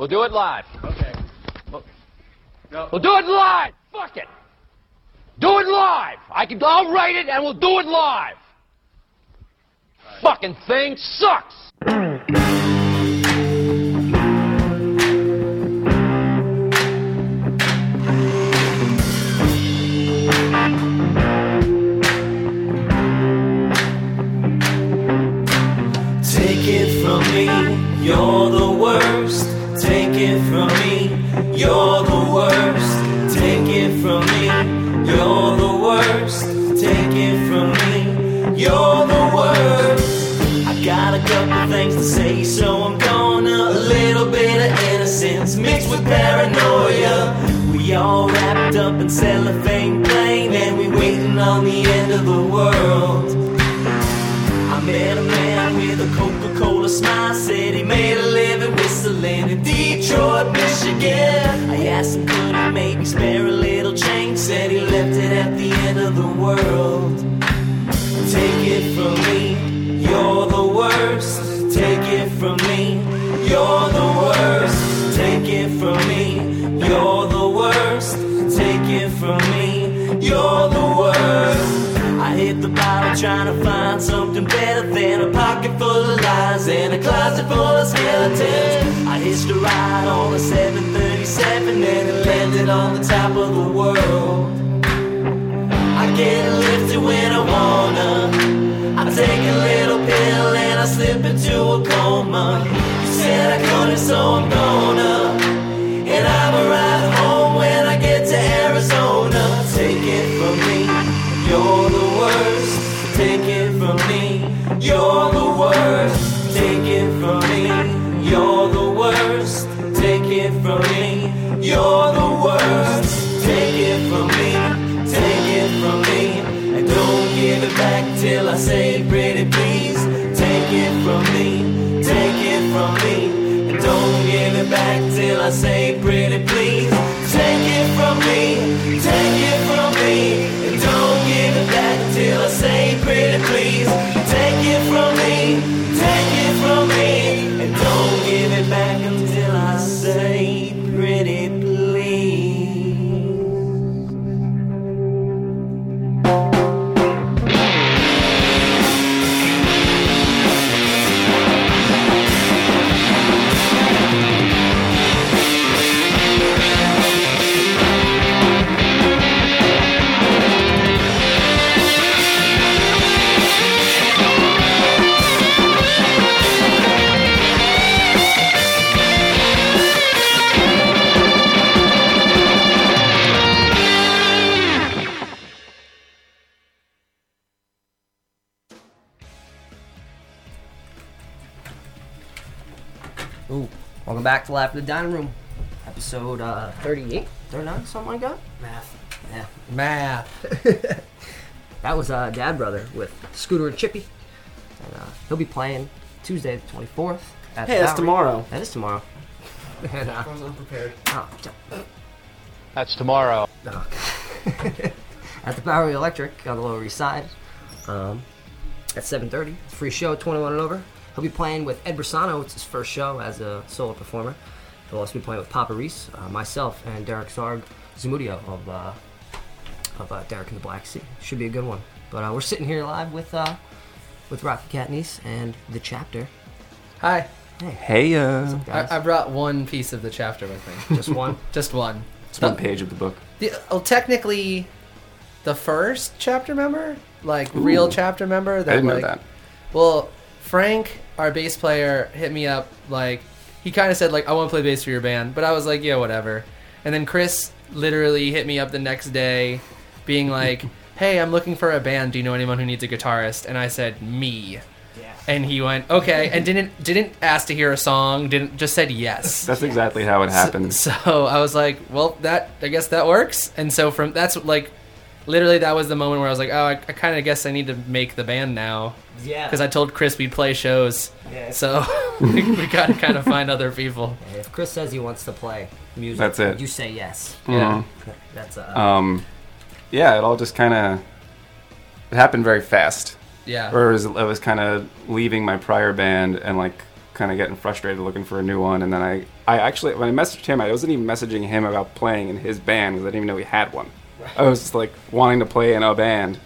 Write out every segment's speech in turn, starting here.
We'll do it live. Okay. We'll do it live. Fuck it. Do it live. I can. I'll write it, and we'll do it live. Fucking thing sucks. cellophane plain, and we waiting on the end of the world. I met a man with a Coca-Cola smile, said he made a living whistling in Detroit, Michigan. I asked him could he maybe spare a little change, said he left it at the end of the world. Take it from me, you're the worst. Take it from me, you're the worst. Take it from me, you're from me, you're the worst. I hit the bottle trying to find something better than a pocket full of lies and a closet full of skeletons. I hitched a ride on a 737 and it landed on the top of the world. I get lifted when I wanna. I take a little pill and I slip into a coma. You said I couldn't, so I'm gonna. And I'll arrive Say pretty please. Welcome Laugh in the Dining Room, episode uh, 38, 39, something like that. Math. Yeah. Math. That was uh, Dad Brother with Scooter and Chippy. And, uh, he'll be playing Tuesday the 24th. At Hey, the that's Bowery. tomorrow. That is tomorrow. and, uh, I was unprepared. oh, That's tomorrow. at the Bowery Electric on the Lower East Side um, at 7.30. Free show, 21 and over. He'll be playing with Ed Brisano. It's his first show as a solo performer. He'll also be playing with Papa Reese, uh, myself, and Derek Sarg Zamudio of, uh, of uh, Derek and the Black Sea. Should be a good one. But uh, we're sitting here live with uh, with Rocky Catniece and the chapter. Hi. Hey, uh, Guys, I, I brought one piece of the chapter with me. just one. Just one. it's one page of the book. The, well, technically, the first chapter member, like real chapter member. I didn't know that. Well, Frank, our bass player, hit me up. Like, he kind of said, like, I want to play bass for your band. But I was like, yeah, whatever. And then Chris literally hit me up the next day, being like, hey, I'm looking for a band. Do you know anyone who needs a guitarist? And I said, me. And he went, okay, and didn't didn't ask to hear a song. Didn't just said yes. That's exactly how it happened. So I was like, well, that I guess that works. And so from that's like, literally that was the moment where I was like, oh, I, I kind of guess I need to make the band now Yeah. because I told Chris we'd play shows. Yeah. So we, we got to kind of find other people. if Chris says he wants to play music, That's it. You say yes. Mhm. That's uh, Um, yeah, it all just kind of it happened very fast. Yeah. Or it was, I was kind of leaving my prior band and like kind of getting frustrated looking for a new one. And then I, I actually, when I messaged him, I wasn't even messaging him about playing in his band because I didn't even know he had one. I was just like wanting to play in a band.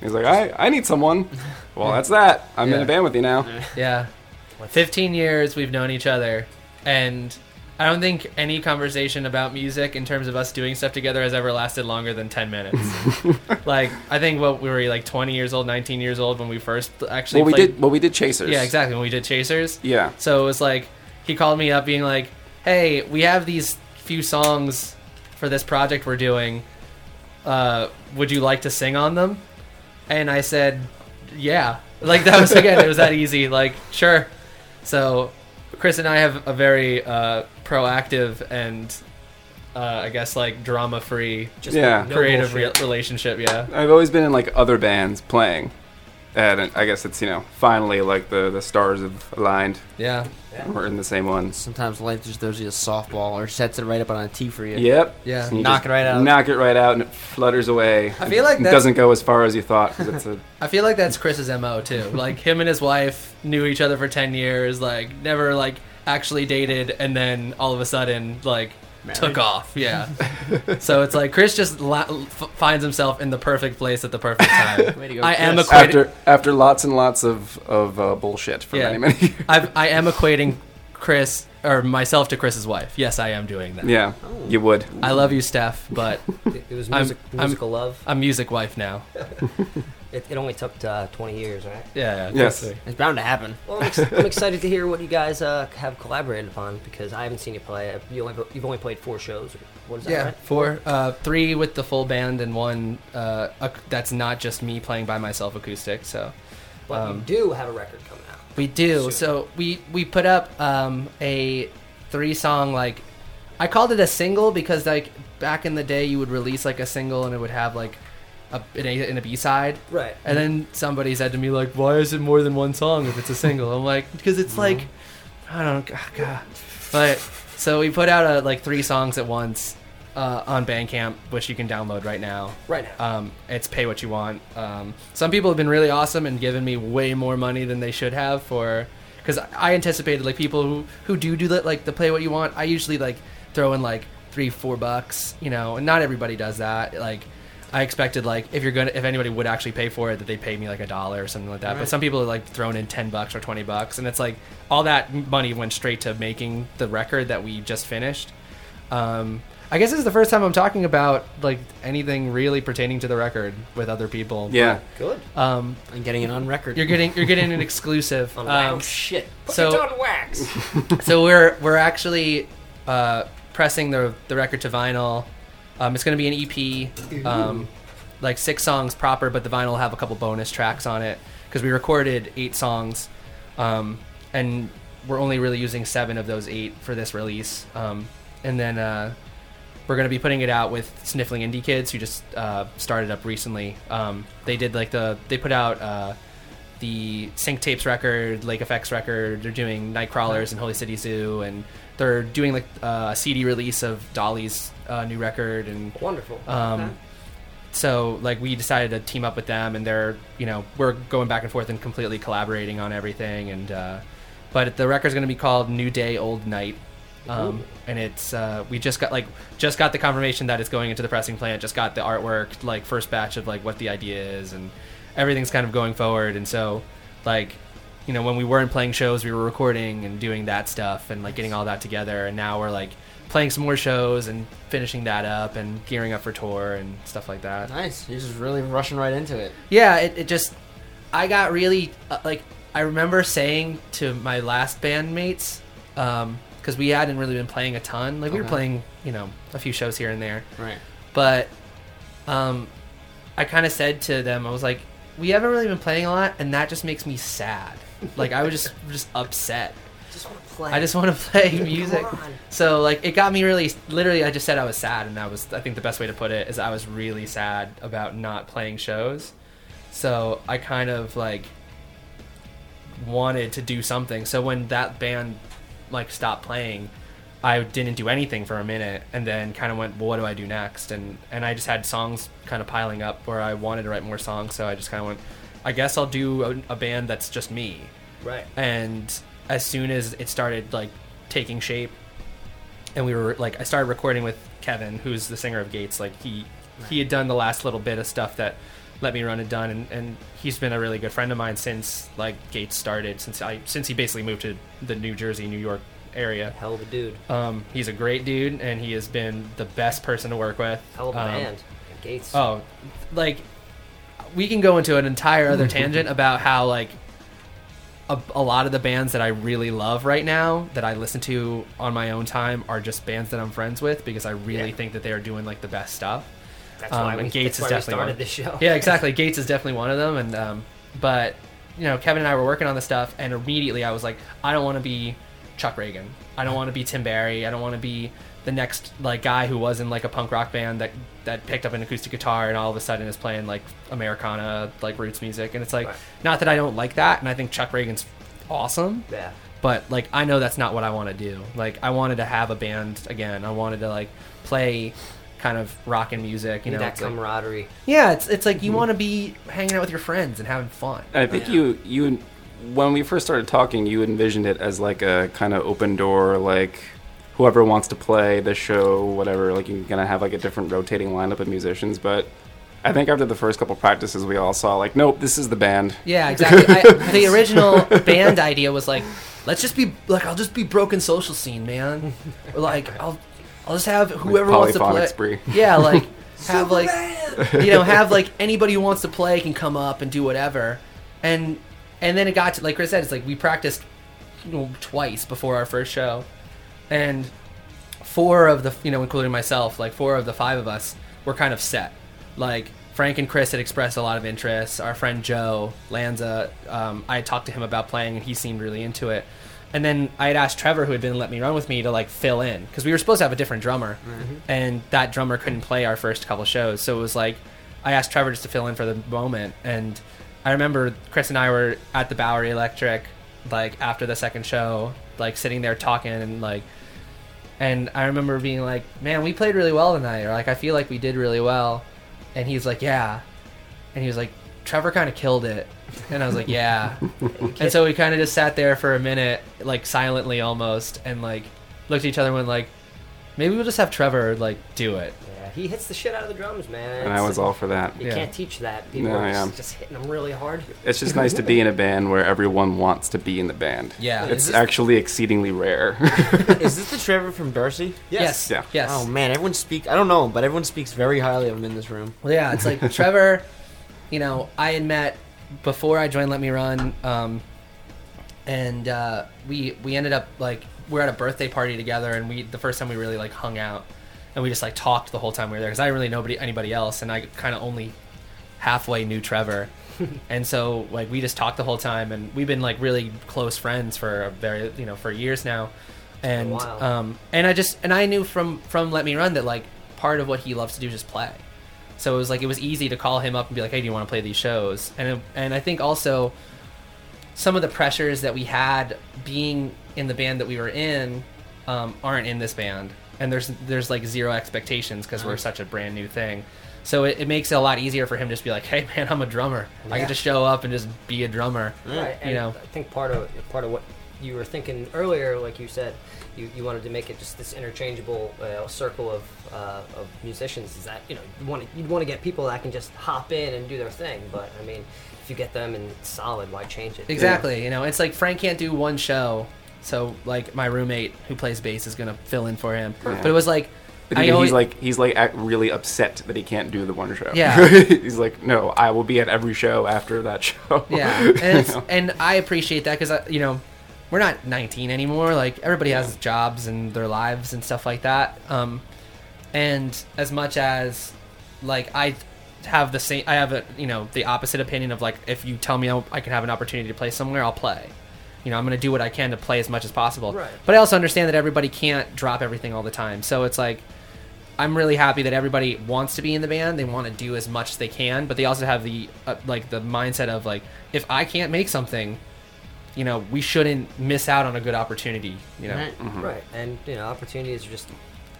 He's like, I, I need someone. Well, that's that. I'm in Yeah. a band with you now. Yeah. 15 years we've known each other, and I don't think any conversation about music in terms of us doing stuff together has ever lasted longer than 10 minutes. like, I think what we were like 20 years old, 19 years old when we first actually Well, we played. did. Well, we did Chasers. Yeah, exactly. When we did Chasers. Yeah. So it was like he called me up being like, "Hey, we have these few songs for this project we're doing. Uh, would you like to sing on them?" And I said, "Yeah." Like that was again, it was that easy. Like, sure. So Chris and I have a very uh, proactive and uh, I guess like drama-free, Just Yeah. no creative re- relationship. Yeah. I've always been in like other bands playing, and I guess it's you know finally like the the stars have aligned. Yeah. We're in the same ones. Sometimes life just throws you a softball or sets it right up on a tee for you. Yep. Yeah. And you Knock it right out. Knock it right out, and it flutters away. I feel like It doesn't go as far as you thought because it's a I feel like that's Chris's mo too. Like him and his wife knew each other for ten years, like never like actually dated, and then all of a sudden like took off. Yeah. so it's like Chris just la- f- finds himself in the perfect place at the perfect time. Way to go, I am Chris. equating. after after lots and lots of of uh, bullshit for Yeah. many many years. I've, I am equating Chris or myself to Chris's wife. Yes, I am doing that. Yeah, you would. I love you, Steph, but It, it was I'm- music, I'm- musical love. I'm music wife now. It, it only took uh, 20 years, right? Yeah. yeah Yes. definitely. It's bound to happen. Well, I'm, ex- I'm excited to hear what you guys uh, have collaborated upon because I haven't seen you play. You only, you've only played four shows. What is that, Yeah, right? four, uh, three with the full band, and one uh, ac- that's not just me playing by myself acoustic. So But Um, you do have a record coming out. we do. Soon. So we we put up um, a three song like I called it a single because like back in the day you would release like a single and it would have like a in a, in a B side. Right. And then somebody said to me like, "Why is it more than one song if it's a single?" I'm like, "Because it's like, I don't, ah, God." But so we put out a, like three songs at once uh, on Bandcamp, which you can download right now. Right now. Um, it's pay what you want. Um, some people have been really awesome and given me way more money than they should have for because I anticipated like people who who do do that like the play what you want. I usually like throw in like three four bucks, you know, and not everybody does that. Like I expected like if you're gonna if anybody would actually pay for it that they pay me like a dollar or something like that. But some people are like thrown in ten bucks or twenty bucks, and it's like all that money went straight to making the record that we just finished. Um, I guess this is the first time I'm talking about like anything really pertaining to the record with other people. Yeah. Good. Um, And getting it on record. you're getting you're getting an exclusive. On Um, wax. shit. Put so- it on wax. so we're we're actually uh, pressing the the record to vinyl. Um, it's going to be an EP, um, like six songs proper, but the vinyl will have a couple bonus tracks on it because we recorded eight songs, um, and we're only really using seven of those eight for this release. Um, and then uh, we're going to be putting it out with Sniffling Indie Kids, who just uh, started up recently. Um, they did like the they put out. Uh, the Sync Tapes record, Lake Effects record. They're doing Nightcrawlers and Holy City Zoo, and they're doing like uh, a CD release of Dolly's uh, new record. And Wonderful. um, Okay. so like we decided to team up with them, and they're you know we're going back and forth and completely collaborating on everything. And uh, but the record's going to be called New Day Old Night. Um, and it's uh, we just got like just got the confirmation that it's going into the pressing plant. Just got the artwork, like first batch of like what the idea is, and everything's kind of going forward. And so, like, you know, when we weren't playing shows, we were recording and doing that stuff and like getting all that together. And now we're like playing some more shows and finishing that up and gearing up for tour and stuff like that. Nice. You're just really rushing right into it. Yeah, it, it just I got really uh, like I remember saying to my last bandmates because we hadn't really been playing a ton. Like we were Okay. playing, you know, a few shows here and there, Right. but um, I kind of said to them, I was like, we haven't really been playing a lot, and that just makes me sad. Like I was just just upset. just want to play. I just want to play music. So like it got me really literally I just said I was sad and I was I think the best way to put it is I was really sad about not playing shows. So I kind of like wanted to do something. So when that band like stopped playing, I didn't do anything for a minute and then kind of went, well, what do I do next? And and I just had songs kind of piling up where I wanted to write more songs, so I just kind of went I guess I'll do a, a band that's just me Right. and as soon as it started like taking shape, and we were like, I started recording with Kevin, who's the singer of Gates. Like he he had done the last little bit of stuff that Let Me Run had done, and, and he's been a really good friend of mine since like Gates started. Since I since he basically moved to the New Jersey, New York area. Hell of a dude. Um, he's a great dude, and he has been the best person to work with. Hell of a Um, band. Gates. Oh, like we can go into an entire other tangent about how like a, a lot of the bands that I really love right now that I listen to on my own time are just bands that I'm friends with because I really Yeah. think that they are doing like the best stuff. that's um, why we, Gates is definitely started one. this show. Yeah, exactly. Gates is definitely one of them, and um, but you know, Kevin and I were working on the stuff, and immediately I was like, I don't want to be Chuck Ragan. I don't want to be Tim Barry. I don't want to be the next like guy who was in like a punk rock band that that picked up an acoustic guitar and all of a sudden is playing like Americana like roots music. And it's like Right. not that I don't like that, and I think Chuck Ragan's awesome, Yeah. but like I know that's not what I want to do. Like I wanted to have a band again. I wanted to like play kind of rock and music. You Need know, that it's like- camaraderie. yeah, it's it's like you mm-hmm. want to be hanging out with your friends and having fun. I think you you when we first started talking, you envisioned it as like a kind of open door, like whoever wants to play the show, whatever. Like you're gonna have like a different rotating lineup of musicians. But I think after the first couple practices, we all saw like, nope, this is the band. Yeah, exactly. I, the original band idea was like, let's just be like, I'll just be broken social scene, man. Or like, I'll I'll just have whoever wants to play. spree. Yeah, like have like you know have like anybody who wants to play can come up and do whatever, and and then it got to like Chris said, it's like we practiced you know, twice before our first show, and four of the you know including myself, like four of the five of us were kind of set. Like Frank and Chris had expressed a lot of interest. Our friend Joe Lanza, um, I had talked to him about playing, and he seemed really into it. And then I had asked Trevor, who had been let me run with me, to like fill in because we were supposed to have a different drummer, and that drummer couldn't play our first couple shows. So it was like I asked Trevor just to fill in for the moment. And I remember Chris and I were at the Bowery Electric, like after the second show, like sitting there talking and like and I remember being like, "Man, we played really well tonight," or like, "I feel like we did really well," and he's like, "Yeah," and he was like, "Trevor kind of killed it," and I was like, "Yeah," and so we kind of just sat there for a minute, like silently almost, and like looked at each other and went like, "Maybe we'll just have Trevor like do it." Yeah, he hits the shit out of the drums, man. And I was all for that. You Yeah. can't teach that. People No, are yeah. just, just hitting them really hard. It's just nice to be in a band where everyone wants to be in the band. Yeah. It's this- actually exceedingly rare. Is this the Trevor from Darcy? Yes. Yeah. Yes. Oh man, everyone speak. I don't know, but everyone speaks very highly of him in this room. Well, yeah, it's like Trevor. You know, I had met before I joined Let Me Run, um, and uh, we we ended up like we were at a birthday party together, and we the first time we really like hung out, and we just like talked the whole time we were there because I didn't really know nobody anybody else, and I kind of only halfway knew Trevor. and so like we just talked the whole time and we've been like really close friends for a very you know for years now. And um and i just and i knew from from let me run that like part of what he loves to do is just play. So it was like it was easy to call him up and be like hey do you want to play these shows? And and i think also some of the pressures that we had being in the band that we were in um, aren't in this band and there's there's like zero expectations because we're such a brand new thing so it, it makes it a lot easier for him to just be like hey man i'm a drummer i Yeah. can just show up and just be a drummer Right. And know I think part of part of what you were thinking earlier, like you said, you, you wanted to make it just this interchangeable uh, circle of uh, of musicians. Is that you know you want to you want to get people that can just hop in and do their thing. But I mean, if you get them in solid, why change it? Exactly. You know, it's like Frank can't do one show, so like my roommate who plays bass is gonna fill in for him. But it was like, But I always, he's like he's like act really upset that he can't do the one show. Yeah. he's like, no, I will be at every show after that show. yeah, and it's, and I appreciate that because you know we're not 19 anymore. Like everybody has jobs and their lives and stuff like that. Um, and as much as like I have the same, I have a you know the opposite opinion of like if you tell me I can have an opportunity to play somewhere, I'll play. You know, I'm going to do what I can to play as much as possible. Right. But I also understand that everybody can't drop everything all the time. So it's like I'm really happy that everybody wants to be in the band. They want to do as much as they can, but they also have the uh, like the mindset of like if I can't make something, you know, we shouldn't miss out on a good opportunity. You know, Right. Right. And you know, opportunities are just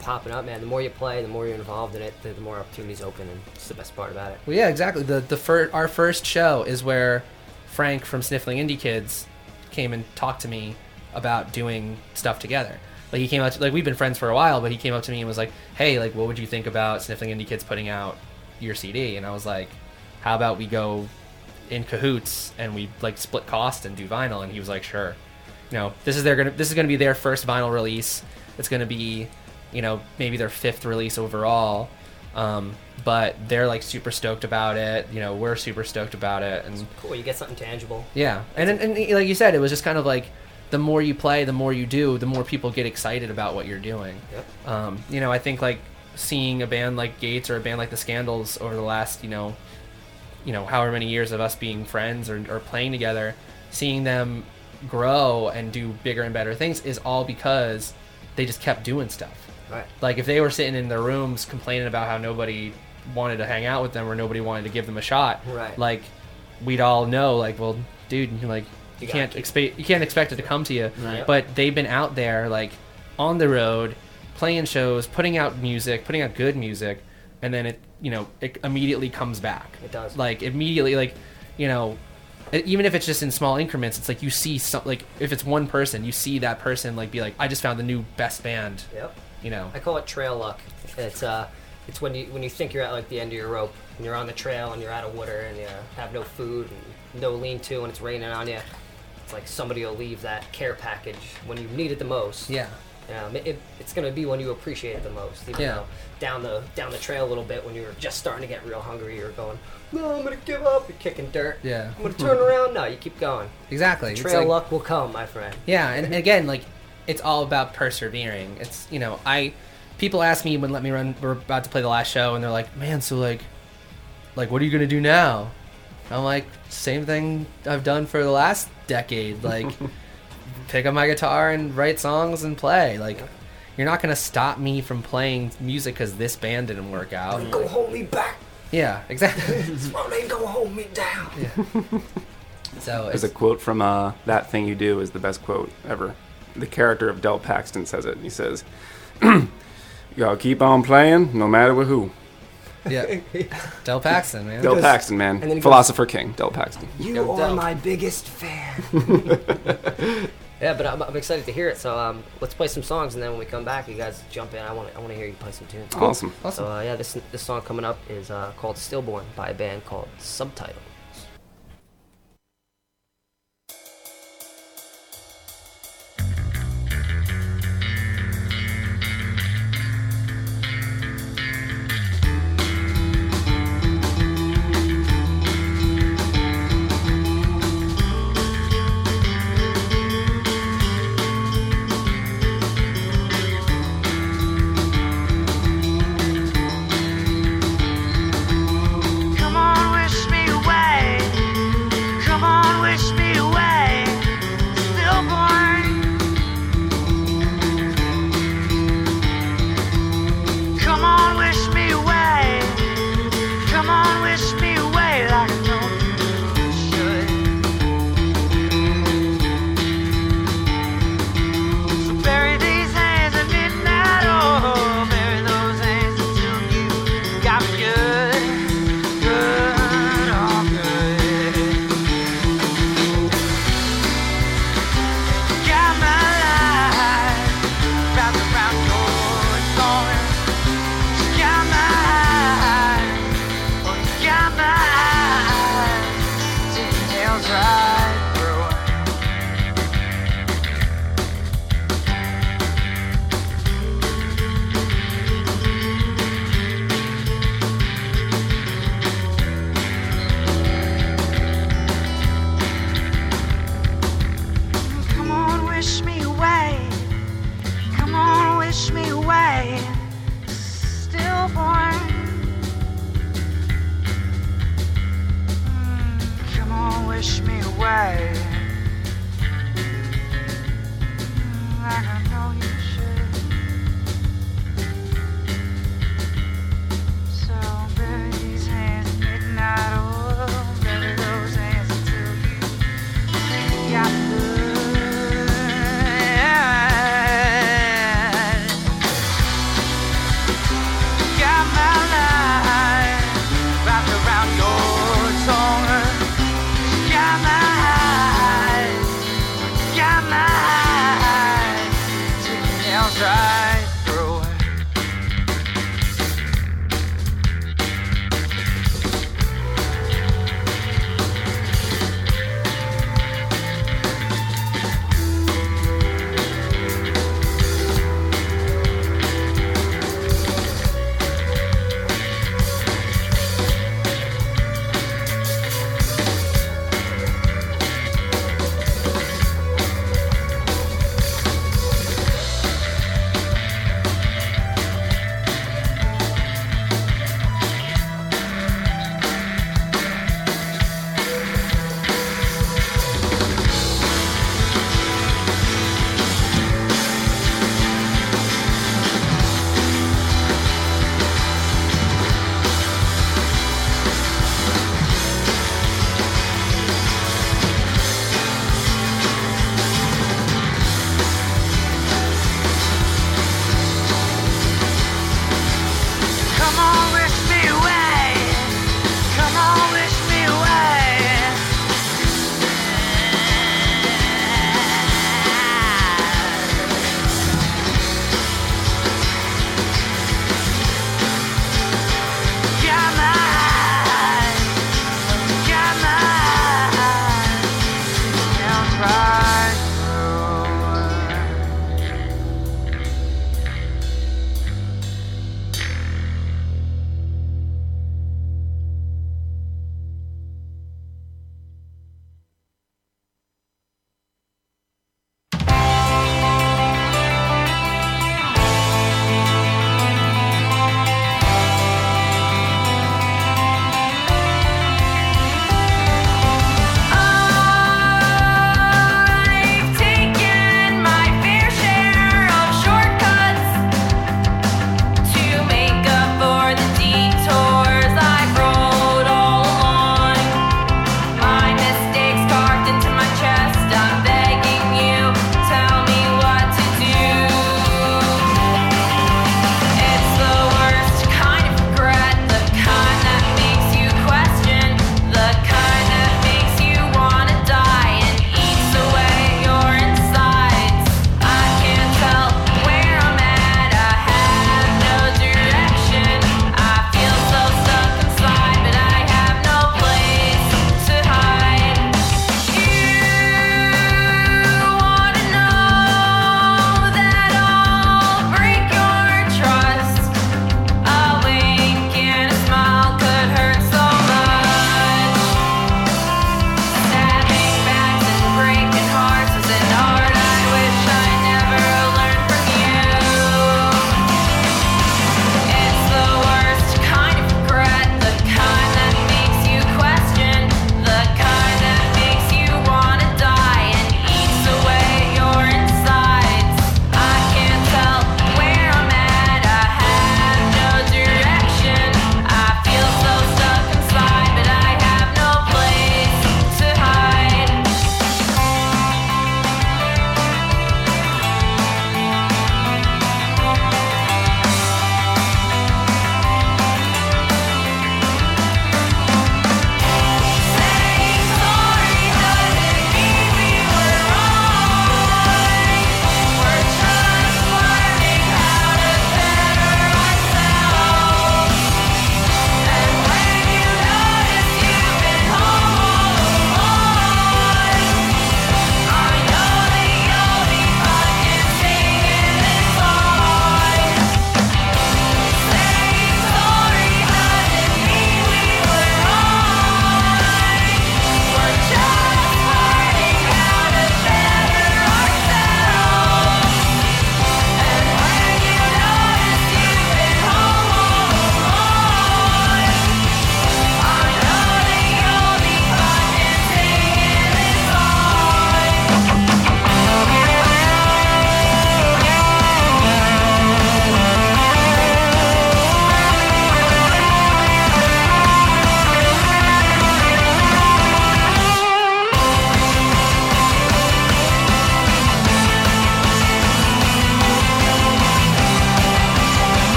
popping up, man. The more you play, the more you're involved in it, the, the more opportunities open, and it's the best part about it. well, yeah, exactly. The the fir- our first show is where Frank from Sniffling Indie Kids came and talked to me about doing stuff together. Like he came up to, like we've been friends for a while, but he came up to me and was like, "Hey, like what would you think about Sniffling Indie Kids putting out your CD?" And I was like, "How about we go in cahoots and we like split cost and do vinyl?" And he was like, "Sure." You know, this is their gonna this is gonna be their first vinyl release. It's gonna be, you know, maybe their fifth release overall. Um, but they're like super stoked about it. You know, we're super stoked about it, and Cool, you get something tangible. yeah, and, and and like you said, it was just kind of like the more you play, the more you do, the more people get excited about what you're doing. Yep. Um, you know, I think like seeing a band like Gates or a band like the Scandals over the last, you know, you know, however many years of us being friends or, or playing together, seeing them grow and do bigger and better things is all because they just kept doing stuff. Right. Like if they were sitting in their rooms complaining about how nobody wanted to hang out with them or nobody wanted to give them a shot, Right. like we'd all know, like, well, dude, like you, You can't expect you can't expect it to come to you. Right. But they've been out there, like on the road, playing shows, putting out music, putting out good music, and then it, you know, it immediately comes back. It does. Like immediately, like you know, even if it's just in small increments, it's like you see some, like if it's one person, you see that person like be like, I just found the new best band. Yep. You know. I call it trail luck. It's uh, it's when you when you think you're at like the end of your rope and you're on the trail and you're out of water and you have no food and no lean to and it's raining on you. It's like somebody will leave that care package when you need it the most. Yeah. Um, it, it- it's gonna be when you appreciate it the most. Even Yeah. though down the down the trail a little bit when you're just starting to get real hungry, you're going, no, I'm gonna give up. You're kicking dirt. Yeah. I'm gonna turn around. No, you keep going. Exactly. It's Trail like- luck will come, my friend. Yeah, and, and again, like it's all about persevering. It's you know, I people ask me when let me run. We're about to play the last show, and they're like, "Man, so like, like what are you gonna do now?" I'm like, "Same thing I've done for the last decade. Like, pick up my guitar and write songs and play. Like, you're not gonna stop me from playing music because this band didn't work out. Go hold me back. Yeah, exactly. Small ain't gonna hold me down. so There's it's, a quote from uh, That Thing You Do is the best quote ever. The character of Del Paxton says it. He says, Y'all keep on playing, no matter with who. yeah, Del Paxton, man. Del Paxton, man. and then he goes- Philosopher King, Del Paxton. You Go are Del. my biggest fan. yeah, but I'm, I'm excited to hear it. So um, let's play some songs, and then when we come back, you guys jump in. I want to I want to hear you play some tunes. Awesome. Awesome. So uh, yeah, this this song coming up is uh, called "Stillborn" by a band called Subtitle.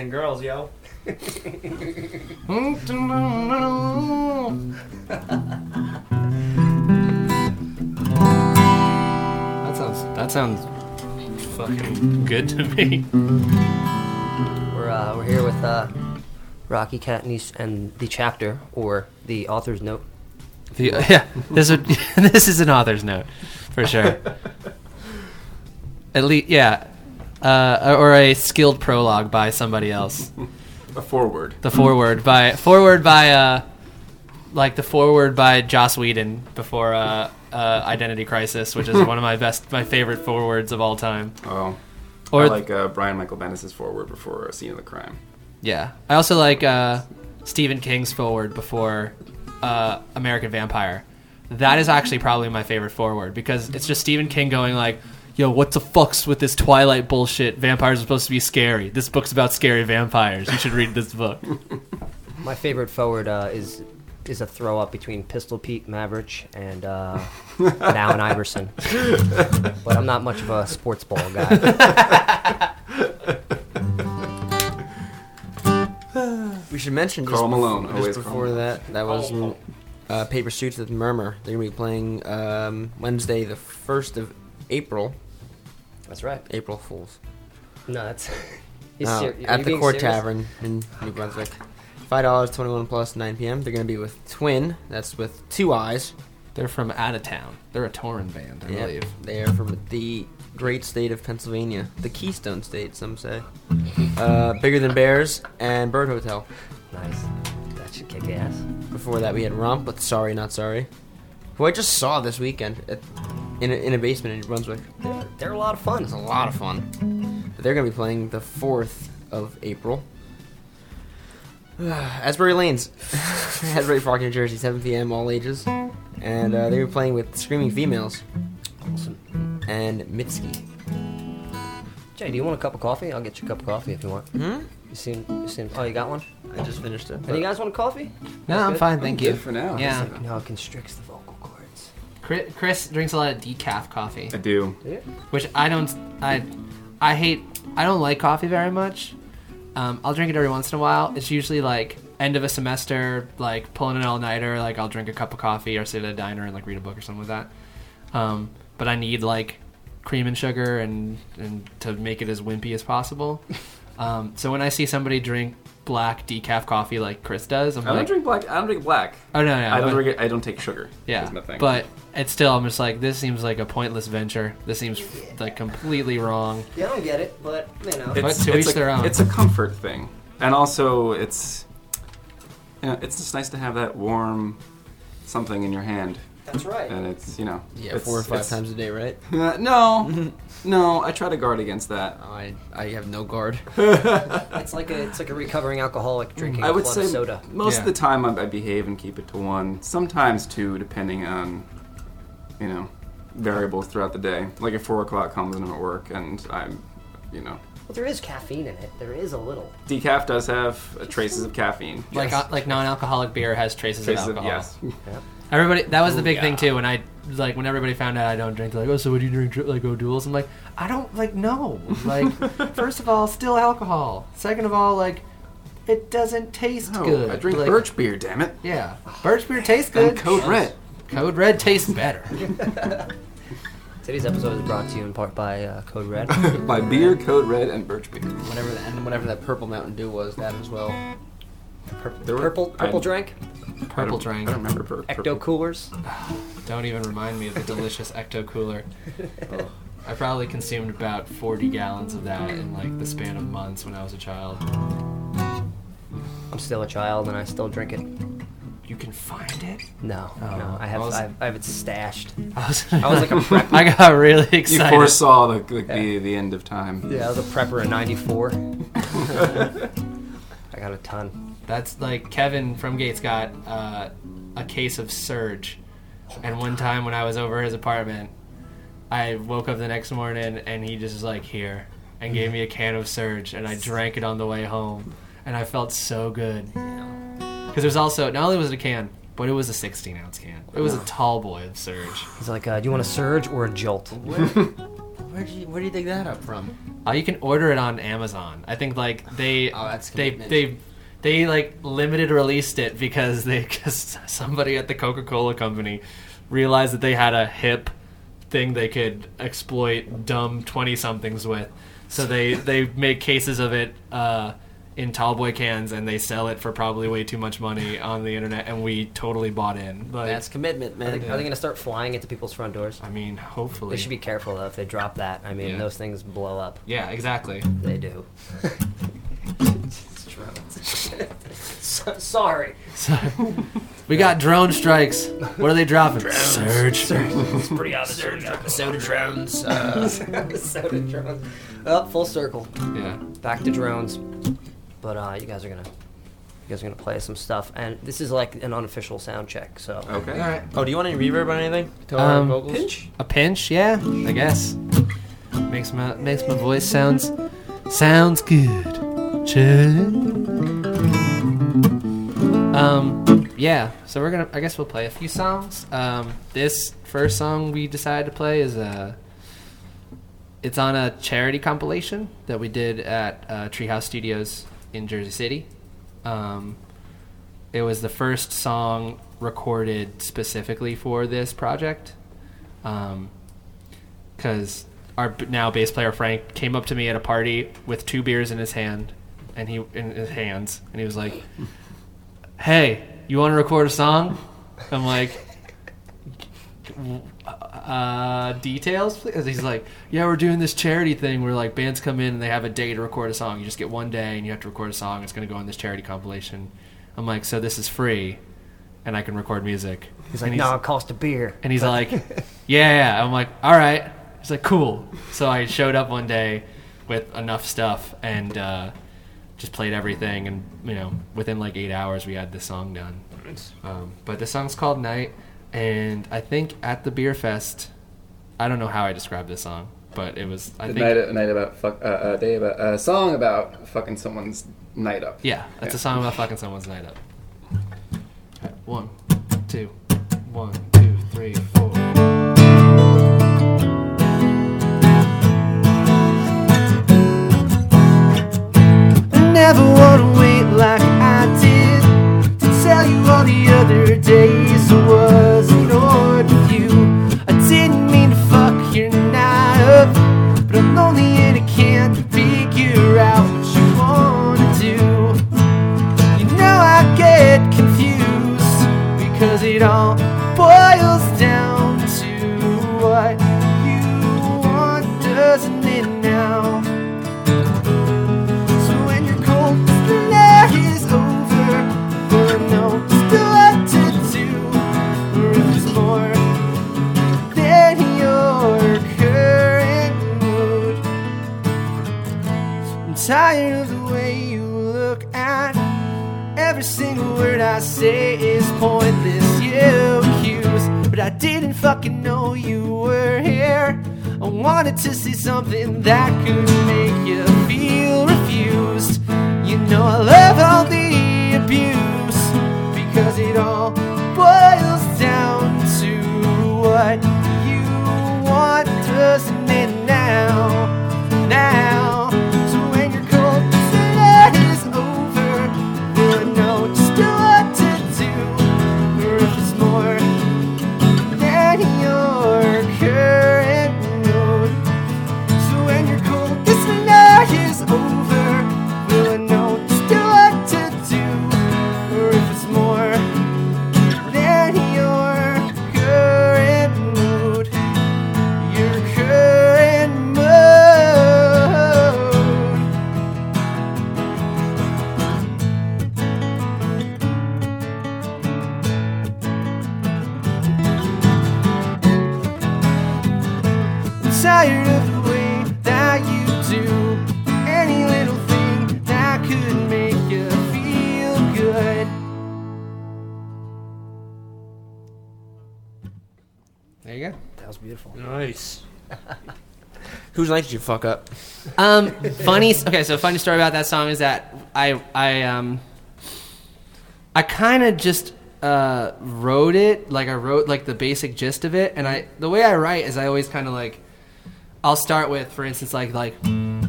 West girls, yo. That sounds that sounds fucking good to me. We're uh, we're here with uh, Rocky Katniss and the chapter or the author's note. The, yeah, this would this is an author's note for sure. At least, yeah, uh, or a skilled prologue by somebody else. A foreword. The foreword by foreword by uh, like the foreword by Joss Whedon before uh, uh, Identity Crisis, which is one of my best, my favorite forewords of all time. Oh. Or I like uh, Brian Michael Bendis' foreword before a scene of the crime. Yeah, I also like uh, Stephen King's foreword before uh, American Vampire. That is actually probably my favorite foreword because it's just Stephen King going like, "Yo, what the fucks with this Twilight bullshit? Vampires are supposed to be scary. This book's about scary vampires. You should read this book." My favorite forward uh, is is a throw up between Pistol Pete Maravich and uh, Allen Iverson. but I'm not much of a sports ball guy. We should mention just, Karl bef- Malone, just always before Malone. that, that was mm, uh, Paper Suits with Murmur. They're going to be playing um, Wednesday, the 1st of April. That's right. April Fools. No, that's he's Uh, ser- at the being Court serious? Tavern in New Brunswick. Five dollars, twenty-one plus, nine p.m. They're going to be with Twin. That's with two eyes. They're from out of town. They're a touring band, I Yeah, believe. they are from the great state of Pennsylvania, the Keystone State, some say. Uh, Bigger than Bears and Bird Hotel. Nice. That should kick ass. Before that, we had Romp with Sorry Not Sorry, who I just saw this weekend at, in, a, in a basement in New Brunswick. They're, they're a lot of fun. It's a lot of fun. They're going to be playing the 4th of April. Asbury Lanes, Asbury Park, New Jersey, 7 p.m., all ages. And uh, they were playing with Screaming Females Awesome. and Mitski. Jay, do you want a cup of coffee? I'll get you a cup of coffee if you want. Hmm? You seen? You seen? Oh, you got one? I just finished it. Any guys want a coffee? No, I'm good. fine, thank you. Good for now. Yeah, You know, it constricts the vocal cords. Chris, Chris drinks a lot of decaf coffee. I do. which I don't. I I hate. I don't like coffee very much. Um, I'll drink it every once in a while. It's usually like end of a semester, like pulling an all nighter. Like I'll drink a cup of coffee or sit at a diner and like read a book or something like that. Um, but I need like cream and sugar and and to make it as wimpy as possible. Um, so when I see somebody drink black decaf coffee like Chris does, I'm I don't like, drink black. I don't drink black. oh no, no, I don't but- drink it. I don't take sugar. yeah, my thing. but it's still. I'm just like this seems like a pointless venture. This seems like completely wrong. Yeah, I don't get it, but you know. But to it's each a, their own. It's a comfort thing, and also it's, you know, it's just nice to have that warm something in your hand, That's right. and it's you know, Yeah, it's- four or five it's- times a day, right? Uh, no, no, I try to guard against that. Oh, I, I have no guard. It's like a it's like a recovering alcoholic drinking I a would club say soda. most Yeah. of the time I, I behave and keep it to one, sometimes two, depending on, you know, variables throughout the day. Like if four o'clock comes and I'm at work and I'm, you know, Well, there is caffeine in it. There is a little. decaf does have uh, traces of caffeine. Like uh, like non-alcoholic beer has traces, Traces of of alcohol. yes. Everybody that was the Ooh, big thing too. When I like when everybody found out I don't drink, they're like, oh, so would you drink? dr- Like O'Doul's? I'm like, I don't like no. Like first of all, still alcohol. Second of all, like it doesn't taste No, good. I drink Like, birch beer. Damn it. Yeah, birch beer tastes good. And Code Red. Code Red tastes better. Today's episode is brought to you in part by uh, Code Red. By beer, Code Red, and birch beer. Whatever that, and whatever that purple Mountain Dew was, that as well. There were- Purple purple I- drink. Purple I don't- drink. I don't remember pur- Ecto coolers. Don't even remind me of the delicious Ecto Cooler. I probably consumed about 40 gallons of that in like the span of months when I was a child. I'm still a child and I still drink it. You can find it. No, Oh, no, I have I was- I have, I have it stashed. I was, I was like a prep. I got really excited. You excited. foresaw the, the, the, the end of time. Yeah, I was a prepper in '94. I got a ton. That's like Kevin from Gates got uh, a case of Surge, and one time when I was over his apartment, I woke up the next morning and he just was like here and gave me a can of Surge, and I drank it on the way home, and I felt so good. Because there's also not only was it a can, but it was a 16 ounce can. It was a tall boy of Surge. He's like, uh, "Do you want a surge or a jolt?" Where did you Where do you dig that up from? Uh, you can order it on Amazon. I think like they Oh, that's they commitment. they they like limited released it because they because somebody at the Coca Cola company realized that they had a hip thing they could exploit dumb twenty somethings with. So they they make cases of it uh, in tallboy cans and they sell it for probably way too much money on the internet, and we totally bought in. Like, That's commitment, Are man. they, are they going to start flying into people's front doors? I mean, hopefully They should be careful though if they drop that. I mean, Yeah. those things blow up. Yeah, exactly. They do. So- sorry. We got drone strikes. What are they dropping? Surge. Surge. It's pretty obvious. Soda drones. Uh, soda drones. Up full circle. Yeah. Back to drones. But uh, you guys are gonna, you guys are gonna play some stuff, and this is like an unofficial sound check. So Okay. All right. Oh, do you want any reverb on anything? To our Um, vocals? A pinch, yeah, I guess. Makes my makes my voice sounds sounds good. Um, yeah. So we're gonna. I guess we'll play a few songs. Um, this first song we decided to play is uh It's on a charity compilation that we did at uh, Treehouse Studios in Jersey City. Um, it was the first song recorded specifically for this project. Because our now bass player Frank came up to me at a party with two beers in his hand, and he in his hands, and he was like, "Hey, you want to record a song?" I'm like, uh, details? please?" He's like, yeah, we're doing this charity thing where like bands come in and they have a day to record a song. You just get one day and you have to record a song. It's going to go on this charity compilation. I'm like, so this is free, and I can record music. he's like, and no, it costs a beer. and he's like, yeah, yeah. I'm like, all right. He's like, cool. So I showed up one day with enough stuff and uh, just played everything. And, you know, within like eight hours, we had this song done. Um, but the song's called Night. And I think at the beer fest, I don't know how I described this song, but it was, I A think. night, a night about fuck, uh, a day about a song about fucking someone's night up. Yeah, that's Yeah. a song about fucking someone's night up. One, two, one, Never wanna wait like I did to tell you all the other days I was ignored with you. I didn't mean to fuck your night up, but I'm lonely and I can't figure out what you wanna do. You know I get confused because it all boils down tired of the way you look at every single word I say is pointless. You accuse, but I didn't fucking know you were here. I wanted to say something that could make you feel refused. You know I love all the abuse because it all boils down to what you want, doesn't Whose night did you fuck up? Um, funny. Okay, so funny story about that song is that I I um I kind of just uh wrote it like I wrote like the basic gist of it, and I the way I write is I always kind of like I'll start with, for instance, like like, and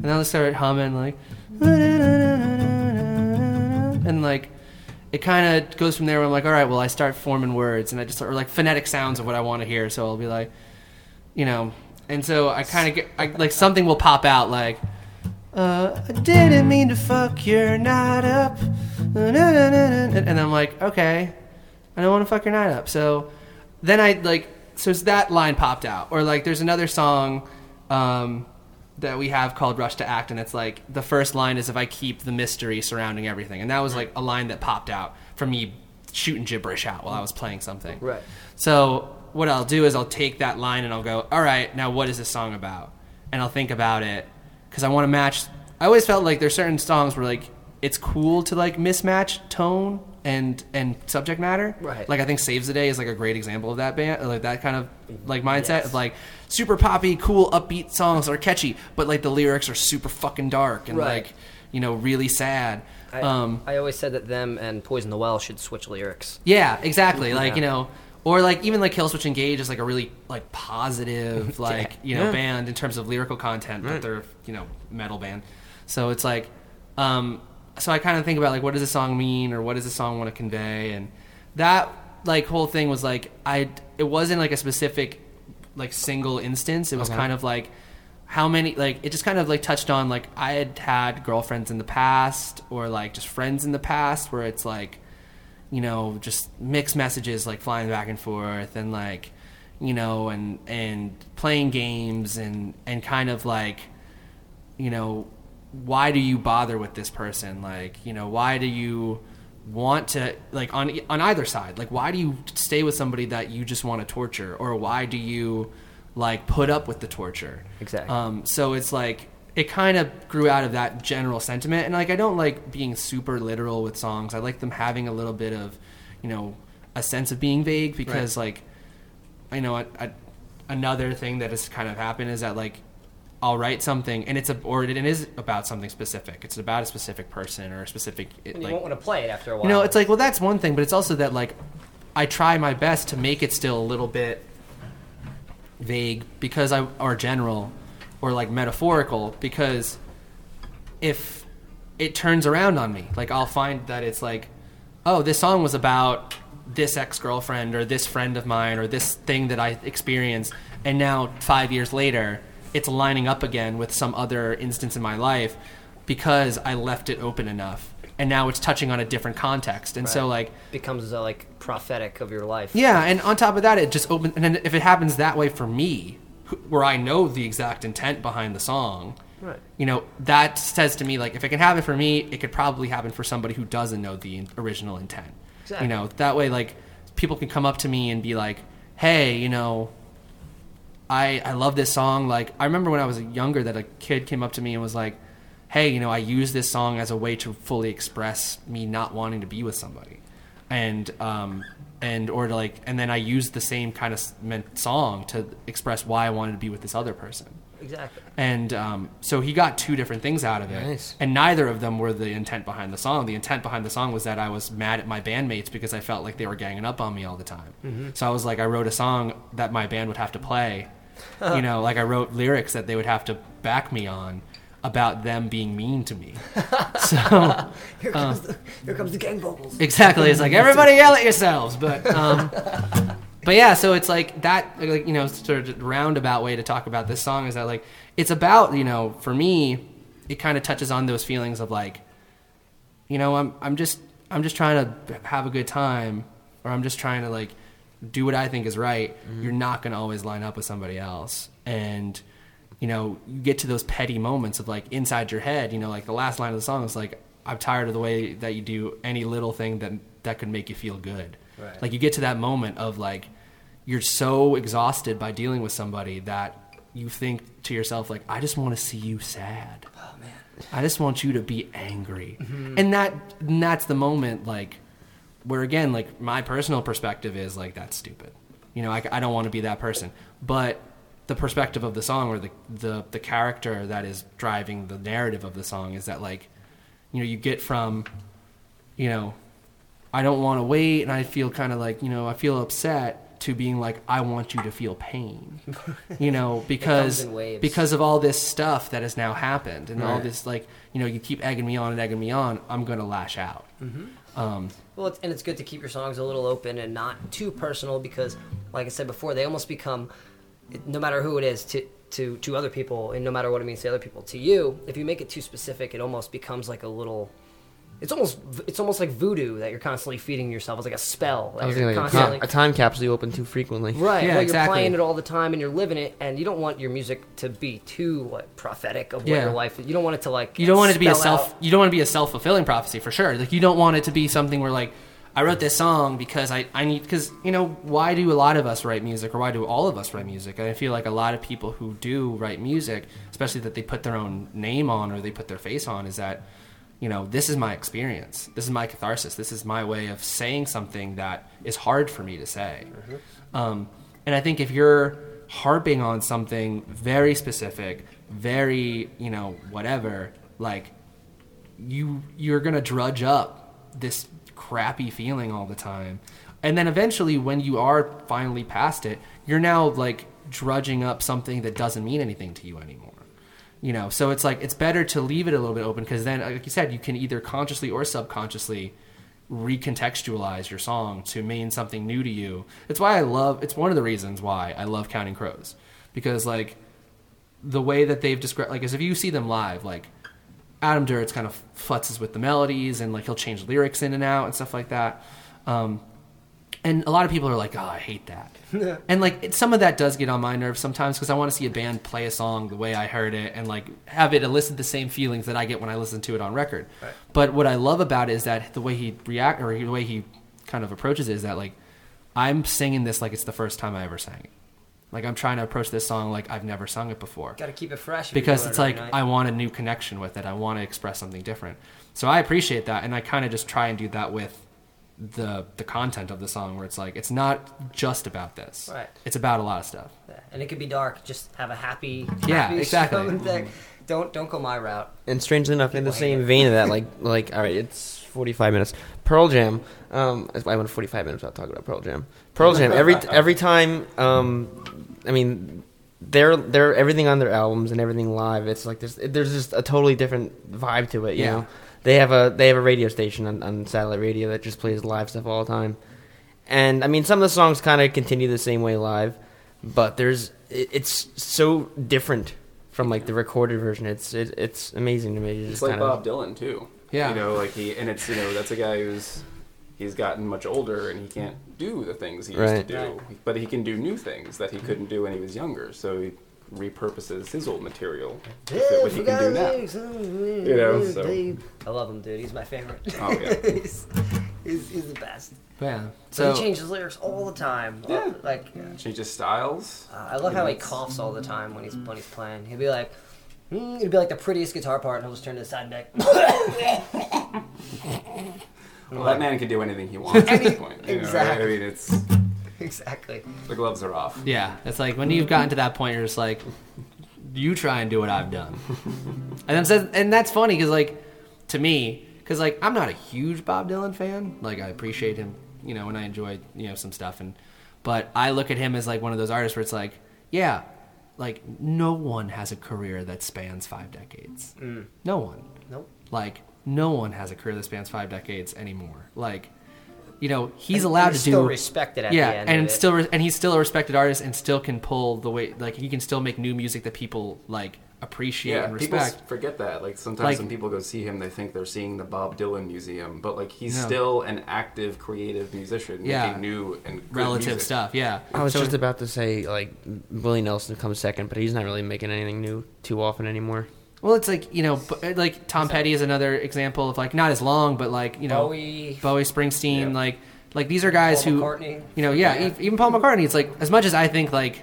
then I'll start humming like, and like, it kind of goes from there. Where I'm like, all right, well, I start forming words, and I just or like phonetic sounds of what I want to hear. So I'll be like, you know, and so I kind of get I, like something will pop out like. Uh, I didn't mean to fuck your night up. And I'm like, okay, I don't want to fuck your night up. So then I like, so that line popped out. Or like, there's another song um, that we have called Rush to Act, and it's like, the first line is if I keep the mystery surrounding everything. And that was like a line that popped out from me shooting gibberish out while I was playing something. Right. So what I'll do is I'll take that line and I'll go, all right, now what is this song about? And I'll think about it because I want to match. I always felt like there's certain songs where like it's cool to like mismatch tone and and subject matter. Right. Like I think Saves the Day is like a great example of that band, like that kind of like mindset Yes. of like super poppy, cool, upbeat songs are catchy, but like the lyrics are super fucking dark and Right. like you know really sad. I, um, I always said that them and Poison the Well should switch lyrics. yeah, exactly. Like you know, or like even like Killswitch Engage is like a really like positive like you know Yeah. band in terms of lyrical content, but they're you know metal band. So it's like, um, so I kind of think about like what does the song mean or what does the song want to convey, and that like whole thing was like I it wasn't like a specific like single instance. It was kind of like how many like it just kind of like touched on like I had had girlfriends in the past or like just friends in the past where it's like you know just mixed messages like flying back and forth and like you know and and playing games and and kind of like you know why do you bother with this person? Like you know why do you want to like on on either side like why do you stay with somebody that you just want to torture? Or why do you like put up with the torture? Exactly. um so it's like it kind of grew out of that general sentiment. And like i don't like being super literal with songs. I like them having a little bit of you know a sense of being vague because like I know a, a, another thing that has kind of happened is that like I'll write something and it's a or it is about something specific. It's about a specific person or a specific it, And you like won't want to play it after a while. you know it's like well that's one thing, but it's also that like I try my best to make it still a little bit vague because I or general or like metaphorical because if it turns around on me, like I'll find that it's like, oh, this song was about this ex girlfriend or this friend of mine or this thing that I experienced, and now five years later, it's lining up again with some other instance in my life because I left it open enough, and now it's touching on a different context, and so like. becomes uh, like prophetic of your life. Yeah, and on top of that, it just opens. And then if it happens that way for me, where I know the exact intent behind the song, Right. you know, that says to me like if it can happen for me, it could probably happen for somebody who doesn't know the in- original intent. Exactly. You know, that way like people can come up to me and be like, "Hey, you know, I I love this song." Like I remember when I was younger that a kid came up to me and was like, "Hey, you know, I use this song as a way to fully express me not wanting to be with somebody." And um and or to like and then I used the same kind of meant song to express why I wanted to be with this other person. Exactly. And um, so he got two different things out of it, Nice. and neither of them were the intent behind the song. The intent behind the song was that I was mad at my bandmates because I felt like they were ganging up on me all the time. Mm-hmm. So I was like, I wrote a song that my band would have to play. you know, like I wrote lyrics that they would have to back me on about them being mean to me. so Here comes, the, here comes the gang vocals. exactly, it's like everybody yell at yourselves, but. Um, but yeah, so it's like that, like you know, sort of roundabout way to talk about this song is that like it's about you know, for me, it kind of touches on those feelings of like, you know, I'm I'm just I'm just trying to have a good time, or I'm just trying to like do what I think is right. You're not going to always line up with somebody else, and you know, you get to those petty moments of like inside your head. You know, like the last line of the song is like, "I'm tired of the way that you do any little thing that that could make you feel good." Right. Like you get to that moment of like you're so exhausted by dealing with somebody that you think to yourself like I just want to see you sad. Oh man. I just want you to be angry. Mm-hmm. And that and that's the moment like where again like my personal perspective is like that's stupid. You know, I, I don't want to be that person. But the perspective of the song or the, the the character that is driving the narrative of the song is that like you know you get from you know I don't want to wait and I feel kind of like, you know, I feel upset to being like I want you to feel pain. You know, because because of all this stuff that has now happened and all this like, you know, you keep egging me on and egging me on, I'm going to lash out. Um, Well, it's, and it's good to keep your songs a little open and not too personal because, like I said before, they almost become, no matter who it is, to to to other people, and no matter what it means to other people, to you, if you make it too specific, it almost becomes like a little. It's almost it's almost like voodoo that you're constantly feeding yourself. It's like a spell. That I was you're thinking like a, time, a time capsule you open too frequently. Right, Yeah, well, exactly. you're playing it all the time and you're living it, and you don't want your music to be too like prophetic of what Yeah. your life. is. You don't want it to like. you don't want it to be a self out- you don't want to be a self-fulfilling prophecy for sure like you don't want it to be something where like i wrote this song because i, I need because you know why do a lot of us write music or why do all of us write music? And i feel like a lot of people who do write music especially that they put their own name on or they put their face on is that you know this is my experience. This is my catharsis. This is my way of saying something that is hard for me to say. Um, and i think if you're harping on something very specific very you know whatever like you you're gonna drudge up this crappy feeling all the time. And then eventually when you are finally past it you're now like drudging up something that doesn't mean anything to you anymore. You know so it's like it's better to leave it a little bit open because then like you said you can either consciously or subconsciously recontextualize your song to mean something new to you. It's why i love it's one of the reasons why i love counting crows because like the way that they've described like as if you see them live like adam duritz kind of futzes with the melodies and like he'll change lyrics in and out and stuff like that um, and a lot of people are like, "Oh, I hate that," and like it, some of that does get on my nerves sometimes because I want to see a band play a song the way I heard it and like have it elicit the same feelings that I get when I listen to it on record. But what I love about it is that the way he react or the way he kind of approaches it is that like I'm singing this like it's the first time I ever sang it. Like I'm trying to approach this song like I've never sung it before Got to keep it fresh because it's it like night. I want a new connection with it. I want to express something different. So I appreciate that, and I kind of just try and do that with the the content of the song, where it's like it's not just about this. Right. It's about a lot of stuff. Yeah. and it could be dark. Just have a happy. Yeah, happy exactly. show and thing. Don't don't go my route. And strangely enough, in the same it. vein of that, like like all right, it's forty five minutes. Pearl Jam. Um, I went forty five minutes without talking about Pearl Jam. Pearl Jam. Every every time. Um, I mean, they're they're everything on their albums and everything live. It's like there's there's just a totally different vibe to it. You Yeah. know, they have a they have a radio station on, on satellite radio that just plays live stuff all the time. And I mean, some of the songs kind of continue the same way live, but there's it, it's so different from like the recorded version. It's it, it's amazing to me. It's Just like kind of, Bob Dylan too. Yeah. You know, like he and it's you know that's a guy who's he's gotten much older and he can't do the things he used Right. to do, but he can do new things that he couldn't do when he was younger. So he repurposes his old material to fit what he can do now. You know, so- I love him, dude. He's my favorite. Oh yeah. he's, he's, he's the best. Yeah. So So he changes lyrics all the time. Yeah. Like, Changes styles. uh, I love how he coughs all the time when he's when he's playing. He'll be like, mm, it'll be like the prettiest guitar part, and he'll just turn to the side and be like, Well, that man can do anything he wants at this point. You know, right? Exactly. I mean, it's exactly. the gloves are off. yeah, it's like when you've gotten to that point, you're just like, you try and do what I've done, and then says, and that's funny because like to me, because like I'm not a huge Bob Dylan fan. Like I appreciate him, you know, and I enjoy you know some stuff, and but I look at him as like one of those artists where it's like, yeah, like no one has a career that spans five decades. Mm. No one. Nope. Like no one has a career that spans five decades anymore. Like, you know, he's And allowed he's to still do respected at yeah, the end and still re- and he's still a respected artist and still can pull the way like he can still make new music that people like appreciate Yeah, and people s- respect. forget that. Like sometimes Like- when people go see him, they think they're seeing the Bob Dylan museum, but like he's No. still an active, creative musician Yeah. making new and good Relative music. stuff, yeah. I was So- just about to say like Willie Nelson comes second, but he's not really making anything new too often anymore. well, it's like you know, uh, like Tom Petty is another example of like not as long, but like you know, Bowie. Bowie, Springsteen, Yeah. like like these are guys Paul who McCartney. you know, yeah, e- even Paul McCartney. It's like as much as I think like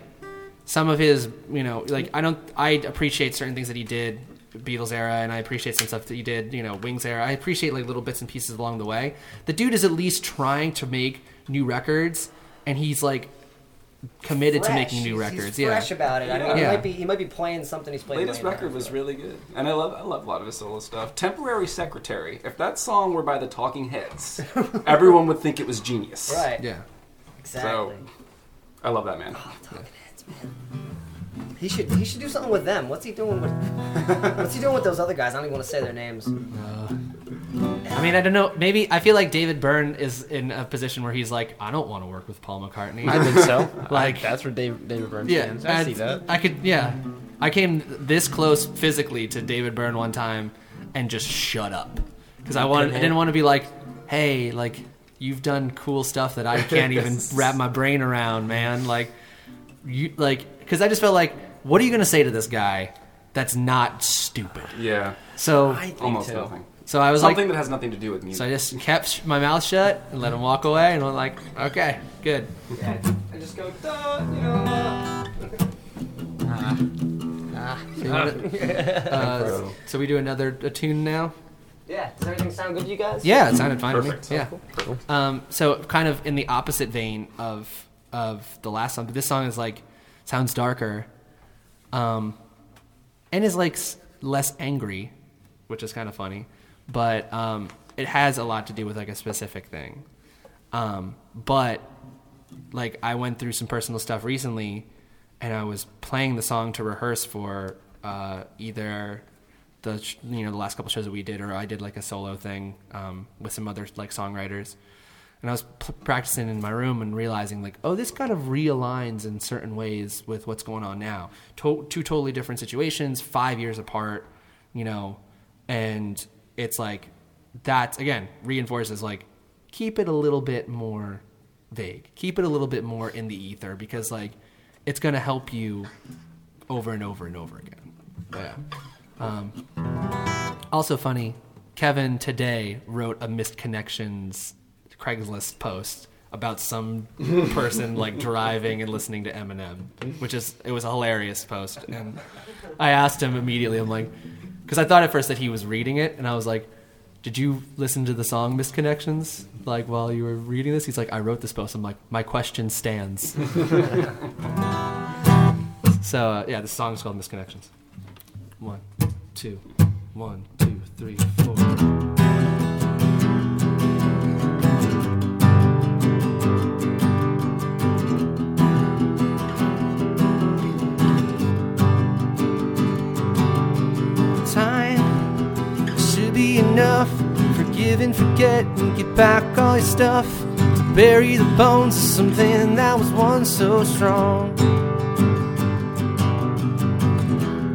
some of his, you know, like I don't, I appreciate certain things that he did, Beatles era, and I appreciate some stuff that he did, you know, Wings era. I appreciate like little bits and pieces along the way. The dude is at least trying to make new records, and he's like committed to making new He's- records. He's yeah, fresh about it. I mean, he Yeah. might be he might be playing something he's playing. Latest way record now. was really good, and I love I love a lot of his solo stuff. Temporary Secretary. If that song were by the Talking Heads, everyone would think it was genius. right. yeah. Exactly. I love that man. Oh, He should he should do something with them. What's he doing with What's he doing with those other guys? I don't even want to say their names. Uh, I mean, I don't know. Maybe I feel like David Byrne is in a position where he's like, I don't want to work with Paul McCartney. I think so. Like- like that's where Dave, David Byrne yeah, stands. I see I'd- that. I could. Yeah, I came this close physically to David Byrne one time and just shut up because I wanted. I didn't want to be like, hey, like you've done cool stuff that I can't even wrap my brain around, man. Like you like because I just felt like, what are you gonna say to this guy that's not stupid? Yeah, So I think almost too. nothing. so I was Something like. that has nothing to do with music. So I just kept sh- my mouth shut and let him walk away, and I'm like, okay, good. I just go, duh, you know. So, you wanna- uh, so we do another a tune now. Yeah. Does everything sound good to you guys? Yeah, it sounded fine Perfect. to me. Yeah. Um, so kind of in the opposite vein of of the last song, but this song is like sounds darker, um, and is like less angry, which is kind of funny, but um, it has a lot to do with like a specific thing. Um, but like I went through some personal stuff recently, and I was playing the song to rehearse for uh, either the you know the last couple shows that we did, or I did like a solo thing um, with some other like songwriters, and I was p- practicing in my room and realizing like, oh, this kind of realigns in certain ways with what's going on now. To- two totally different situations, five years apart, you know, and it's like that again reinforces like keep it a little bit more vague, keep it a little bit more in the ether because like it's gonna help you over and over and over again. Yeah. Um, also funny, Kevin today wrote a missed connections Craigslist post about some person like driving and listening to Eminem, which is it was a hilarious post. And I asked him immediately, I'm like, because I thought at first that he was reading it, and I was like, did you listen to the song Missed Connections like while you were reading this? He's like, I wrote this post. I'm like, my question stands. so uh, yeah, the song's called Missed Connections. One, two, one, two, three, four. Be enough. Forgive and forget and get back all your stuff. To bury the bones of something that was once so strong.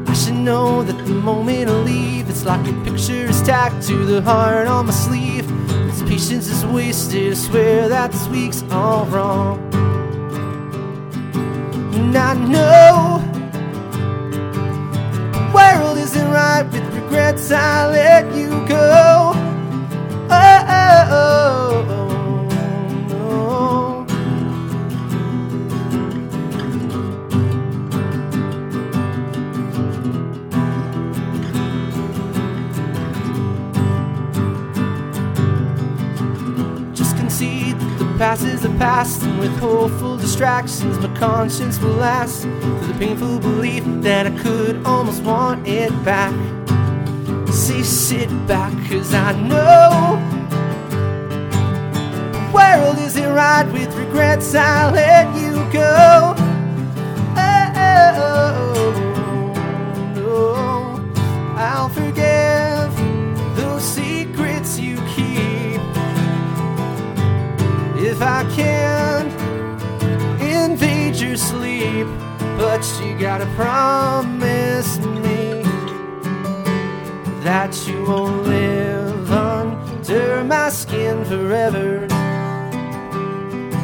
I should know that the moment I leave, it's like a picture is tacked to the heart on my sleeve. This patience is wasted. I swear that this week's all wrong. And I know the world isn't right with regrets. I let you go. Oh, oh, oh, oh, no. Just concede that the past is the past, and with hopeful distractions, my conscience will last. The painful belief that I could almost want it back. Say, sit back, cause I know the world isn't right with regrets. I let you go. Oh, no. I'll forgive those secrets you keep if I can invade your sleep. But you gotta promise me that you won't live under my skin forever.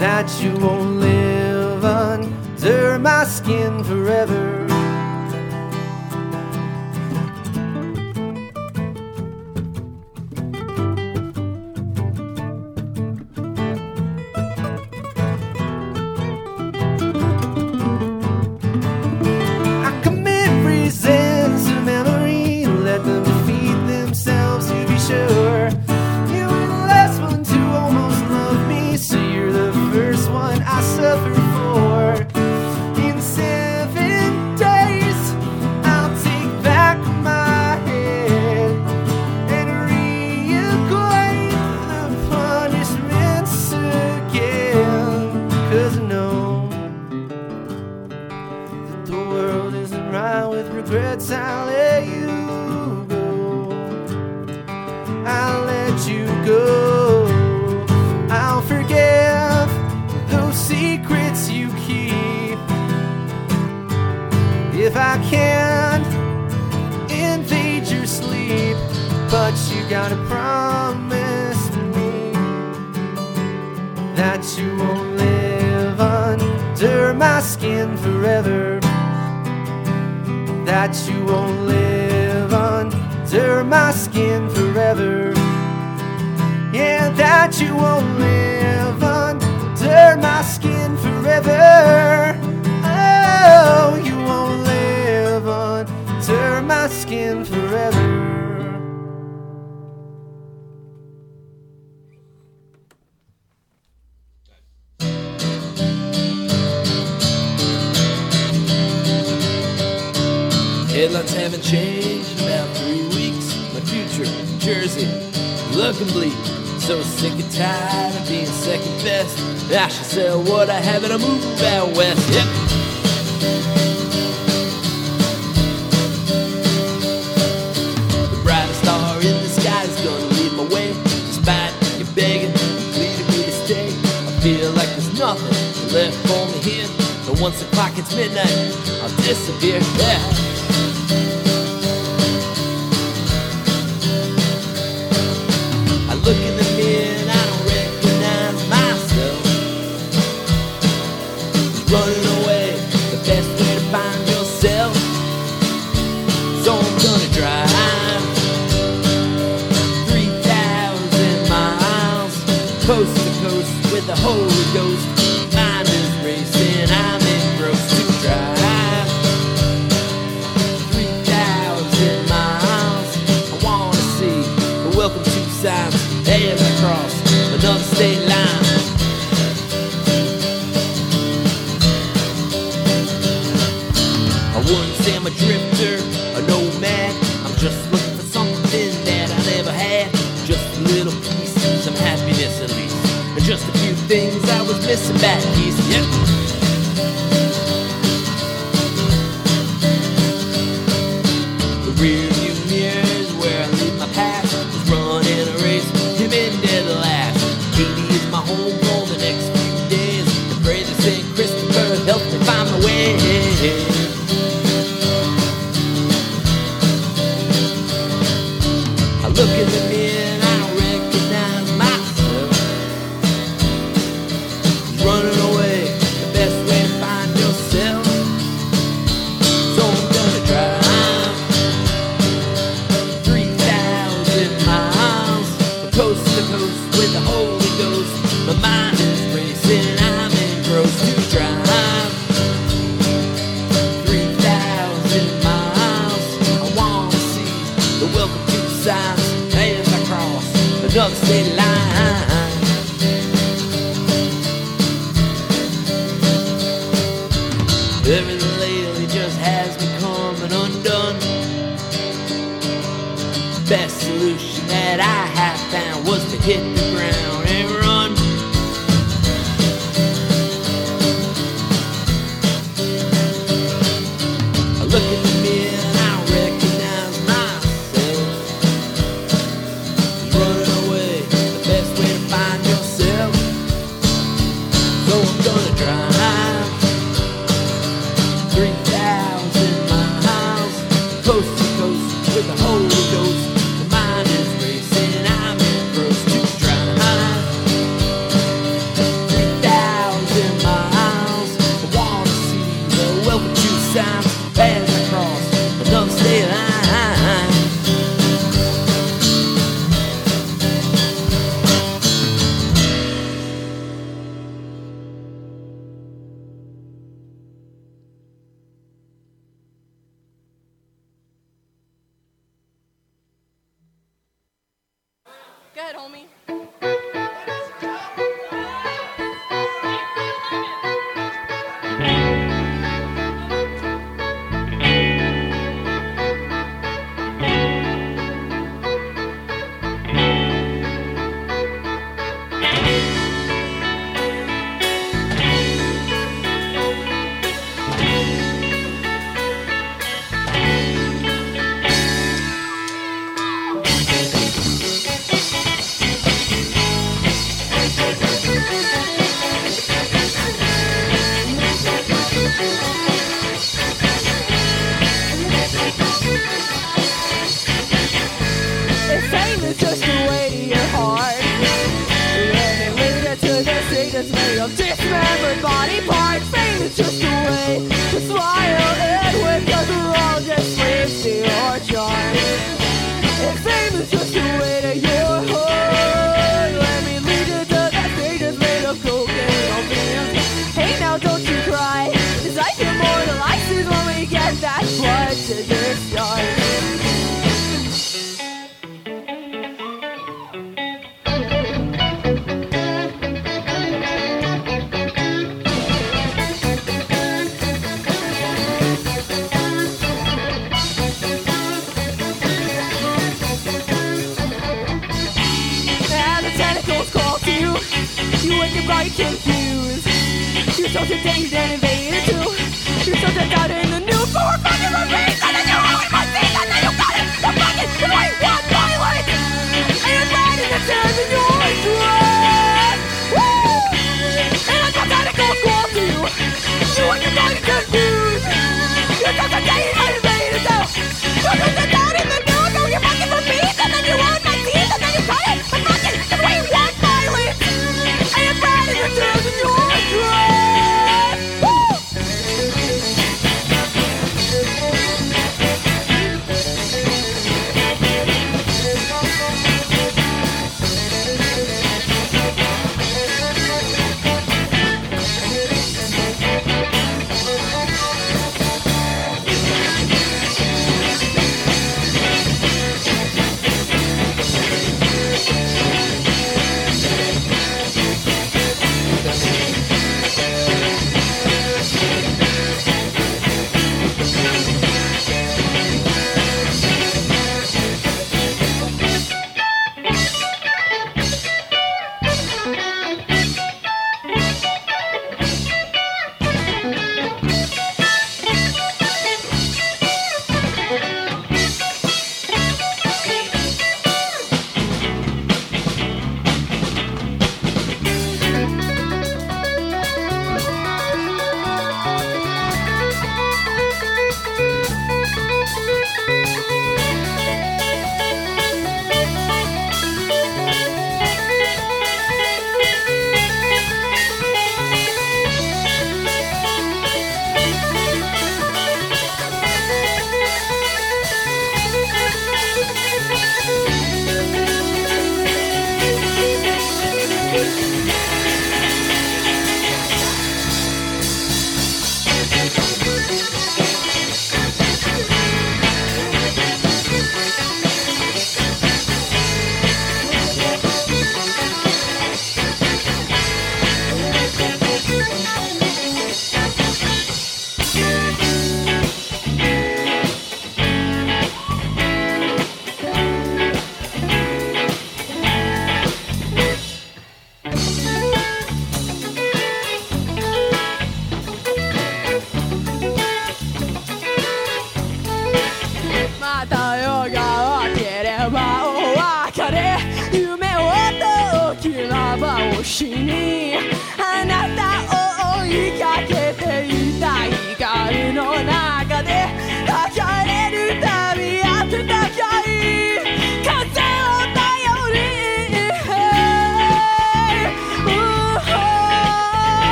That you won't live under my skin forever.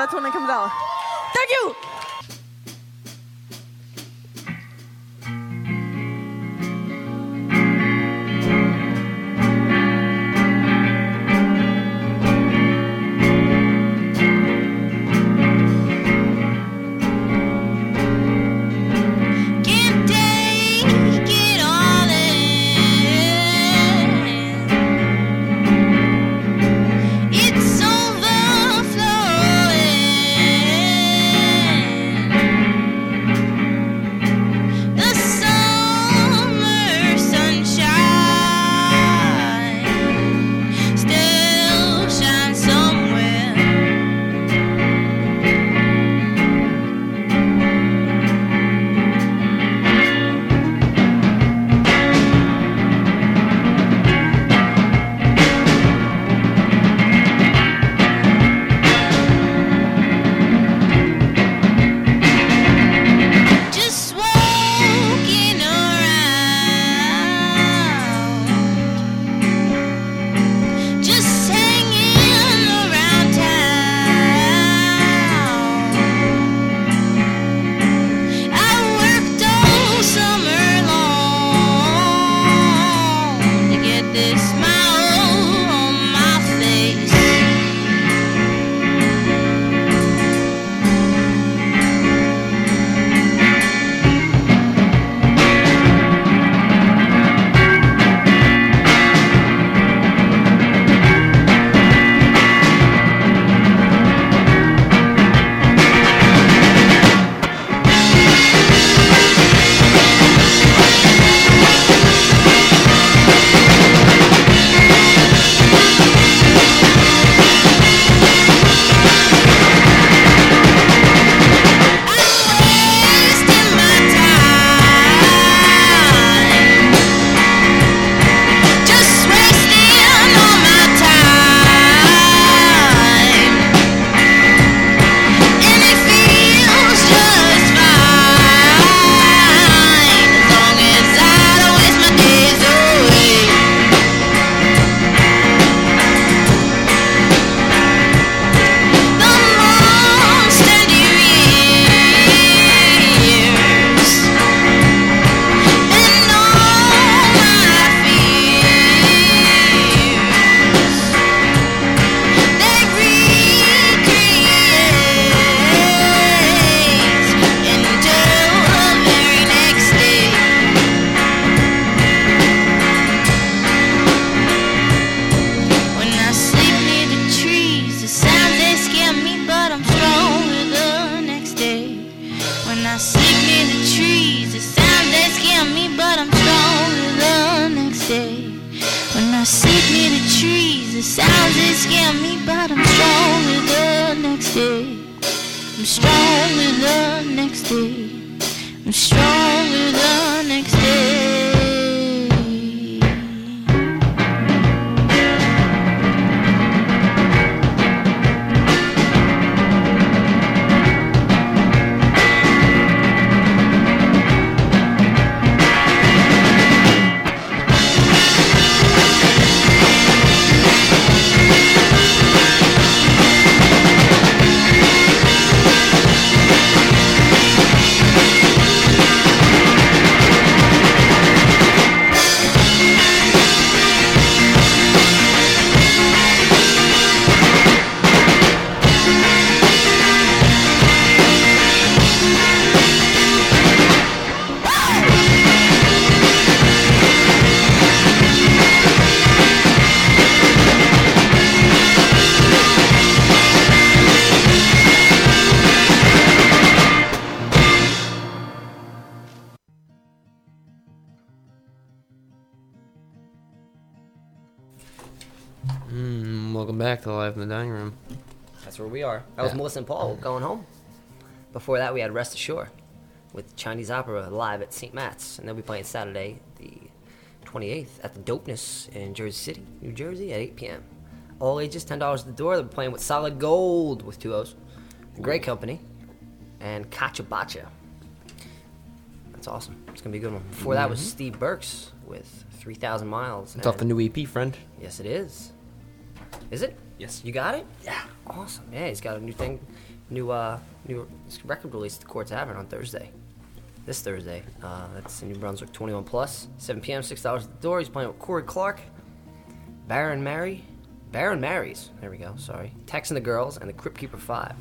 That's when I Before that, we had Rest Ashore with Chinese Opera live at St. Matt's, and they'll be playing Saturday, the 28th, at the Dopeness in Jersey City, New Jersey, at 8 p.m. All ages, $10 at the door. They'll be playing with Solid Gold with two O's. Great company. And Kachabacha. That's awesome. It's going to be a good one. Before that was Mhm. Steve Burks with 3,000 Miles. It's off the new EP, friend. Yes, it is. Is it? Yes. You got it? Yeah. Awesome. Yeah, he's got a new thing, new uh, new record release at the Court Tavern on Thursday. This Thursday. Uh, that's in New Brunswick, 21 plus, 7 p.m., six dollars at the door. He's playing with Corey Clark, Baron Mary, Baron Marys. There we go. Sorry. Tex and the Girls and the Crypt Keeper Five.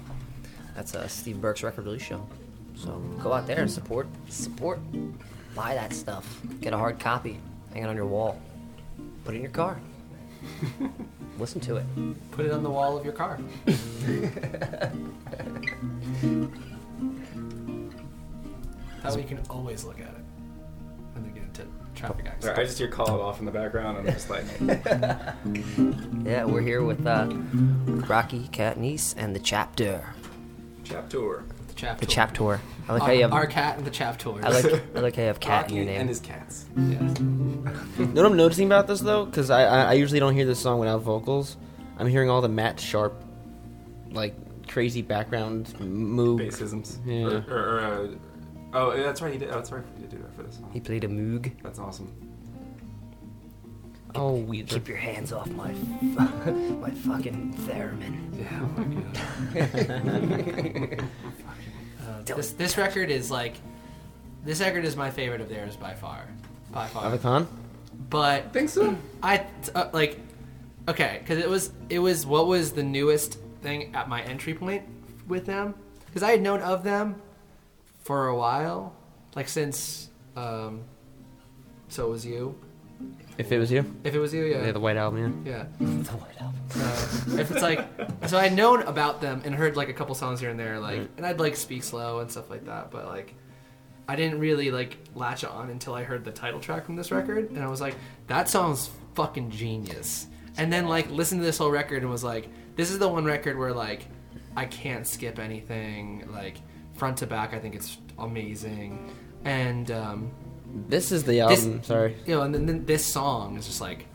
That's uh, Steve Burke's record release show. So go out there and support, support, buy that stuff. Get a hard copy, hang it on your wall, put it in your car. Listen to it. Put it on the wall of your car. that way you can always look at it. when they get into traffic Sorry, I just hear call it off in the background, and I'm just like, Yeah, we're here with uh, Rocky, Cat Niece, and the Chapter. chapter. The chap The tour. Chapter. I like how you have. our cat and the chap tour. I like. I like how you have cat in your name. and his cats. Yeah. You know what I'm noticing about this though? Because I, I I usually don't hear this song without vocals. I'm hearing all the Matt Sharp, like crazy background moog. Bassisms. Yeah. Or, or, or, uh, oh, yeah, that's right. He did. Oh, that's right. He did do that for this song. He played a moog. That's awesome. Oh, we Keep your hands off my, my fucking theremin. Yeah. Uh, this this record is like, this record is my favorite of theirs by far, by far. Avicon? But think so. I uh, like, okay, because it was it was what was the newest thing at my entry point with them because I had known of them for a while, like since um, So Jealous. If it was you. If it was you, yeah. Yeah, the White Album. Yeah. the White Album. Uh, if it's like, so I'd known about them and heard like a couple songs here and there, like, and I'd like speak slow and stuff like that, but like, I didn't really like latch on until I heard the title track from this record, and I was like, that song's fucking genius. And then like listened to this whole record and was like, this is the one record where like I can't skip anything, like front to back. I think it's amazing, and um, This is the This- album. sorry. you know, and then, then this song is just like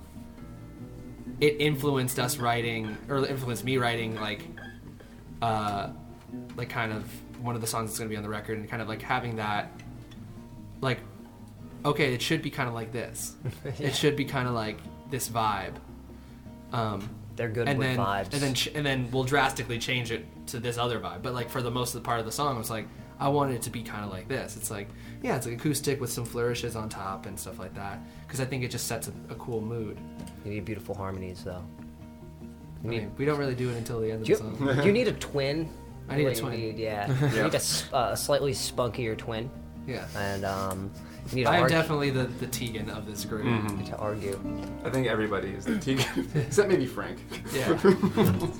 it influenced us writing, or influenced me writing, like, uh, like kind of one of the songs that's gonna be on the record, and kind of like having that, like, okay, it should be kind of like this. It should be kind of like this vibe. Um, They're good and with then, vibes. And then, ch- and then we'll drastically change it to this other vibe. But like for the most of the part of the song, it's like, I wanted it to be kind of like this. It's like, yeah, it's like acoustic with some flourishes on top and stuff like that. Because I think it just sets a, a cool mood. You need beautiful harmonies, though. I mean, we don't really do it until the end of you, the song. you need a twin? I need a What do you twin. need? Yeah. You need a, uh, a slightly spunkier twin. Yeah. And um, you need to I am argue. definitely the, the Tegan of this group. Mhm. to argue. I think everybody is the Tegan, except maybe Frank. Yeah.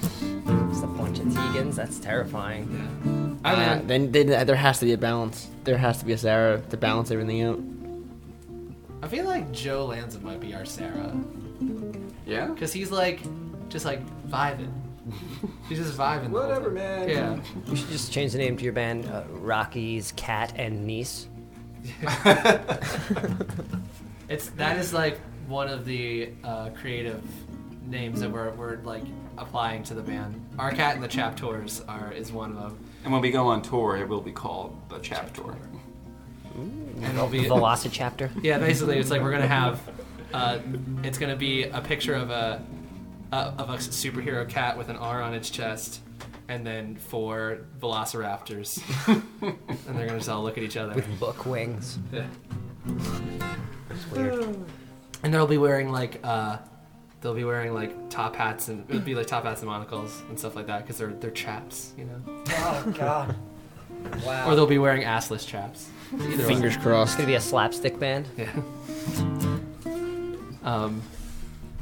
It's a bunch of Tegans. That's terrifying. Yeah. I Uh, mean, then, then there has to be a balance. There has to be a Sara to balance everything out. I feel like Joe Lanza might be our Sara. Yeah. Because he's like, just like vibing. He's just vibing. Whatever, man. Yeah. You should just change the name to your band, uh, Rocky's Cat and Niece. It's that is like one of the uh, creative names that we're, we're like applying to the band. Our cat and the Chap Tours are is one of them, And when we go on tour, it will be called the Chap Tour. and it'll be Velocichapter. yeah. Basically, it's like we're gonna have uh, it's gonna be a picture of a uh, of a superhero cat with an R on its chest. And then four velociraptors, and they're gonna just all look at each other. With book wings. Yeah. It's weird. And they'll be wearing like uh, they'll be wearing like top hats and it'll be like top hats and monocles and stuff like that because they're they're chaps, you know. Oh God. Wow. Or they'll be wearing assless chaps. Either way. Fingers It's crossed. gonna be a slapstick band. Yeah. Um.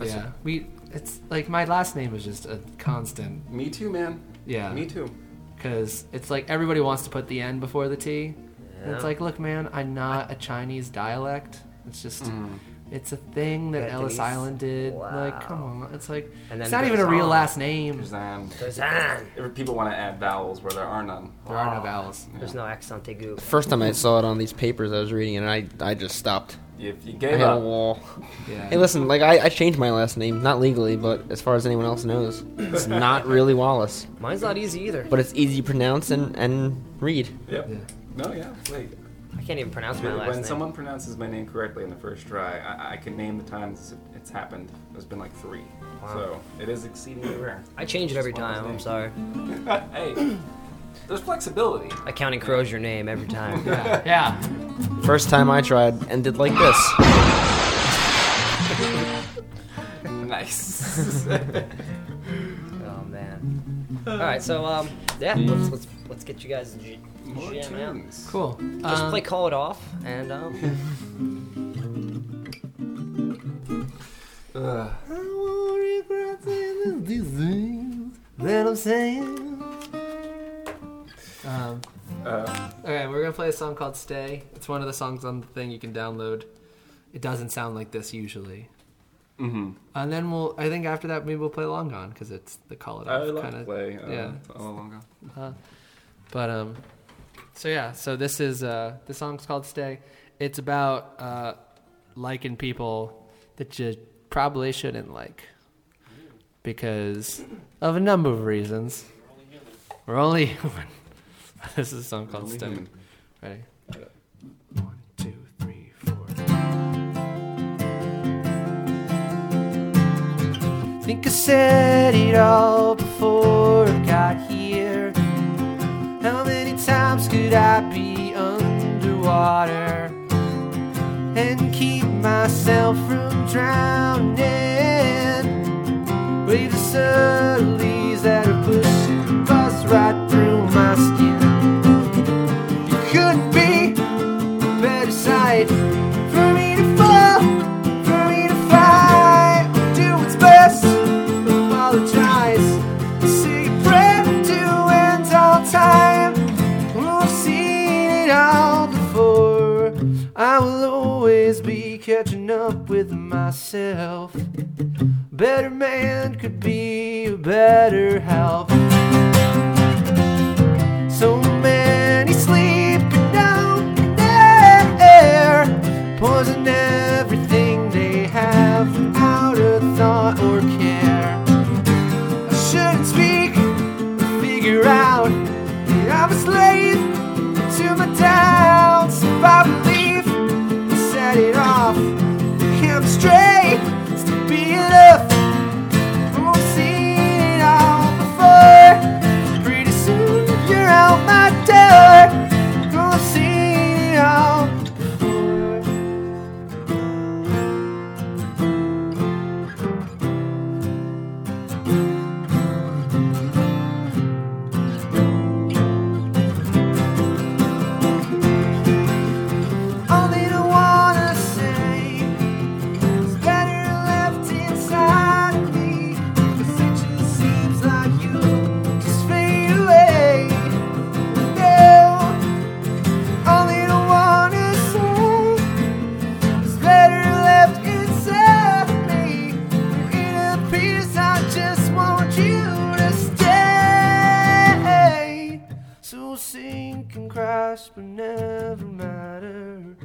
Yeah. We. It's like my last name is just a constant. Me too, man. Yeah. Me too. Because it's like everybody wants to put the N before the T. And it's like, look, man, I'm not a Chinese dialect. It's just, Mm. It's a thing that Ellis Island did. Like, come on. It's like, And then it's not even a real last name. Kazan. Kazan. People want to add vowels where there are none. There are no vowels. There's no accent aigu. First time I saw it on these papers I was reading, and I I just stopped. If you I gave hit a wall. Yeah. Hey, listen, like I, I changed my last name, not legally, but as far as anyone else knows, it's not really Wallace. Mine's not easy either. But it's easy to pronounce and, and read. Yep. Yeah. No, yeah. Wait. I can't even pronounce my When last name. When someone pronounces my name correctly in the first try, I, I can name the times it's happened. There's been like three. Wow. So it is exceedingly rare. I change it every Just one of time. I'm sorry. hey, there's flexibility. Accounting crows your name every time. Yeah. yeah. First time I tried, ended like this. Nice. Oh man. All right, so um, yeah, let's let's let's get you guys j- More jamming out. tunes. Cool. Just Um, play "Call It Off" and um, Ugh. that I'm saying. Um, Uh, okay, we're gonna play a song called "Stay." It's one of the songs on the thing you can download. It doesn't sound like this usually. mhm. And then we'll, I think after that maybe we'll play Long Gone because it's the call it I off love kind to of. play. Uh, yeah. All along. Uh, but um, so yeah, so this is uh, the song's called "Stay." It's about uh, liking people that you probably shouldn't like because of a number of reasons. We're only human. this is a song called "Stay." Ready? One, two, three, four. Think I said it all before I got here. How many times could I be underwater and keep myself from drowning? Brave the subtleties that are pushing bust right through my skin. Catching up with myself. Better man could be a better help. So many sleeping down there, poison everything they have out of thought or care. I shouldn't speak figure out I'm a slave to my doubts. If I set it off, chemistry is to be enough. I've seen it all before. Pretty soon you're out my door. I've seen twice, but never matter.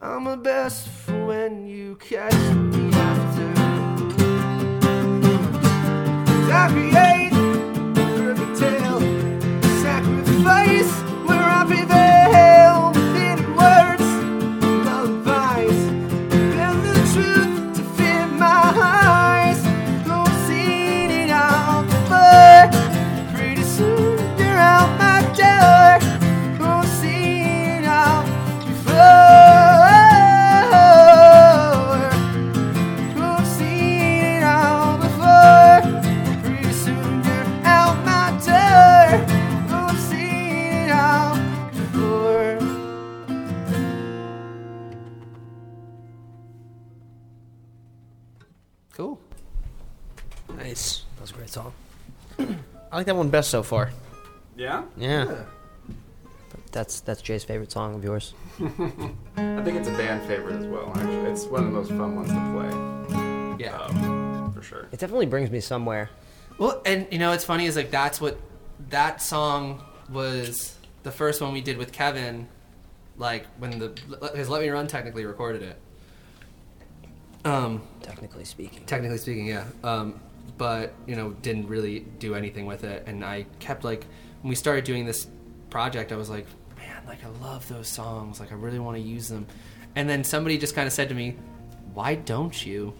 I'm the best for when you catch me after. I create I like that one best so far. Yeah? Yeah. That's that's Jay's favorite song of yours. I think it's a band favorite as well, actually. It's one of the most fun ones to play. Yeah. Um, for sure. It definitely brings me somewhere. Well, and you know, what's funny is like that's what that song was the first one we did with Kevin. Like when the because Let Me Run technically recorded it. Um, Technically speaking. technically speaking, yeah. Um, but you know, didn't really do anything with it, and I kept like when we started doing this project, I was like, man, like I love those songs, like I really want to use them, and then somebody just kind of said to me, why don't you?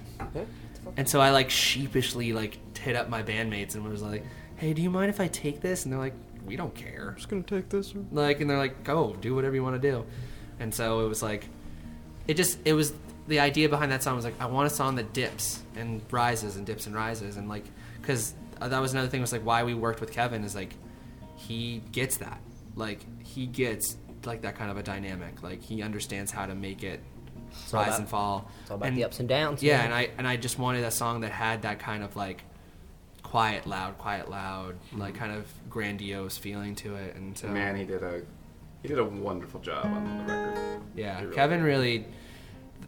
And so I like sheepishly like hit up my bandmates and was like, "Hey, do you mind if I take this?" And they're like, "We don't care." Just gonna take this. Like, and they're like, "Go, do whatever you want to do." And so it was like, it just it was the idea behind that song was like, I want a song that dips and rises and dips and rises and like, because uh, that was another thing was like why we worked with Kevin is like, he gets that, like he gets like that kind of a dynamic, like he understands how to make it all rise about- and fall. it's all about the ups and downs, Yeah, man. and I and I just wanted a song that had that kind of like quiet, loud, quiet, loud, mm-hmm. like kind of grandiose feeling to it. And so, Man, he did a he did a wonderful job on the record. yeah, really Kevin did. really,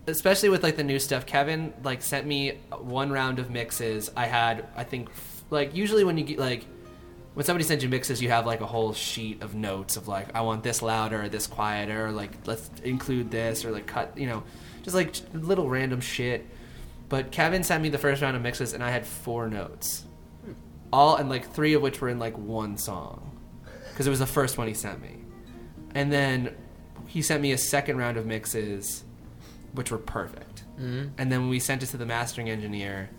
especially with like the new stuff. Kevin like sent me one round of mixes. I had, I think, like usually when you get like when somebody sends you mixes, you have like a whole sheet of notes of like I want this louder, this quieter, like let's include this or like cut, you know, just like little random shit. But Kevin sent me the first round of mixes, and I had four notes, hmm. all and like three of which were in like one song, because it was the first one he sent me, and then he sent me a second round of mixes, which were perfect. Mhm. And then when we sent it to the mastering engineer,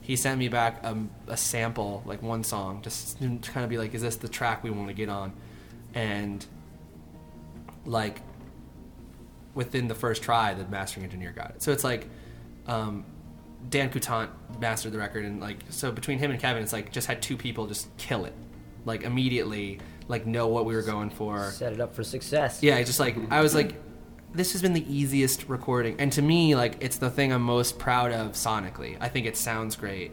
he sent me back a, a sample, like one song, just to kind of be like, "Is this the track we want to get on?" And like within the first try, the mastering engineer got it. So it's like um, Dan Coutant mastered the record, and like so between him and Kevin, it's like just had two people just kill it, like immediately, like know what we were going for. Set it up for success. Yeah, just like I was like, this has been the easiest recording, and to me, like it's the thing I'm most proud of sonically. I think it sounds great,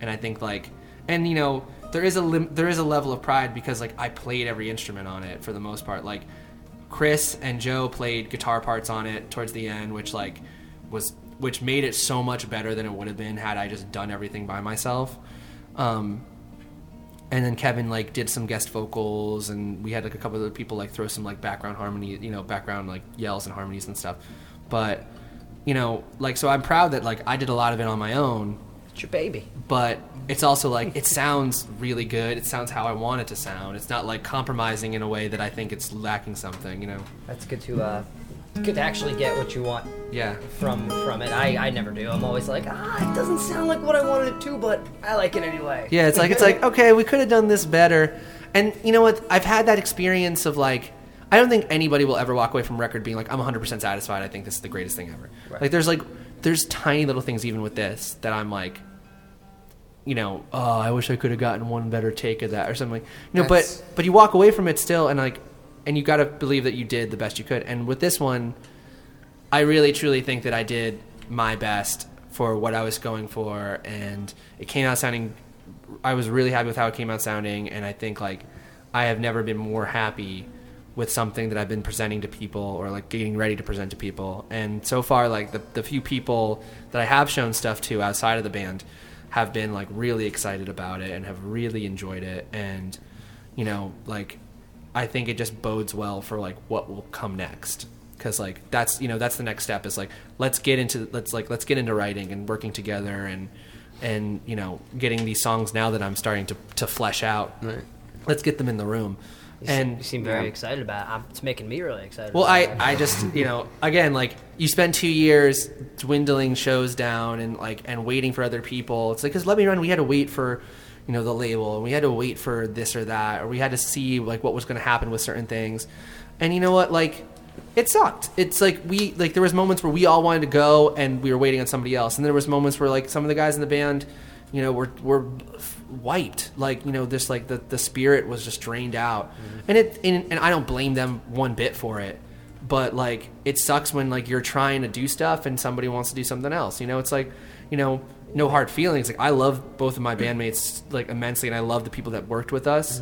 and I think like, and you know, there is a lim- there is a level of pride because like I played every instrument on it for the most part. Like Chris and Joe played guitar parts on it towards the end, which like was which made it so much better than it would have been had I just done everything by myself. Um, and then Kevin like did some guest vocals, and we had like a couple other people like throw some like background harmony, you know, background like yells and harmonies and stuff. But you know, like so, I'm proud that like I did a lot of it on my own. It's your baby. But it's also like it sounds really good. It sounds how I want it to sound. It's not like compromising in a way that I think it's lacking something. You know? That's good to uh, good to actually get what you want. Yeah. From from it, I I never do. I'm always like, ah, it doesn't sound like what I wanted it to, but I like it anyway. Yeah, it's like it's like okay, we could have done this better. And you know what? I've had that experience of like I don't think anybody will ever walk away from a record being like I'm 100% satisfied. I think this is the greatest thing ever. Right. Like there's like there's tiny little things even with this that I'm like you know, oh, I wish I could have gotten one better take of that or something. You know, That's- but but you walk away from it still and like and you got to believe that you did the best you could. And with this one I really truly think that I did my best for what I was going for, and it came out sounding. I was really happy with how it came out sounding, and I think like I have never been more happy with something that I've been presenting to people or like getting ready to present to people. And so far, like the the few people that I have shown stuff to outside of the band have been like really excited about it and have really enjoyed it, and you know like I think it just bodes well for like what will come next. Because like that's you know that's the next step is like let's get into let's like let's get into writing and working together and and you know getting these songs now that I'm starting to to flesh out. Right. Let's get them in the room. You and you seem very excited about it. I'm, it's making me really excited. well, I. I just you know again like you spend two years dwindling shows down and like and waiting for other people. It's like because Let Me Run, we had to wait for you know the label and we had to wait for this or that or we had to see like what was going to happen with certain things. And you know what, like it sucked. It's like we like there was moments where we all wanted to go and we were waiting on somebody else, and there was moments where like some of the guys in the band, you know, were were wiped. Like you know, this like the the spirit was just drained out, mm-hmm. and it and, and I don't blame them one bit for it. But like it sucks when like you're trying to do stuff and somebody wants to do something else. You know, it's like you know. No hard feelings. Like I love both of my bandmates like immensely, and I love the people that worked with us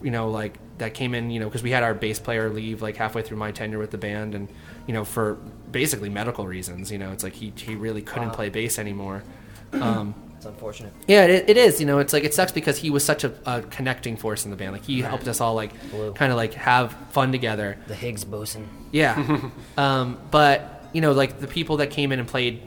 you know, like that came in, you know, because we had our bass player leave like halfway through my tenure with the band, and you know, for basically medical reasons. You know, it's like he he really couldn't Wow. play bass anymore. Um, it's unfortunate. yeah, it, it is. You know, it's like it sucks because he was such a, a connecting force in the band. Like he Right. helped us all like kind of like have fun together. The Higgs boson. Yeah. um, but you know, like the people that came in and played,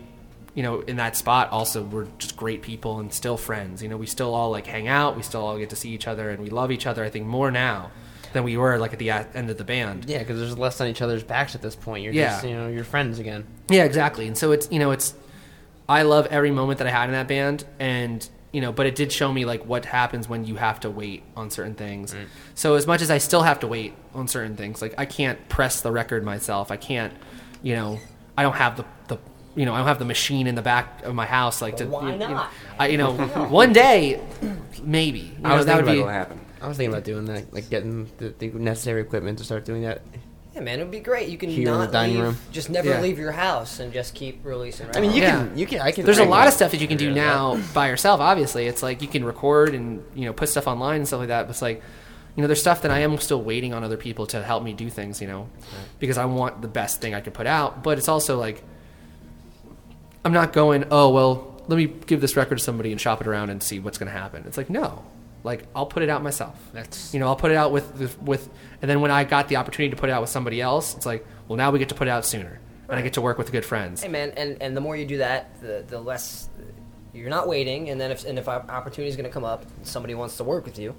you know, in that spot also were just great people and still friends. You know, we still all like hang out. We still all get to see each other and we love each other. I think more now than we were like at the uh, end of the band. Yeah, because there's less on each other's backs at this point. You're Yeah. just, you know, you're friends again. Yeah, exactly. And so it's you know it's I love every moment that I had in that band, and you know, but it did show me like what happens when you have to wait on certain things. So as much as I still have to wait on certain things, like I can't press the record myself. I can't, you know, I don't have the you know I don't have the machine in the back of my house like to. Why you know, not? I you know one day maybe you I know, was that thinking would be That'll happen. I was thinking about doing that, like getting the, the necessary equipment to start doing that. Yeah, man, it would be great. You can Here in the not dining leave, room. just never Yeah. leave your house and just keep releasing. I mean, you Yeah. can, you can, I can. There's a lot of stuff that you can do now by yourself. Obviously, it's like you can record and you know put stuff online and stuff like that. But it's like you know there's stuff that I am still waiting on other people to help me do things. You know, because I want the best thing I can put out. But it's also like I'm not going. Oh well, let me give this record to somebody and shop it around and see what's going to happen. It's like no. Like I'll put it out myself. That's- you know I'll put it out with with- and then when I got the opportunity to put it out with somebody else, it's like well now we get to put it out sooner, and I get to work with good friends. Hey, man, and, and the more you do that, the the less you're not waiting. And then if and if opportunity is going to come up, somebody wants to work with you.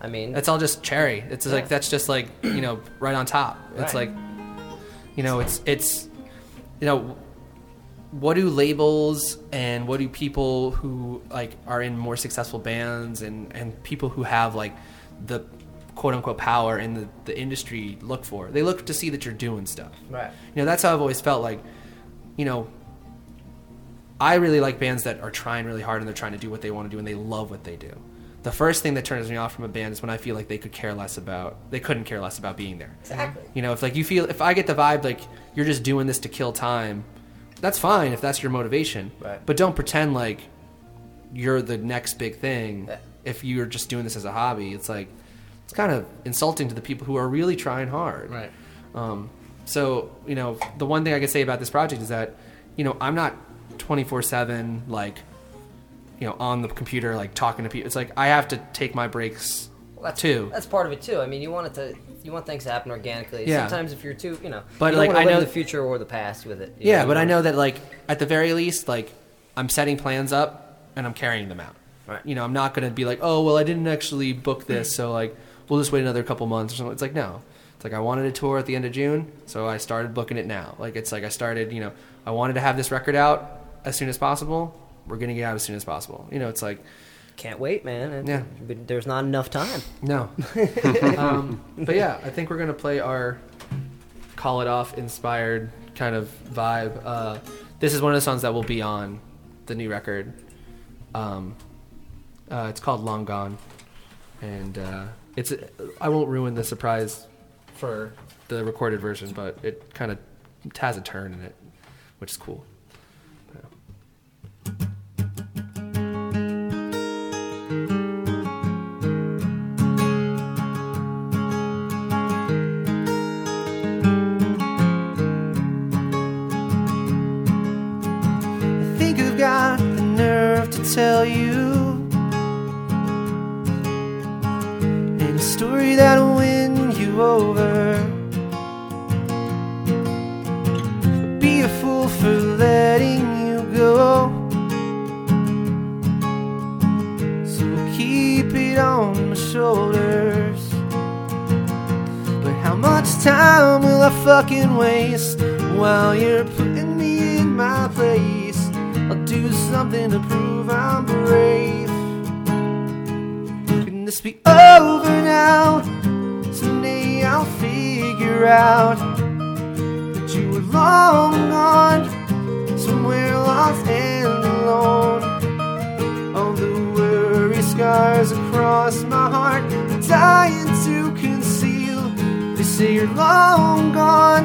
I mean, That's all just cherry. It's like that's just like you know right on top. It's like you know it's it's you know what do labels and what do people who like are in more successful bands and and people who have like the quote unquote power in the, the industry look for? They look to see that you're doing stuff. right. You know, that's how I've always felt like, you know, I really like bands that are trying really hard and they're trying to do what they want to do and they love what they do. The first thing that turns me off from a band is when I feel like they could care less about, they couldn't care less about being there. Exactly. You know, if like you feel, if I get the vibe like you're just doing this to kill time, that's fine if that's your motivation. Right. But don't pretend like you're the next big thing Yeah. if you're just doing this as a hobby. It's like, it's kind of insulting to the people who are really trying hard. Right. Um, so you know, the one thing I could say about this project is that, you know, I'm not 24 seven like, you know, on the computer like talking to people. It's like I have to take my breaks Well, that's, too. That's part of it too. I mean, you want it to, you want things to happen organically. Yeah. Sometimes if you're too, you know, But, you like, I know- the future or the past with it. Yeah, you but I know that like at the very least, like I'm setting plans up and I'm carrying them out. Right. You know, I'm not going to be like, oh well, I didn't actually book this, so like we'll just wait another couple months or something. It's like no, it's like I wanted a tour at the end of June, so I started booking it now. Like it's like I started, you know, I wanted to have this record out as soon as possible. We're getting it out as soon as possible. You know, it's like Can't wait, man. And- Yeah. There's not enough time. no. um, but yeah, I think we're gonna play our call it off inspired kind of vibe. Uh, this is one of the songs that will be on the new record. Um, uh, it's called Long Gone, and uh, it's I won't ruin the surprise for the recorded version, but it kind of has a turn in it, which is cool. Tell you a story that'll win you over. Be a fool for letting you go. So I'll keep it on my shoulders. But how much time will I fucking waste while you're putting me in my place? Do something to prove I'm brave. Can this be over now? Someday I'll figure out that you were long gone, somewhere lost and alone. All the worry scars across my heart, dying to conceal. They say you're long gone.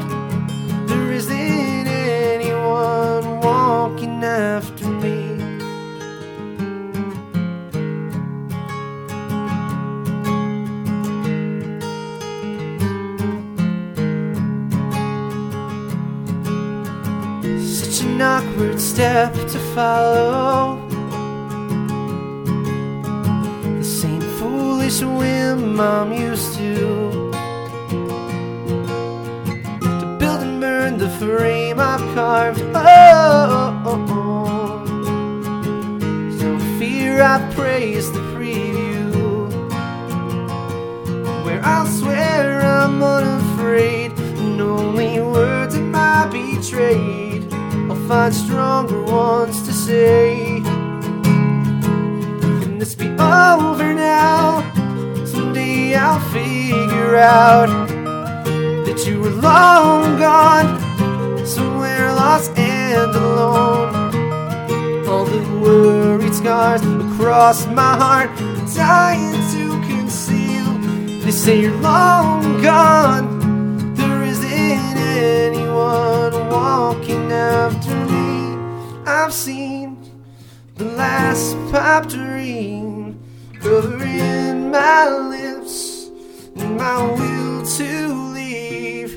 There isn't anyone walking after me. Such an awkward step to follow. The same foolish whim I'm used to. Frame I've carved. Oh, oh, oh. So fear I praise the preview. Where I'll swear I'm unafraid. And only words of my betrayed. I'll find stronger ones to say. Can this be over now? Someday I'll figure out that you were long gone, and alone. All the worried scars across my heart, dying to conceal. They say you're long gone. There isn't anyone walking after me. I've seen the last pop dream covering my lips and my will to leave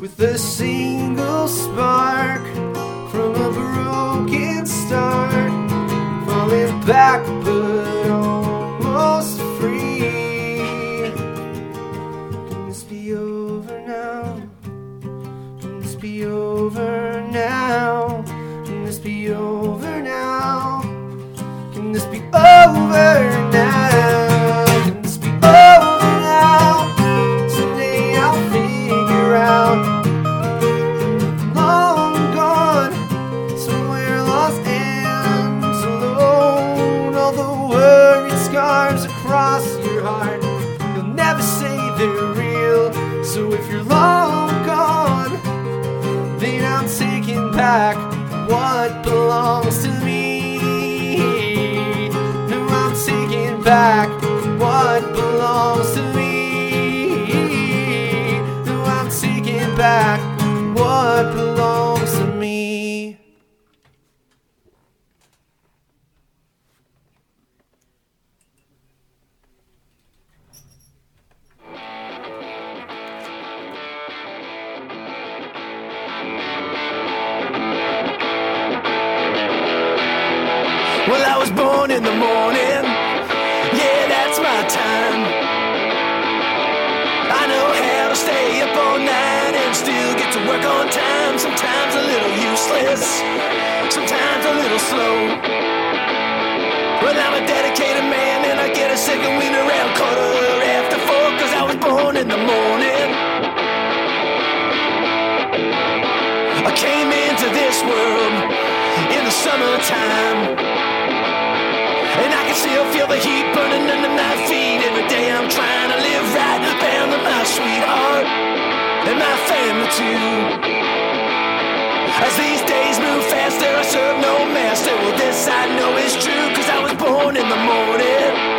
with a single spark broken start falling back but almost free. Can this be over now? Can this be over now? Can this be over now? Can this be over now? Summertime. And I can still feel the heat burning under my feet. Every day I'm trying to live right. Bound to my sweetheart and my family too. As these days move faster, I serve no master. Well, this I know is true, cause I was born in the morning.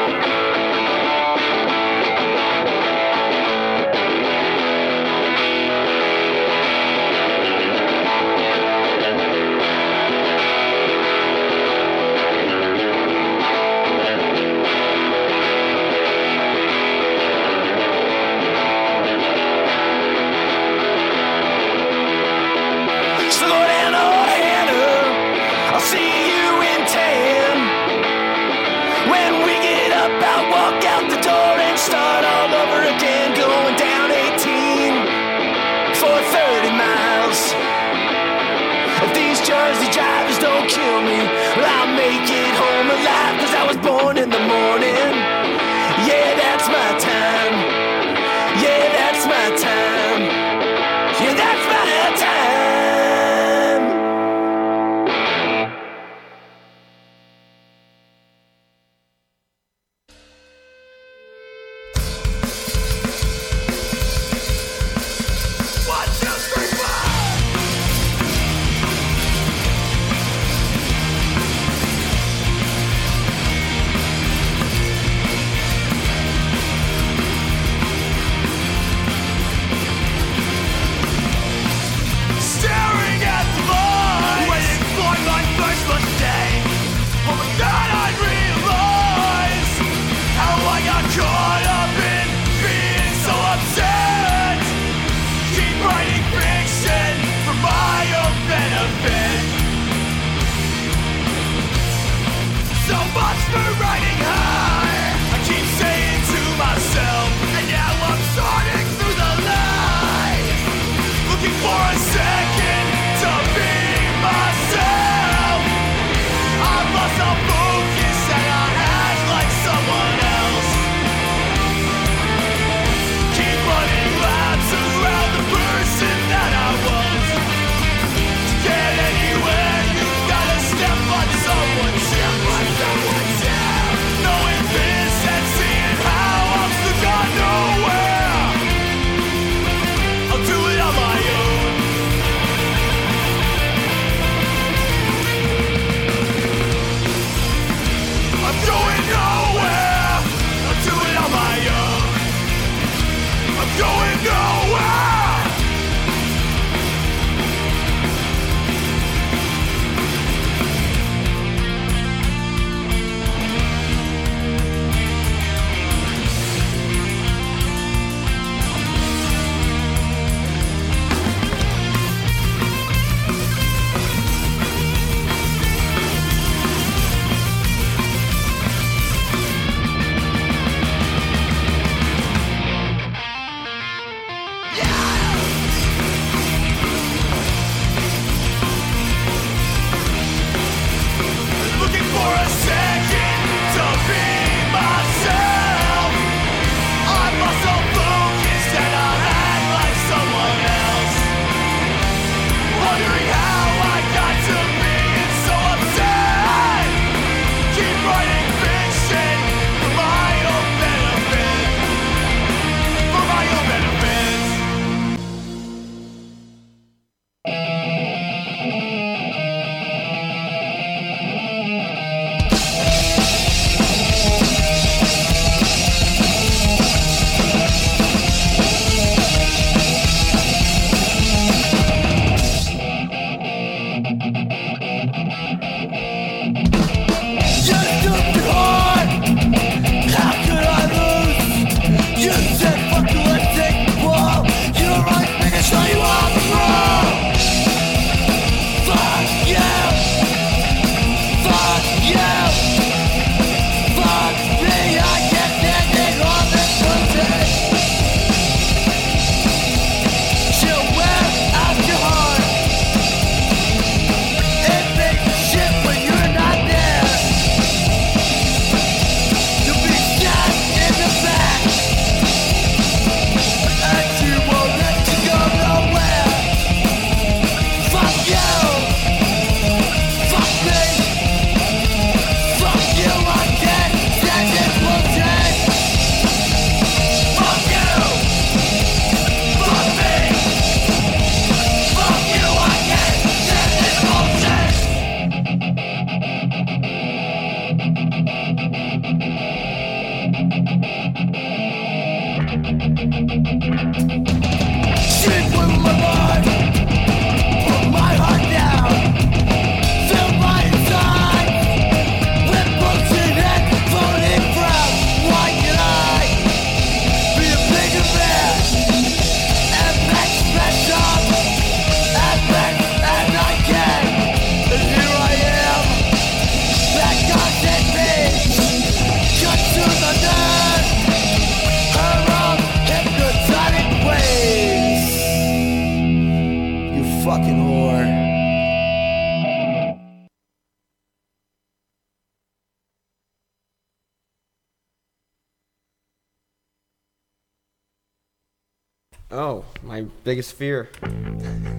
Biggest fear.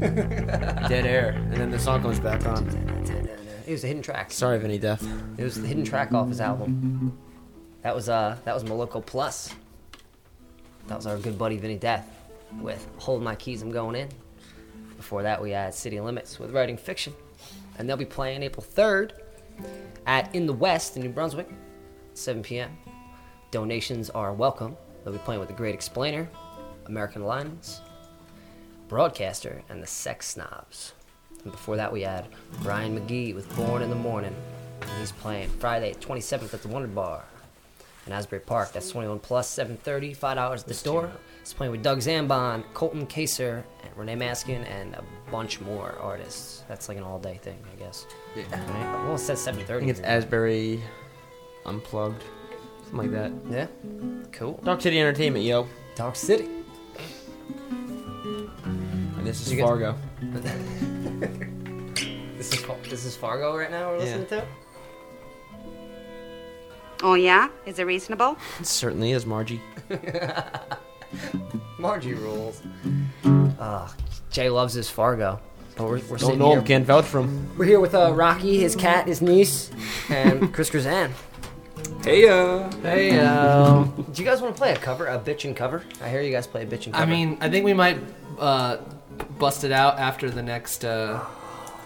Dead air, and then the song comes back on. It was a hidden track. Sorry, Vinny Death. It was the hidden track off his album. That was uh that was Moloko Plus. That was our good buddy Vinny Death with Hold My Keys, I'm Going In. Before that we had City Limits with Writing Fiction. And they'll be playing April 3rd at In the West in New Brunswick, 7 p.m. Donations are welcome. They'll be playing with The Great Explainer, American Lions, Broadcaster, and the Sex Snobs. And before that, we had Brian McGee with Born in the Morning. And he's playing Friday, 27th at the Wonder Bar in Asbury Park. That's 21 plus, 7.30, $5 at the door. He's playing with Doug Zambon, Colton Kaser, and Renee Maskin, and a bunch more artists. That's like an all-day thing, I guess. Yeah. Right? Well, it says 7.30. I think it's Asbury Unplugged. Something like that. Yeah. Cool. Dark City Entertainment, yo. Dark City. And this is You get- Fargo. This is, Fa- this is Fargo right now we're Yeah. listening to? Oh, yeah? Is it reasonable? It certainly is, Margie. Margie rules. Uh, Jay loves his Fargo. But we're, we're Don't sitting know here. him, can't vouch for him. We're here with uh, Rocky, his cat, his niece, and Chris Grazan. Hey, uh. Hey, yo. Do you guys want to play a cover, a bitchin' cover? I hear you guys play a bitchin' cover. I mean, I think we might uh, bust it out after the next. Uh,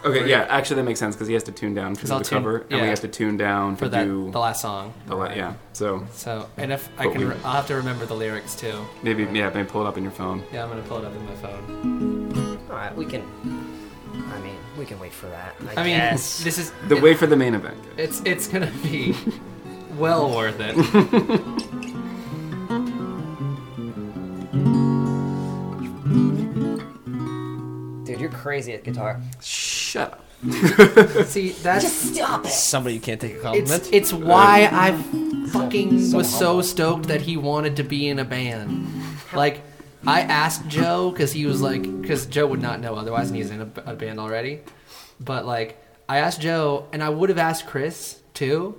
Okay, break. yeah, actually that makes sense because he has to tune down for 'Cause the tune- cover, and we yeah. have to tune down for to that do the last song. the la- yeah. So So, and if I can, we- re- I'll have to remember the lyrics too. maybe yeah, maybe pull it up in your phone. Yeah, I'm gonna pull it up in my phone. All right, we can. I mean, we can wait for that. I, I mean, this is The it- wait for the main event. It's it's gonna be well worth it. you're crazy at guitar. Shut up. See, that's Just stop it. Somebody you can't take a compliment. it's uh, why I fucking So was so stoked that he wanted to be in a band. Like, I asked Joe because he was like, because Joe would not know otherwise, and he's in a, a band already. But like, I asked Joe, and I would have asked Chris too,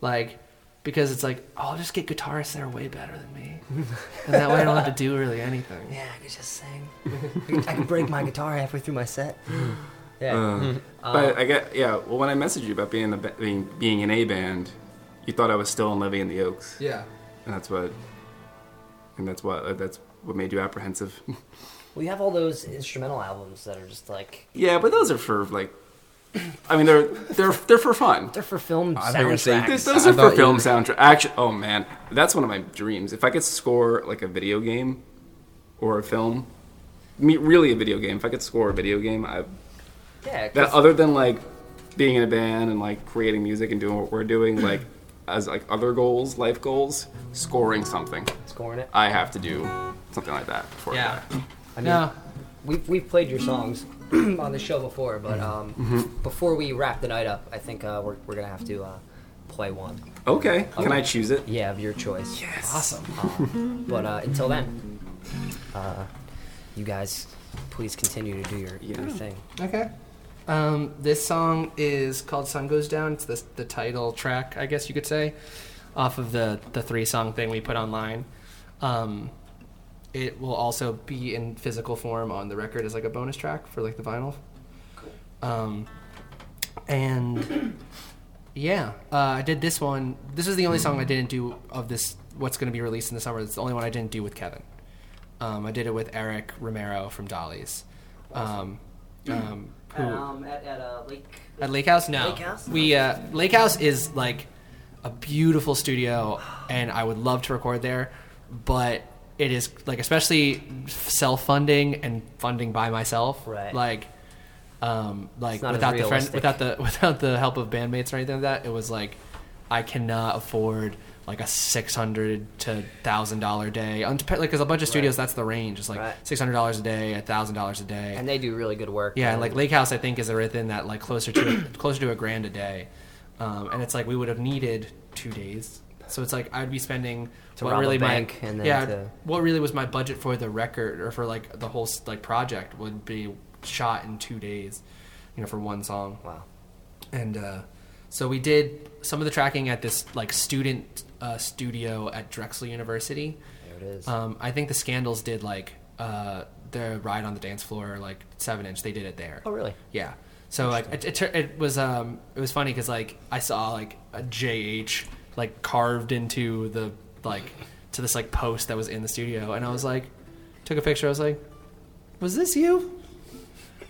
like, because it's like, oh, I'll just get guitarists that are way better than me, and that way I don't have to do really anything. Yeah, I could just sing. I could break my guitar halfway through my set. Yeah. Uh, Uh, but I get yeah. Well, when I messaged you about being in the ba- being, being in a band, you thought I was still in Living in the Oaks, Yeah. and that's what, and that's what that's what made you apprehensive. Well, you have all those instrumental albums that are just like yeah, but those are for like, I mean they're they're they're for fun. they're for film I thought you were gonna say- soundtracks. Those, those I are for thought you film were- soundtrack. Actually, oh man, that's one of my dreams. If I could score like a video game or a film, me really a video game. If I could score a video game, I yeah, 'cause- that other than like being in a band and like creating music and doing what we're doing, like as like other goals, life goals, scoring something. scoring it. I have to do something like that before Yeah. I die. I mean, No. we've we've played your songs on the show before, but um, before we wrap the night up, I think uh, we're we're gonna have to uh, play one. Okay, can I choose it? Yeah, of your choice. Yes. Awesome. Uh, but uh, until then, uh, you guys, please continue to do your, your thing. Okay. Um, this song is called "Sun Goes Down." It's the the title track, I guess you could say, off of the the three song thing we put online. Um, it will also be in physical form on the record as like a bonus track for like the vinyl. Um, and yeah, uh, I did this one. This is the only song I didn't do of this. What's going to be released in the summer? It's the only one I didn't do with Kevin. Um, I did it with Eric Romero from Dolly's. Um, um, who, Um, at at uh, Lake. at Lake House? No. Lake House? We uh, Lake House is like a beautiful studio, and I would love to record there, but it is like especially self funding and funding by myself. Right. Like, um, like without the friend, without the without the help of bandmates or anything like that, it was like I cannot afford like a six hundred to thousand dollar day. Because a bunch of studios, that's the range. It's like Right. six hundred dollars a day, a thousand dollars a day. And they do really good work. Yeah, and like Lake House, I think is within that like closer to closer to a grand a day, um, and it's like we would have needed two days. So it's like I'd be spending To what rob a really bank my and then yeah to- what really was my budget for the record or for like the whole like project would be shot in two days, you know, for one song. Wow. And uh, so we did some of the tracking at this like student uh, studio at Drexel University. There it is. Um, I think the Scandals did like uh, the ride on the dance floor, like seven inch. They did it there. Oh, really? Yeah. So like it, it, it was um it was funny because like I saw like a JH like carved into the like to this like post that was in the studio, and I was like, took a picture. I was like, was this you?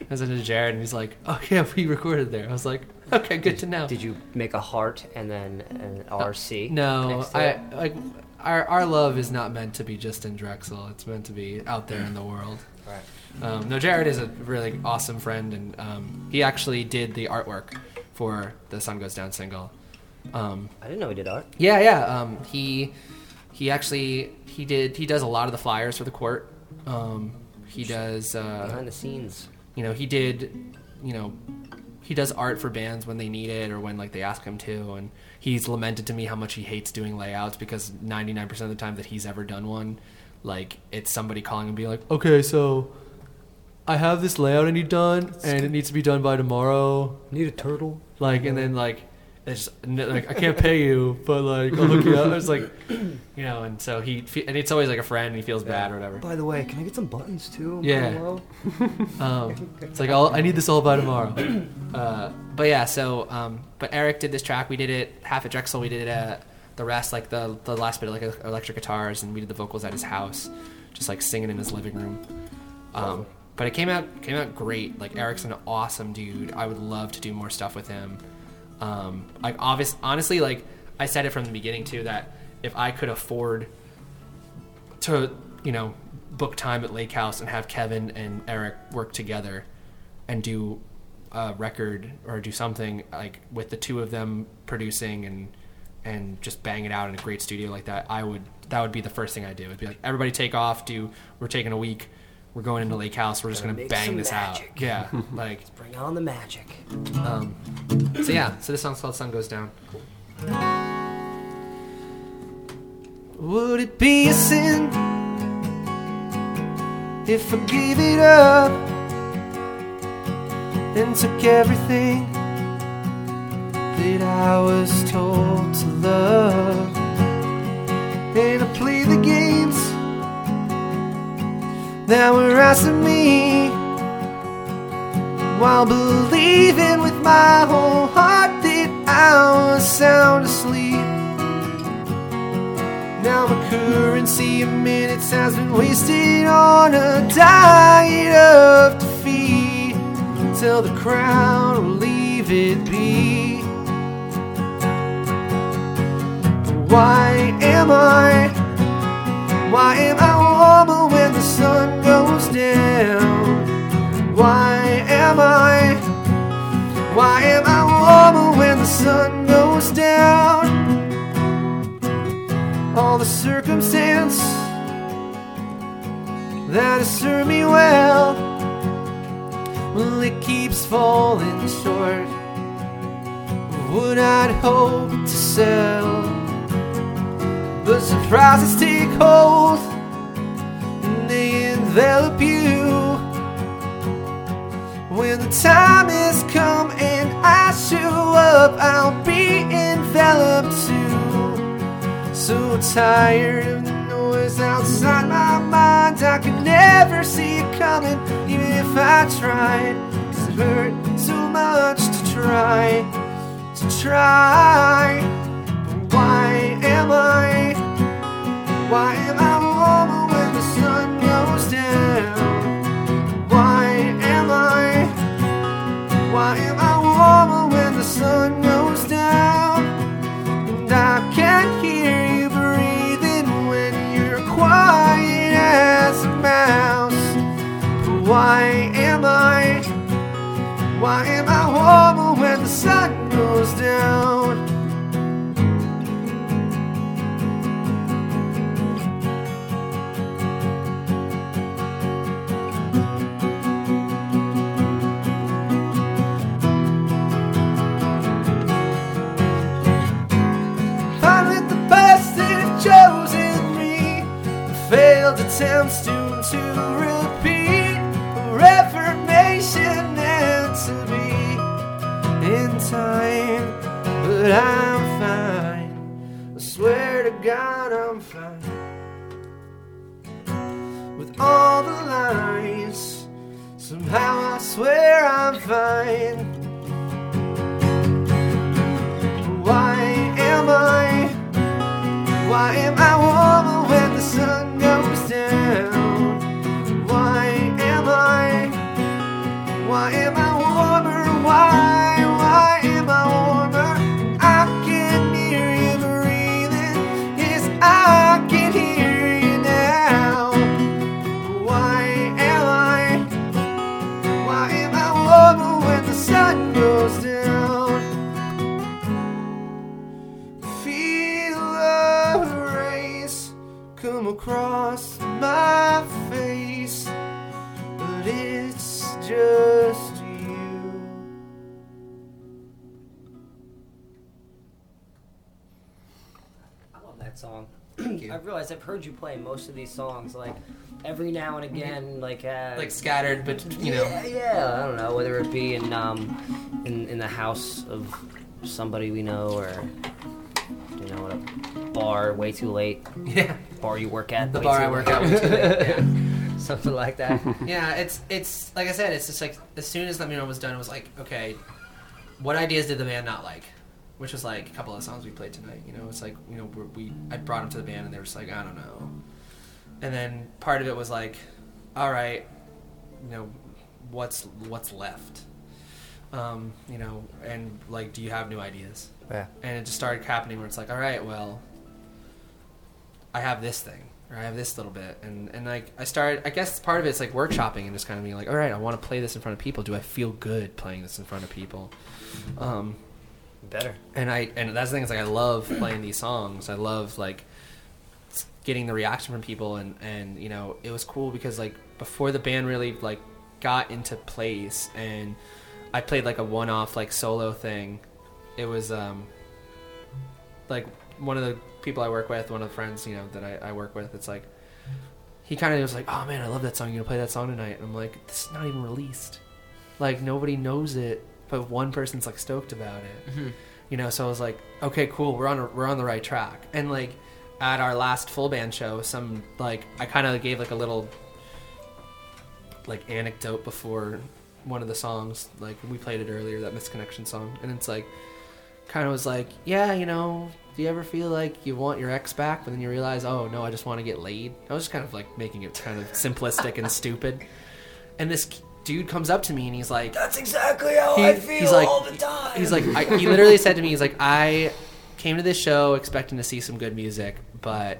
I was into Jared, and he's like, oh yeah, we recorded there. I was like, okay, good to know. Did you make a heart and then an RC? No, I it? like our our love is not meant to be just in Drexel. It's meant to be out there in the world. Right. Um, no, Jared is a really awesome friend, and um, he actually did the artwork for the "Sun Goes Down" single. Um, I didn't know he did art. yeah, yeah. Um, he he actually he did he does a lot of the flyers for the court. Um, he does uh, Behind the scenes. You know, he did. You know, he does art for bands when they need it or when like they ask him to. And he's lamented to me how much he hates doing layouts because ninety nine percent of the time that he's ever done one, like it's somebody calling and being like, okay, so. I have this layout I need done, and it needs to be done by tomorrow. Need a turtle? Like, and then like, it's like I can't pay you, but like I'll hook you up. It's like, you know, and so he fe- and it's always like a friend, and he feels bad or whatever. By the way, can I get some buttons too? Yeah. um, it's like I'll, I need this all by tomorrow. Uh, but yeah, so um, but Eric did this track. We did it half at Drexel. We did it at the rest, like the the last bit of like electric guitars, and we did the vocals at his house, just like singing in his living room. Um, but it came out came out great. Like Eric's an awesome dude. I would love to do more stuff with him. Um, like obvious, honestly, like I said it from the beginning too that if I could afford to you know book time at Lake House and have Kevin and Eric work together and do a record or do something like with the two of them producing and and just bang it out in a great studio like that, I would that would be the first thing I do. It'd be like everybody take off, do we're taking a week, we're going into Lake House, we're just Gonna gonna bang this magic. out. Yeah, like Bring on the magic. um, so yeah, so this song's called "Sun Goes Down." Would it be a sin if I gave it up and took everything that I was told to love? And I played the games that were of me while believing with my whole heart that I was sound asleep. Now my currency of minutes has been wasted on a diet of defeat till the crown will leave it be. Why am I? Why am I warmer when the sun goes down? Why am I? Why am I warmer when the sun goes down? all the circumstance that has served me well. Well, it keeps falling short of what I'd hoped to sell. But surprises take hold and they envelop you. When the time has come and I show up, I'll be enveloped too. So tired of the noise outside my mind, I could never see it coming, even if I tried. Cause it hurt so much to try, to try. But why am I? Why am I warmer when the sun goes down? Why am I? Why am I warmer when the sun goes down? And I can't hear you breathing when you're quiet as a mouse. Why am I? Why am I warmer when the sun goes down? Failed attempts to, to repeat. Reformation meant to be in time. But I'm fine. I swear to God I'm fine. With all the lies Somehow I swear I'm fine. Why am I? Why am I warmer when the sun down? Why am I? Why am I warmer? Why? Why song. I've realized I've heard you play most of these songs, like every now and again, like uh, Like scattered, but you know. Yeah, yeah, I don't know whether it be in um, in in the house of somebody we know, or you know, at a bar way too late. Yeah. Bar you work at. The bar I work at way too late, yeah. Something like that. yeah, it's it's like I said, it's just like as soon as Let Me Know was done, it was like, okay, what ideas did the band not like? Which was like a couple of songs we played tonight. You know, it's like you know we're, we I brought them to the band and they were just like I don't know, and then part of it was like, all right, you know, what's what's left, um, you know, and like, do you have new ideas? Yeah. And it just started happening where it's like, all right, well, I have this thing, or I have this little bit, and and like I started. I guess part of it's like workshopping and just kind of being like, all right, I want to play this in front of people. Do I feel good playing this in front of people? Um, Better. And I and that's the thing is like I love playing these songs. I love like getting the reaction from people, and and you know it was cool because like before the band really like got into place, and I played like a one-off like solo thing. It was um like one of the people I work with, one of the friends, you know, that I, I work with, it's like he kind of was like, "Oh man, I love that song. You gonna play that song tonight?" And I'm like, "This is not even released. Like nobody knows it, but one person's like stoked about it." Mhm. You know, so I was like, "Okay, cool. We're on a, we're on the right track." And like at our last full band show, some like I kind of gave like a little like anecdote before one of the songs. Like we played it earlier, that misconnection song, and it's like kind of was like, yeah, you know, do you ever feel like you want your ex back, but then you realize, oh no, I just want to get laid? I was just kind of like making it kind of simplistic and stupid. And this dude comes up to me and he's like, That's exactly how he- I feel he's like, all the time. He's like, I, he literally said to me, he's like, I came to this show expecting to see some good music, but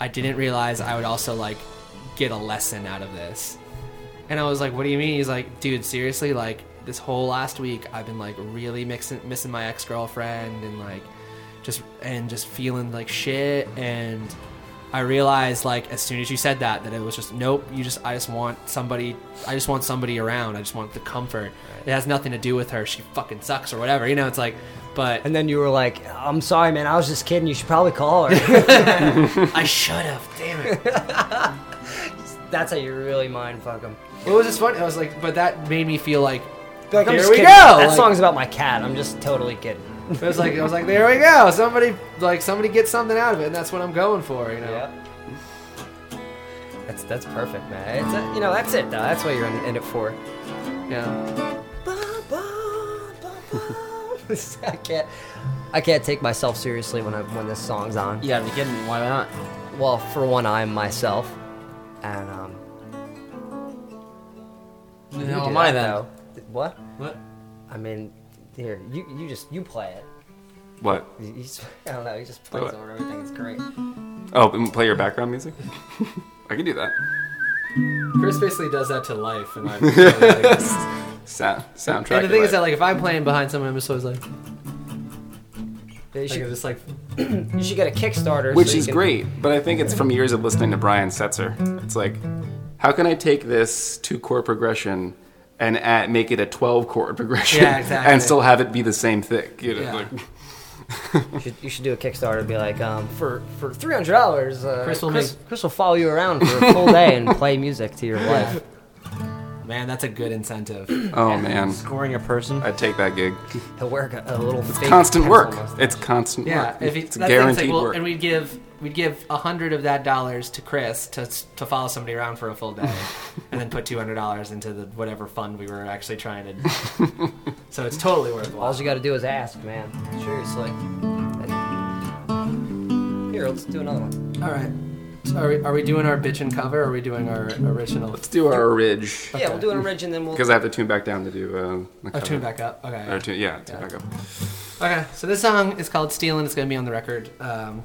I didn't realize I would also like get a lesson out of this. And I was like, what do you mean? He's like, dude, seriously, like this whole last week, I've been like really mixing, missing my ex girlfriend and like just and just feeling like shit and. I realized like as soon as you said that that it was just nope you just I just want somebody I just want somebody around I just want the comfort it has nothing to do with her she fucking sucks or whatever you know it's like but and then you were like, "I'm sorry, man. I was just kidding. You should probably call her." I should have damn it That's how you really mind fuck them. it was just funny I was like but that made me feel like Like, I'm there just we kidding. go That Like, song's about my cat. I'm just totally kidding. It was like I was like there we go somebody like somebody gets something out of it and that's what I'm going for you know Yeah. That's that's perfect, man. It's a, you know that's it though. That's what you're in, in it for. Yeah. I can't. I can't take myself seriously when I when this song's on. You gotta be kidding me. Why not? Well, for one, I'm myself, and um. Who the hell am I then? though. What? What? I mean, here you you just you play it. What? You, you just, I don't know. You just plays What? over everything. It's great. Oh, and play your background music? I can do that. Chris basically does that to life and I'm Sound, soundtrack. and the thing is that like if I'm playing behind someone I'm just always like You like, should, just like you should get a Kickstarter. Which so you is can- great, but I think it's from years of listening to Brian Setzer. It's like, how can I take this two chord progression and add, make it a 12 chord progression Yeah, exactly. and still have it be the same thick? You know, Yeah. like, You should, you should do a Kickstarter and be like, um, for for three hundred dollars, uh, Chris will Chris, Chris will follow you around for a full day and play music to your life. man that's a good incentive oh man, Scoring a person. I'd take that gig. He'll work a, a little. It's constant work. mustache. It's constant Yeah, work. if he, it's that's the thing, it's guaranteed like, well, work. and we'd give we'd give a hundred of that dollars to Chris to to follow somebody around for a full day, and then put two hundred dollars into the whatever fund we were actually trying to. so it's totally worthwhile. All you got to do is ask, man. Seriously. Here, let's do another one. All right. Are we are we doing our bitch and cover? Or are we doing our original? Let's do our ridge. Yeah, we'll do an orig and then we'll. Because I have to tune back down to do. Uh, the Oh, tune back up. Okay. Or tune, yeah, tune Yeah. back up. Okay, so this song is called "Stealing." It's going to be on the record. Um,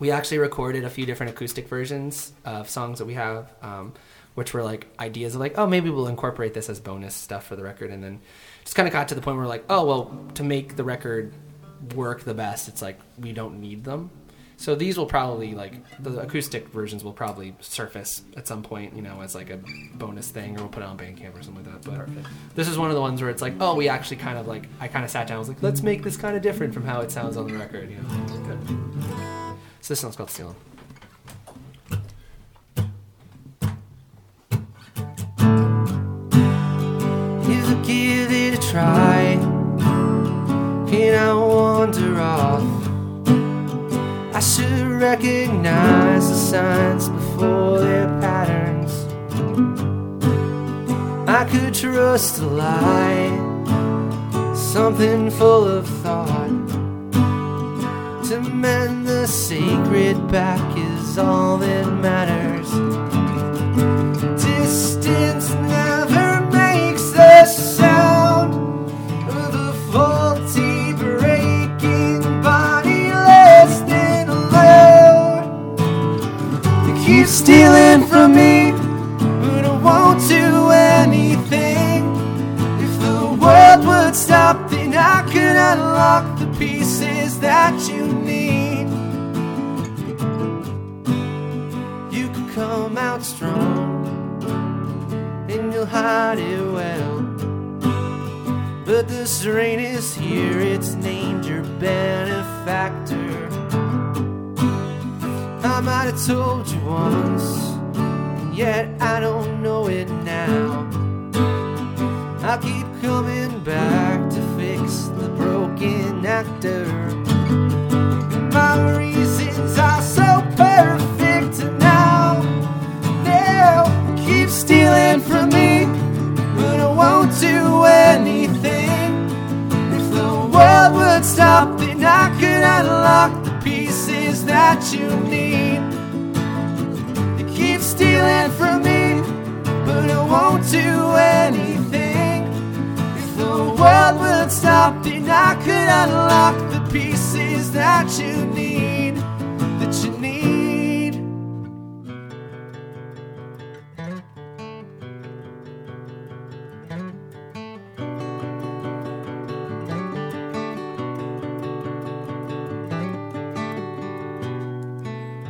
we actually recorded a few different acoustic versions of songs that we have, um, which were like ideas of like, oh, maybe we'll incorporate this as bonus stuff for the record, and then just kind of got to the point where we're like, oh, well, to make the record work the best, it's like we don't need them. So these will probably like the acoustic versions will probably surface at some point, you know, as like a bonus thing, or we'll put it on Bandcamp or something like that. But this is one of the ones where it's like, oh, we actually kind of like I kind of sat down, I was like, let's make this kind of different from how it sounds on the record, you know. This one's called Stealing. I give it a try, can I wander off? I should recognize the signs before their patterns. I could trust a lie, something full of thought. To mend the sacred back is all that matters. Distance never makes a sound of a faulty breaking body less than alone. You keep stealing from me, but I won't do anything. If the world would stop, then I could unlock the pieces that you need. You could come out strong and you'll hide it well. But the strain is here, it's named your benefactor. I might have told you once, yet I don't know it now. I keep coming back to fix the broken actor. Stop, then I could unlock the pieces that you need. You keep stealing from me, but I won't do anything. The world would stop, and I could unlock the pieces that you need, that you need.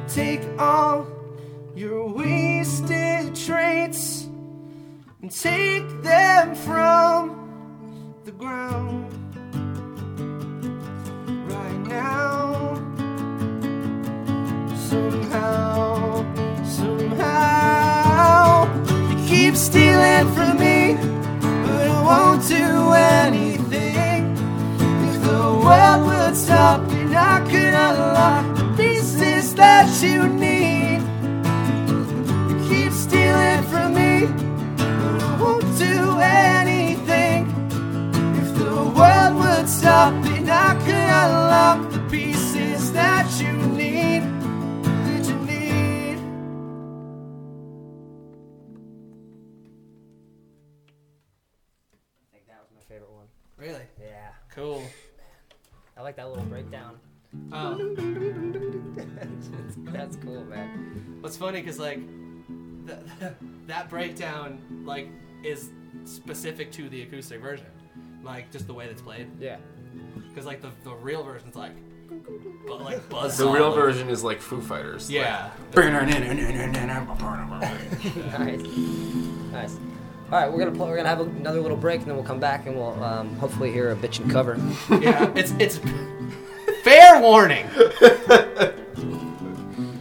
Take all your wasted traits and take them from like that little breakdown. Oh. That's cool, man. What's funny because like th- that breakdown like is specific to the acoustic version, like just the way that's played. Yeah. Because like the the real version's like, but like buzz. The real version is like Foo Fighters. Yeah. Like, nice. Nice. All right, we're gonna play, we're gonna have another little break, and then we'll come back and we'll um, hopefully hear a bitch and cover. yeah, it's it's fair warning.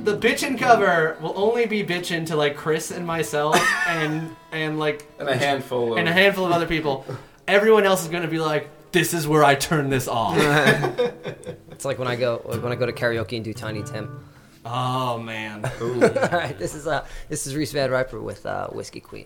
The bitchin' cover will only be bitchin' to like Chris and myself and and like And a handful of- and a handful of other people. Everyone else is gonna be like, "This is where I turn this off." It's like when I go when I go to karaoke and do Tiny Tim. Oh man. All right, this is uh this is Reese Van Riper with uh, Whiskey Queen.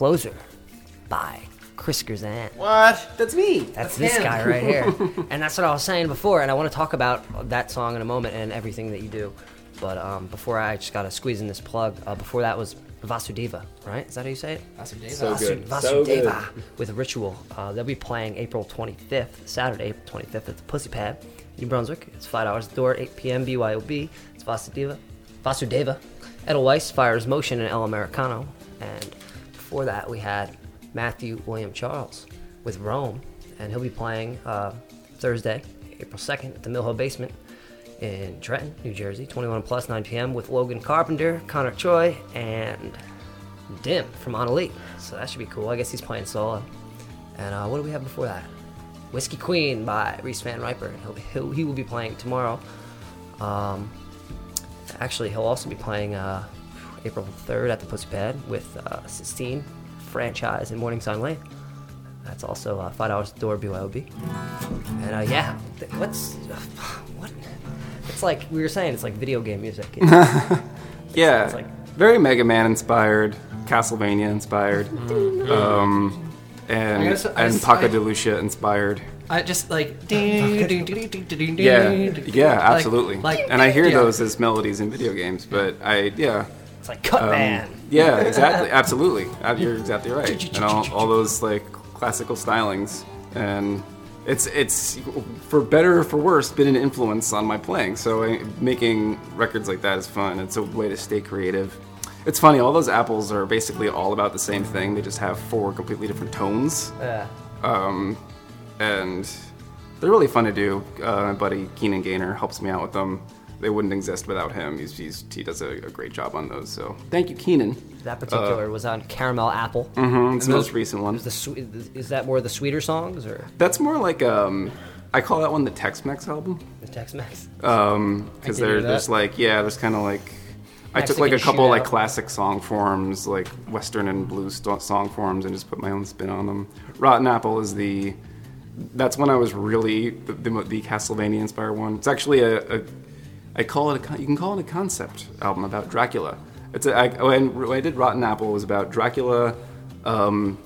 closer by Chris Gerzan. What? That's me. That's this guy right here. and that's what I was saying before. And I want to talk about that song in a moment and everything that you do. But um, before I just got to squeeze in this plug. Uh, before that was Vasudeva, right? Is that how you say it? Vasudeva. So good. Vasu- So good. Vasudeva with Ritual. Uh, they'll be playing April 25th, Saturday, April 25th at the Pussy Pad New Brunswick. It's five hours at the door, 8 p.m. BYOB. It's Vasudeva. Vasudeva. Edelweiss, Fires Motion, and El Americano. And before that, we had Matthew William Charles with Rome, and he'll be playing uh, Thursday, April 2nd at the Mill Hill Basement in Trenton, New Jersey, 21 plus, 9 p.m. with Logan Carpenter, Connor Choi, and Dim from Elite. So that should be cool. I guess he's playing solo. And uh, what do we have before that? Whiskey Queen by Reese Van Riper. He'll, he'll, he will be playing tomorrow. Um, actually, he'll also be playing uh, April 3rd at the Pussy Pad with uh, Sistine Franchise in Morning Sun Lane. That's also uh, five dollars door BYOB. And uh, yeah, th- what's what? It's like we were saying. It's like video game music. Yeah, It's like- very Mega Man inspired, Castlevania inspired, um, and I guess- I and guess Paco I- de Lucia inspired. I just like ding, ding, ding, ding, ding, ding, Yeah, ding. yeah, Like- absolutely. Like, and I hear yeah. those as melodies in video games, but I yeah. It's like Cut Um, Man. Yeah, exactly, absolutely. You're exactly right. And all, all those like classical stylings, and it's it's for better or for worse been an influence on my playing. So I, making records like that is fun. It's a way to stay creative. It's funny. All those apples are basically all about the same thing. They just have four completely different tones. Yeah. Um, and they're really fun to do. Uh, my buddy Keenan Gaynor helps me out with them. They wouldn't exist without him. He's, he's he does a, a great job on those. So thank you, Keenan. That particular was on Caramel Apple. hmm It's the most recent one. Is, the swe- is that more the sweeter songs or That's more like um, I call that one the Tex-Mex album. the Tex-Mex? Um, because I can there, there's like yeah, there's kind of like I took like a Mexican couple like classic song forms, like Western and blues st- song forms, and just put my own spin on them. Rotten Apple is the that's when I was really the, the, the Castlevania inspired one. It's actually a, a I call it a you can call it a concept album about Dracula. It's a, I, when, when I did Rotten Apple it was about Dracula um,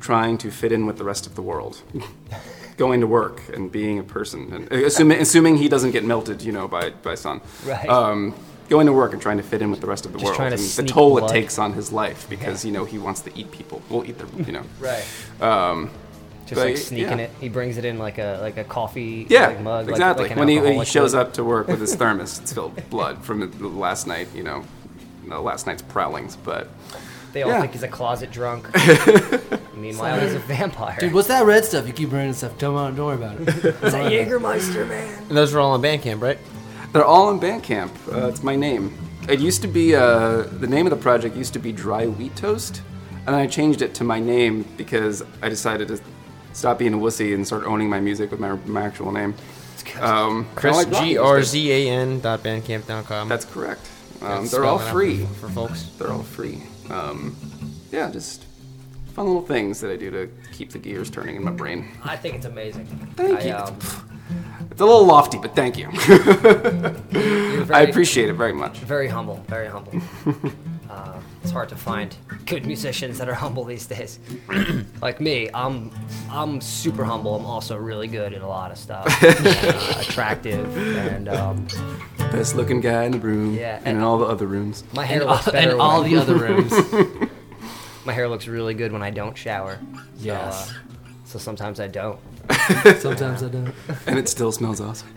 trying to fit in with the rest of the world. Going to work and being a person, and assuming, assuming he doesn't get melted, you know, by by sun. Right. Um, going to work and trying to fit in with the rest of the Just world, trying to and the toll blood. it takes on his life because you know he wants to eat people. Well, eat their, you know. Right. Um, Just but, like sneaking yeah. it. He brings it in like a like a coffee Yeah, like mug. exactly. Like, an when he, when he shows would. up to work with his thermos, it's filled with blood from the last night, you know, the last night's prowlings. But They all yeah. think he's a closet drunk. Meanwhile, he's a vampire. Dude, what's that red stuff? You keep burning stuff. Don't, don't worry about it. Is that Jägermeister, man? And those are all on Bandcamp, right? They're all in Bandcamp. Uh, it's my name. It used to be uh, the name of the project used to be Dry Wheat Toast, and then I changed it to my name because I decided to stop being a wussy and start owning my music with my, my actual name. Um, Chris kinda like rock G R music. Z A N dot bandcamp dot com. That's correct. Um, they're all free for- for folks. They're all free. Um, yeah, just fun little things that I do to keep the gears turning in my brain. I think it's amazing. Thank I, you. Um, It's a little lofty, but thank you. you're I appreciate it very much. Very humble. Very humble. uh, it's hard to find good musicians that are humble these days. like me, I'm I'm super humble. I'm also really good at a lot of stuff. uh, attractive and um, Best looking guy in the room, Yeah, and, and- in all the other rooms. my hair And looks all- better. and when all I- the other rooms. my hair looks really good when I don't shower. Yes. So, uh, so sometimes I don't. Sometimes I don't. and it still smells awesome.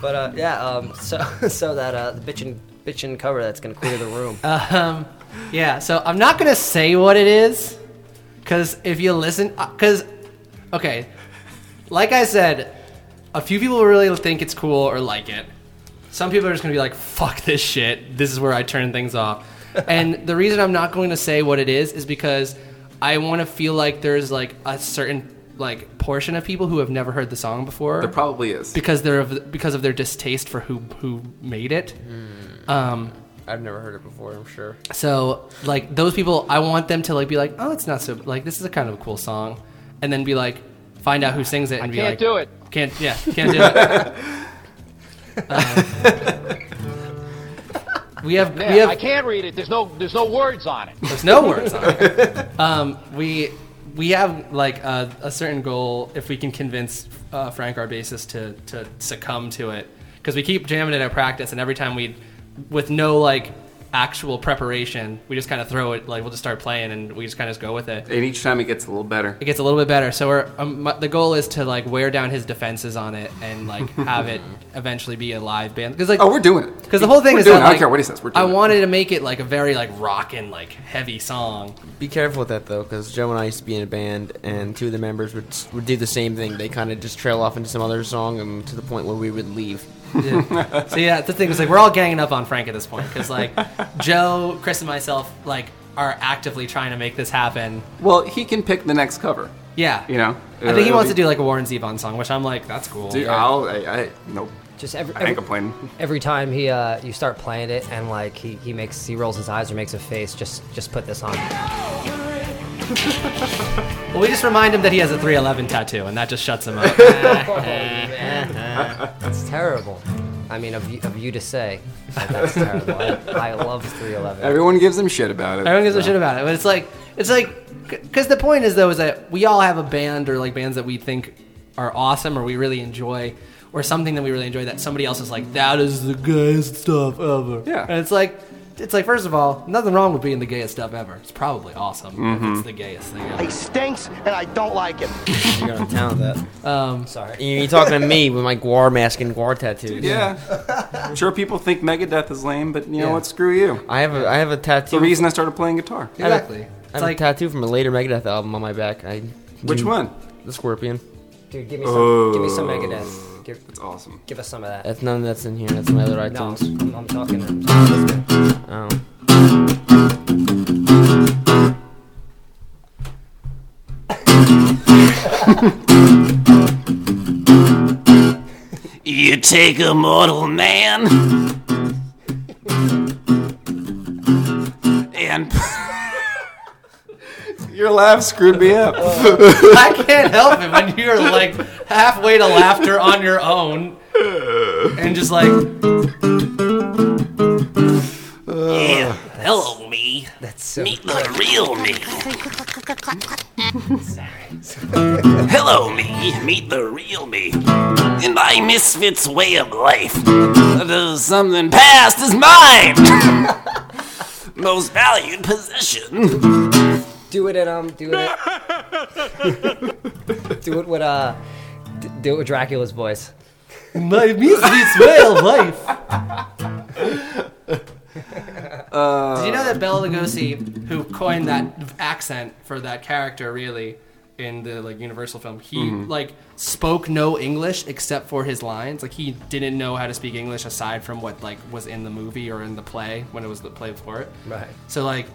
But uh, yeah, um, so so that uh, the bitchin' bitchin' cover that's gonna clear the room. Um, yeah, so I'm not gonna say what it is, because if you listen, because okay, like I said, a few people really think it's cool or like it. Some people are just gonna be like, "Fuck this shit. This is where I turn things off." and the reason I'm not going to say what it is is because I want to feel like there's like a certain like portion of people who have never heard the song before. There probably is. because they're of, because of their distaste for who who made it. Um, I've never heard it before. I'm sure. so like those people, I want them to like be like, oh, it's not so like this is a kind of a cool song, and then be like, find out who sings it and be can't like, do it. Can't yeah, can't do it. Um, we have Yeah, we have I can't read it. There's no there's no words on it. There's no words on it. Um, we we have like a, a certain goal if we can convince uh, Frank, our bassist, to to succumb to it because we keep jamming it at practice, and every time we, with no like actual preparation, we just kind of throw it like we'll just start playing and we just kind of go with it. And each time it gets a little better. It gets a little bit better. So we're um, the goal is to like wear down his defenses on it and like have it eventually be a live band because like Oh, we're doing it. because the whole thing We're is doing that, it. I don't care what he says. We're I doing it. wanted to make it like a very like rockin' like heavy song. Be careful with that though, because Joe and I used to be in a band, and two of the members would would do the same thing. They kind of just trail off into some other song, and to the point where we would leave. Yeah. so yeah, the thing is like we're all ganging up on Frank at this point because like Joe, Chris, and myself like are actively trying to make this happen. Well, he can pick the next cover. Yeah, You know? I think he wants be- to do like a Warren Zevon song, which I'm like, that's cool. Dude, Yeah. I'll. I, I nope. Just every, I every, ain't complaining. every time he uh, you start playing it and like he, he makes he rolls his eyes or makes a face, just just put this on. Well, we just remind him that he has a 311 tattoo, and that just shuts him up. Oh, that's terrible. I mean, of you, of you to say that that's terrible. I, I love 311. Everyone gives him shit about it. Everyone gives a so. shit about it, but it's like it's like because the point is though is that we all have a band or like bands that we think are awesome or we really enjoy or something that we really enjoy that somebody else is like that is the gayest stuff ever. Yeah. and it's like it's like first of all, nothing wrong with being the gayest stuff ever. It's probably awesome Mm-hmm. it's the gayest thing ever. He stinks, and I don't like him. You got talent that. Um, Sorry. You're talking to me with my Gwar mask and Gwar tattoos. Yeah. I'm sure people think Megadeth is lame, but you know Yeah. what? Screw you. I have a I have a tattoo. the reason I started playing guitar. I have a- Exactly. I have like a tattoo from a later Megadeth album on my back. I Which one? The Scorpion. Dude, give me some. Give me some Oh. Megadeth. Give, That's awesome. give us some of that. That's none that's in here. That's my other No. I'm, I'm talking. I'm talking Oh. You take a mortal man and Your laugh screwed me up. I can't help it when you're like halfway to laughter on your own and just like yeah, hello me. That's so. Meet the real me. Hello, me. Meet the real me. In my misfit's way of life, there's something past is mine. Most valued possession. Do it at um. Do it. Do it with uh. d- Do it with Dracula's voice. my misfits way of life. Uh, Did you know that Bela Lugosi, who coined that accent for that character, really in the like Universal film, he Mm-hmm. like spoke no English except for his lines. Like he didn't know how to speak English aside from what like was in the movie or in the play when it was the play before it. Right. So like.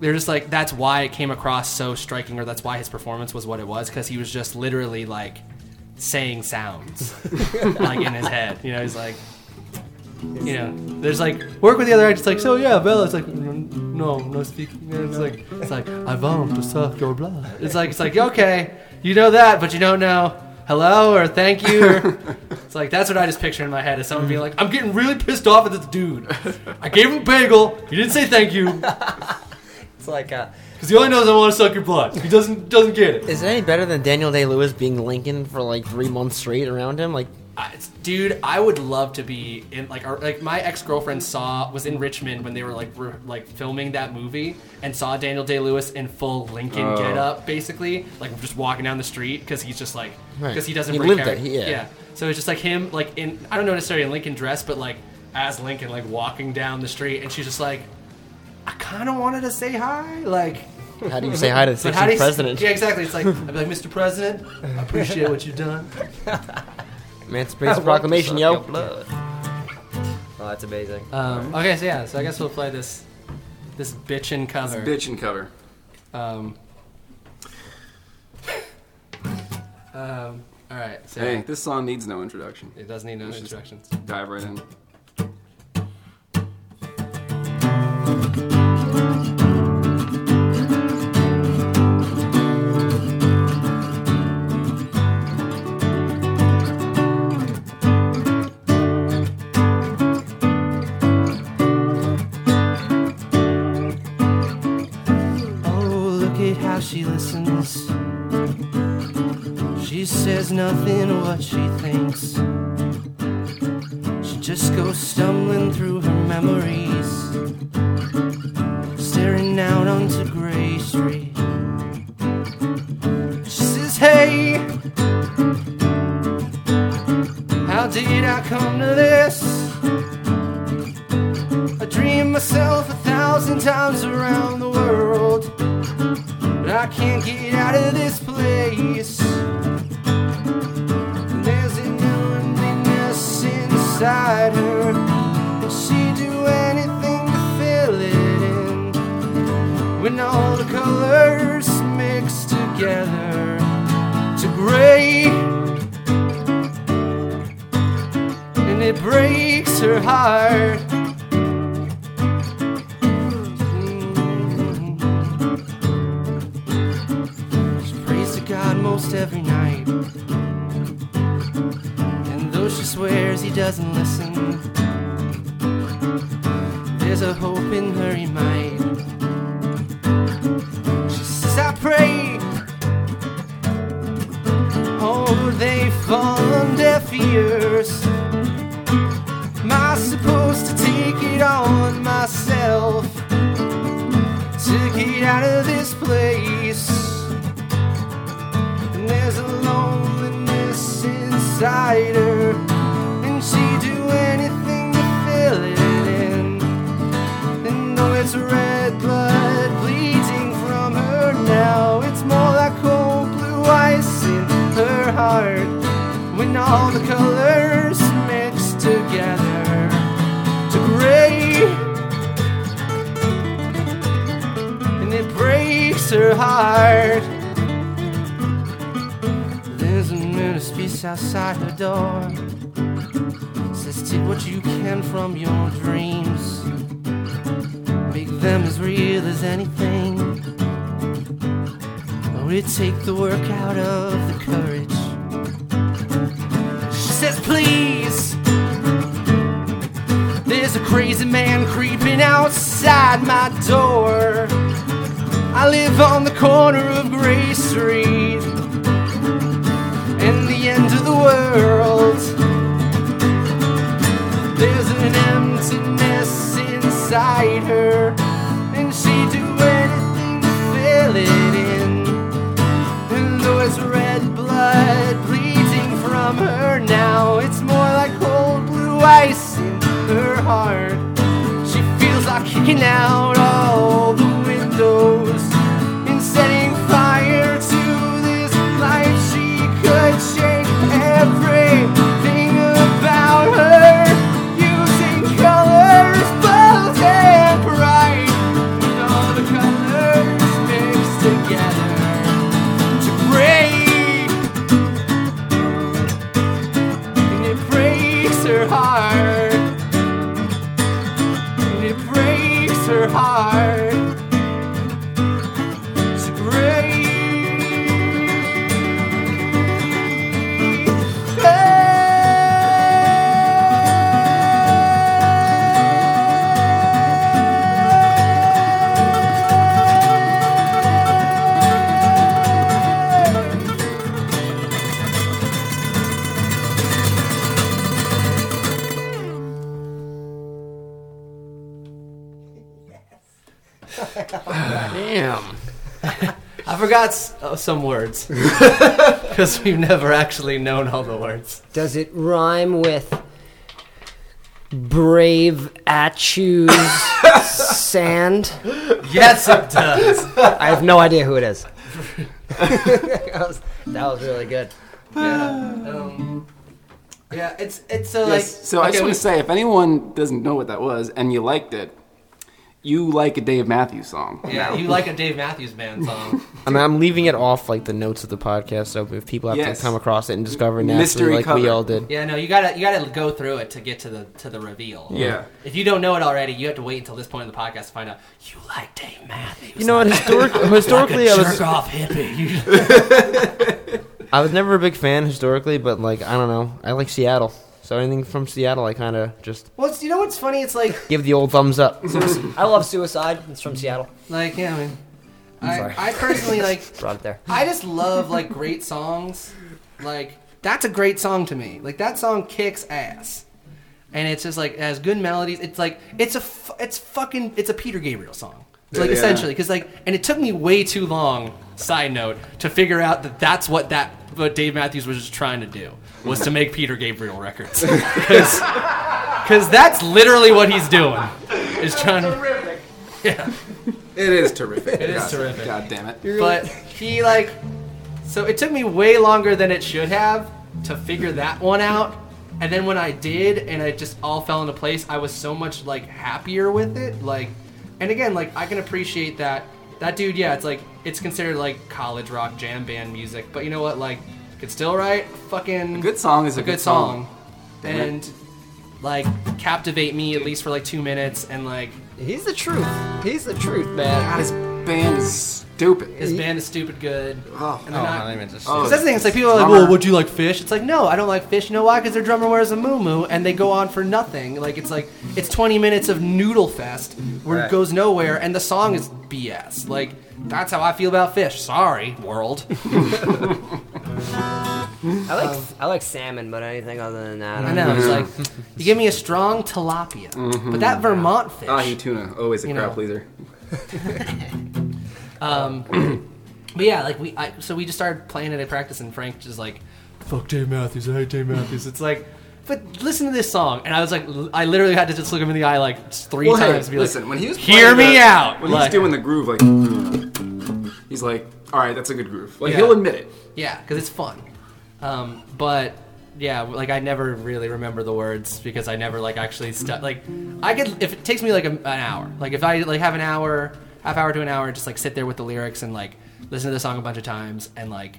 They're just like that's why it came across so striking, or that's why his performance was what it was, because he was just literally like saying sounds like in his head. You know, he's like, you know, there's like work with the other actors. Like, so yeah, Bela. It's like, no, no speaking. It's like, it's like, I want to suck your blood. It's like, it's like, okay, you know that, but you don't know hello or thank you. Or, it's like that's what I just picture in my head is someone being like, I'm getting really pissed off at this dude. I gave him a bagel. He didn't say thank you It's like uh. because he only knows I want to suck your blood. He doesn't doesn't get it. Is it any better than Daniel Day Lewis being Lincoln for like three months straight around him? Like, I- dude, I would love to be in like our, like my ex girlfriend saw was in Richmond when they were like re, like filming that movie and saw Daniel Day Lewis in full Lincoln Oh. get up, basically like just walking down the street because he's just like Right. because he doesn't He break lived character. he- yeah. So it's just like him like in I don't know necessarily in Lincoln dress, but like as Lincoln like walking down the street and she's just like I kind of wanted to say hi like. how do you say hi to the 16th president? Yeah, exactly. It's like I'd be like, Mr. President, I appreciate what you've done. Emancipation Proclamation, yo. Oh, that's amazing. Um, okay, so yeah, so I guess we'll play this this bitchin' cover. Bitch and cover. Um, um, all right, so Hey, this song needs no introduction. it does need no Let's just introductions. Dive right in. Nothing what she thinks. Words because we've never actually known all the words. Does it rhyme with brave Achu's sand? Yes, it does. I have no idea who it is. that, was, that was really good. Yeah, um, yeah, it's it's so Yes, like. so I okay, just want we- to say, if anyone doesn't know what that was and you liked it, you like a Dave Matthews song. Yeah, you like a Dave Matthews Band song. I mean, I'm leaving it off like the notes of the podcast, so if people have Yes. to come across it and discover naturally, Mystery like we cover. all did. Yeah, no, you gotta you gotta go through it to get to the to the reveal. Yeah. If you don't know it already, you have to wait until this point in the podcast to find out you like Dave Matthews. You know what? Historic, historically, like I a was jerk off hippie. I was never a big fan historically, but like I don't know, I like Seattle. So anything from Seattle, I kind of just well, it's, you know what's funny? It's like give the old thumbs up. I love Suicide. It's from Seattle. like yeah, I mean, I, Sorry. I personally like. Brought it there. I just love like great songs. Like that's a great song to me. Like that song kicks ass, and it's just like it has good melodies. It's like it's a fu- it's fucking it's a Peter Gabriel song. It's like Yeah. essentially because like and it took me way too long. Side note to figure out that that's what that what Dave Matthews was just trying to do was to make Peter Gabriel records because that's literally what he's doing is trying to Terrific. yeah. It is terrific. It is God- terrific. God damn it. But he like, so it took me way longer than it should have to figure that one out. And then when I did, and it just all fell into place, I was so much like happier with it. Like, and again, like I can appreciate that. That dude, yeah, it's like it's considered like college rock jam band music, but you know what? Like, could still write fucking A good song is a good good song. song, and like captivate me at least for like two minutes, and like He's the truth. He's the truth, man. God, his band is stupid. his band is stupid good. Oh, And they're oh, not- not even just. Oh, Because that's the thing. It's like people are like, "Well, would you like Phish?" It's like, no, I don't like Phish. You know why? Because their drummer wears a moo and they go on for nothing. Like it's like it's 20 minutes of noodle fest where it goes nowhere, and the song is BS. Like that's how I feel about Phish. Sorry, world. I like um, I like salmon, but anything other than that, I know. It's like you give me a strong tilapia, but that mm-hmm. Vermont ah, fish. Ahi tuna, always a You crowd know. pleaser. Um, but yeah, like we, I, so we just started playing it at practice, and Frank just like, "Fuck Dave Matthews, I hate Dave Matthews." It's like, but listen to this song, and I was like, I literally had to just look him in the eye like three Well, hey, times. be listen, like, when he was hear me the- out. when like, he's doing the groove, like he's like, all right, that's a good groove. Like Yeah. he'll admit it. yeah, because it's fun. Um, but yeah, like I never really remember the words because I never like actually stu- like I could if it takes me like a, an hour, like if I like have an hour, half hour to an hour, just like sit there with the lyrics and like listen to the song a bunch of times and like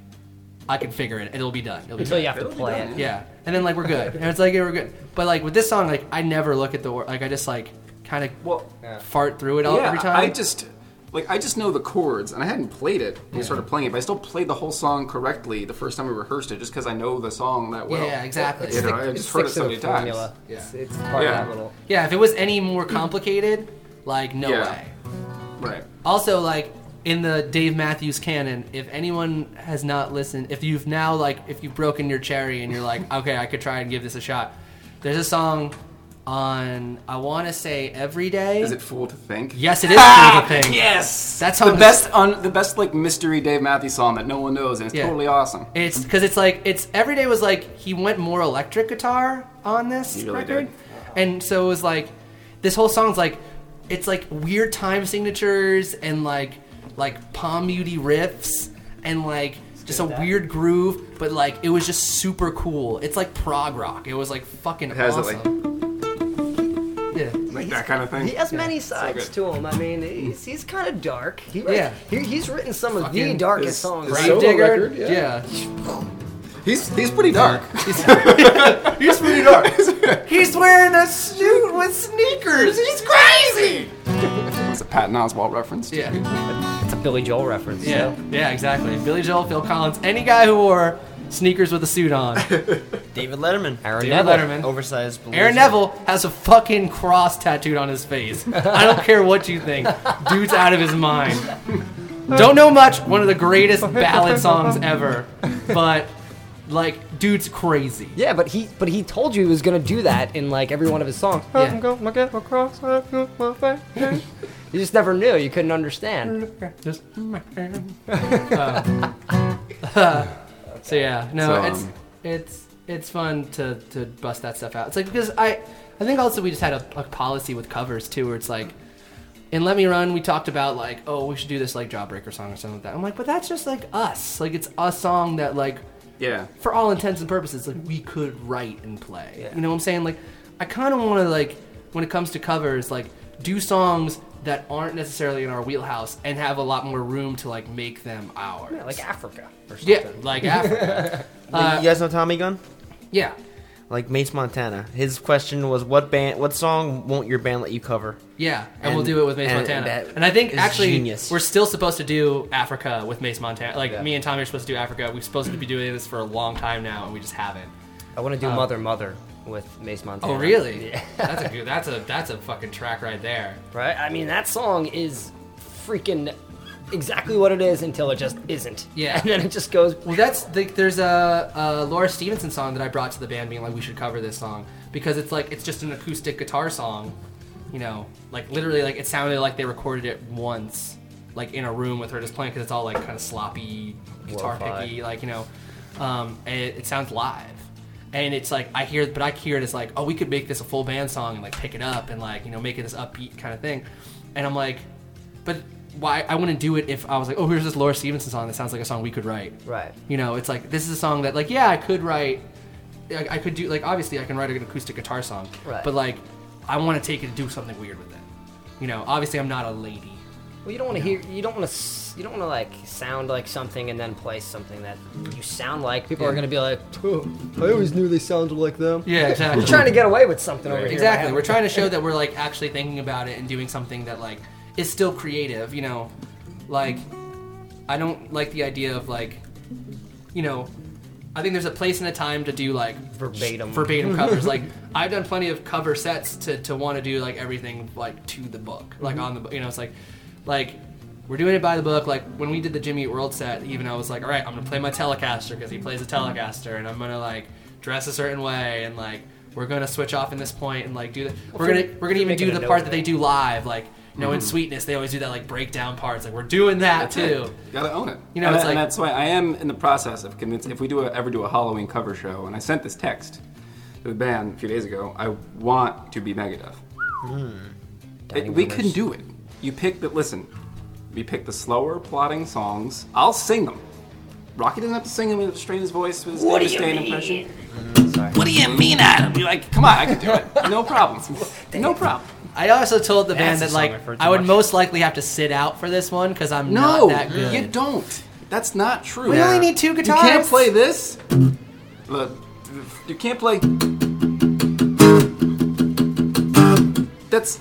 I can figure it. It'll be done. It'll be until done. you have to play it. Yeah, and then like we're good, and it's like yeah, we're good. But like with this song, like I never look at the word. Like I just like kind of Well, fart through it all yeah, every time. I just like I just know the chords, and I hadn't played it when we started playing it, but I still played the whole song correctly the first time we rehearsed it, just because I know the song that well. Yeah, exactly. You know, I It just heard it so many the times. Yeah. It's, it's part Yeah. of that little. yeah, if it was any more complicated, like no Yeah. way. Right. Also, like in the Dave Matthews canon, if anyone has not listened, if you've now like if you've broken your cherry and you're like, okay, I could try and give this a shot. There's a song on I want to say Everyday. Is it Fool to Think? Yes, it is Fool to Think. Yes, That the song is- best on the best like mystery Dave Matthews song that no one knows, and it's Yeah. totally awesome. It's because it's like it's Everyday was like he went more electric guitar on this really record, did. and so it was like this whole song's like it's like weird time signatures and like like palm muty riffs and like just a weird groove, but like it was just super cool. It's like prog rock. It was like fucking It has it, awesome. yeah. Like that kind of thing. He has many sides good. to him. I mean, he's, he's kind of dark. He Yeah. he, he's written some of the Fucking- darkest his- songs. his Right? solo Gravedigger? record, yeah. yeah. He's he's pretty dark. He's pretty dark. He's wearing a suit with sneakers. He's crazy. It's a Patton Oswalt reference. Yeah. It's a Billy Joel reference. Yeah, yeah, exactly. Billy Joel, Phil Collins, any guy who wore sneakers with a suit on. David Letterman. Aaron David Neville. Letterman. Oversized. Aaron. Neville has a fucking cross tattooed on his face. I don't care what you think. Dude's out of his mind. Don't know much. One of the greatest ballad songs ever. But, like, dude's crazy. Yeah, but he but he told you he was gonna do that in like every one of his songs. Yeah. You just never knew. You couldn't understand. Just Uh, so yeah, no, So, it's um, it's it's fun to to bust that stuff out. It's like because I I think also we just had a, a policy with covers too, where it's like in Let Me Run we talked about like oh we should do this like Jawbreaker song or something like that. I'm like, but that's just like us. Like it's a song that like Yeah. for all intents and purposes, like we could write and play. You know what I'm saying? Like, I kind of want to like when it comes to covers, like do songs that aren't necessarily in our wheelhouse and have a lot more room to like make them ours. Yeah, like Africa or something. Yeah, like Africa. Like, uh, you guys know Tommy Gunn? yeah, Like Mace Montana. His question was, "What band? What song won't your band let you cover?" yeah, and, we'll do it with Mace and Montana. that And I think actually genius. we're still supposed to do Africa with Mace Montana. Like Yeah. me and Tommy are supposed to do Africa. We're supposed to be doing this for a long time now, and we just haven't. I want to do Um, Mother Mother with Mace Montana. Oh really? Yeah. that's a good. That's a that's a fucking track right there. right? I mean, that song is freaking exactly what it is until it just isn't. Yeah. and then it just goes. Well, that's the, there's a, a Laura Stevenson song that I brought to the band, being like, we should cover this song because it's like it's just an acoustic guitar song, you know, like literally like it sounded like they recorded it once, like in a room with her just playing because it's all like kind of sloppy, guitar Lo-fi. picky, like you know, um, and it, it sounds live. And it's like I hear, but I hear it as like, oh, we could make this a full band song and like pick it up and like you know make it this upbeat kind of thing. And I'm like, but why? I wouldn't do it if I was like, oh, here's this Laura Stevenson song that sounds like a song we could write. Right. You know, it's like this is a song that like yeah, I could write. I, I could do like obviously I can write an acoustic guitar song. Right. But like, I want to take it and do something weird with it. You know, obviously I'm not a lady. Well, you don't want to hear. You don't want to. You don't want to like sound like something and then play something that you sound like. People are going to be like, "Oh, I always knew they sounded like them. Yeah, exactly. We're trying to get away with something over here. Exactly. We're trying to show that we're like actually thinking about it and doing something that like is still creative. You know, like I don't like the idea of like, you know, I think there's a place and a time to do like Verbatim. verbatim covers. like I've done plenty of cover sets to to want to do like everything like to the book, like Mhm. on the you know it's like like. We're doing it by the book. Like when we did the Jimmy Eat World set, even I was like, all right, I'm gonna play my Telecaster because he plays a Telecaster, and I'm gonna like dress a certain way, and like we're gonna switch off in this point, and like do the. We're gonna we're gonna even do the part that they do live, like you know in Mhm. Sweetness they always do that like breakdown parts. Like we're doing that That's too. it. Gotta own it. You know, and, it's and like that's why I am in the process of convincing. If we do a, ever do a Halloween cover show, and I sent this text to the band a few days ago, I want to be Megadeth. It- we can do it. You pick the listen. We pick the slower plotting songs. I'll sing them. Rocky doesn't have to sing them with strain his voice with his What do you Mustaine mean? impression. What do you mean, Adam? You're like, come on, I can do it. No problem. No problem. I also told the band That's that a song like I've heard too I would much. most likely have to sit out for this one because I'm No, not that good. you don't. That's not true. We only need two guitars. You can't guitarists. play this. Look, you can't play. That's.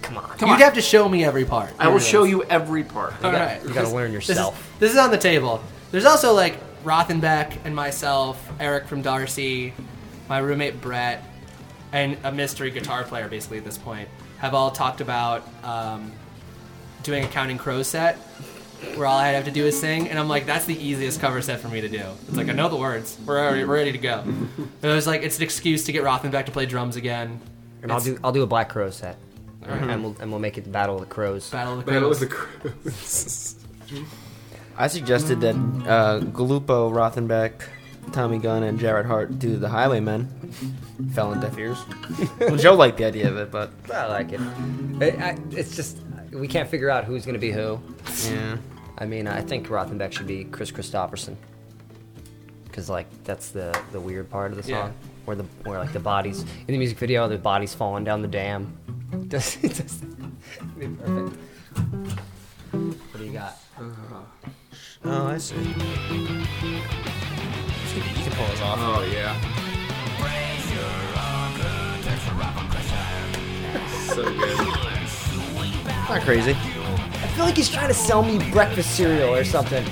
Come on. Come You'd on. have to show me every part. I will show you every part. All right. you gotta learn This is- yourself. This is, on the table. There's also like Rothenbeck and myself, Eric from Darcy, my roommate Brett, and a mystery guitar player. Basically, at this point, have all talked about um, doing a Counting Crows set, where all I have to do is sing, and I'm like, that's the easiest cover set for me to do. It's like I know the words. We're already we're ready to go. it was like it's an excuse to get Rothenbeck to play drums again. And I'll It's- do. I'll do a Black Crow set. Alright. And we'll and we'll make it the Battle of the Crows. Battle of the Battle of Crows. the Crows. I suggested that uh, Galupo, Rothenbeck, Tommy Gunn, and Jared Hart do the Highwaymen. Fell on deaf ears. well, Joe liked the idea of it, but I like it. It- I- it's just we can't figure out who's gonna be who. Yeah. I mean, I think Rothenbeck should be Kris Kristofferson. Cause like that's the the weird part of the Yeah. song, where the where like the bodies in the music video, the bodies falling down the dam. Does it does be perfect. What do you got? oh, I see. You can pull us off. Oh yeah. So good. Not crazy. I feel like he's trying to sell me breakfast cereal or something.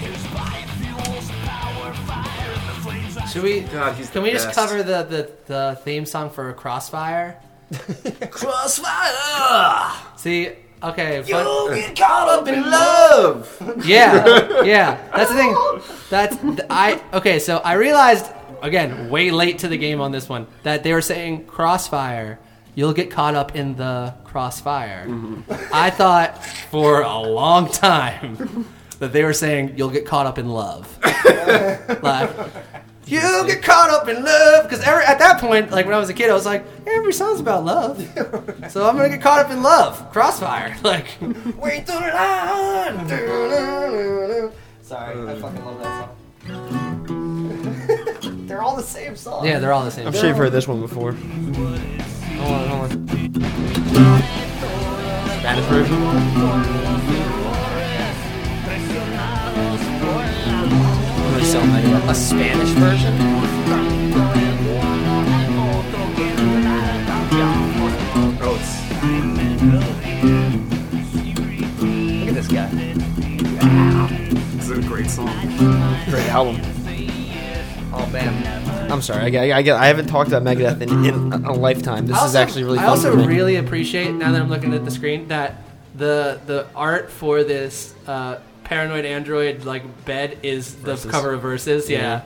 Should we? God, he's can the we just best. cover the, the, the theme song for Crossfire? Crossfire. See, okay. You fun- get caught up in love. yeah, yeah. That's the thing. That's I. Okay, so I realized again, way late to the game on this one, that they were saying Crossfire. You'll get caught up in the crossfire. Mm-hmm. I thought for a long time that they were saying you'll get caught up in love. like, you'll get caught up in love because at that point, like when I was a kid, I was like, every song's about love, so I'm gonna get caught up in love. Crossfire, like, wait through the line. Sorry, I fucking love that song. They're all the same song. Yeah, they're all the same. I'm sure you've heard this one before. Hold on, hold on. Spanish version? I'm gonna sell my a Spanish version. Oh, Look at this guy. This is a great song. Great album. Oh man. I'm sorry, I, get- I, I haven't talked about Megadeth in, in a lifetime. This I is actually really I also for me. really appreciate now that I'm looking at the screen that the the art for this uh, paranoid android like bed is the Versus. cover of verses. Yeah. Yeah.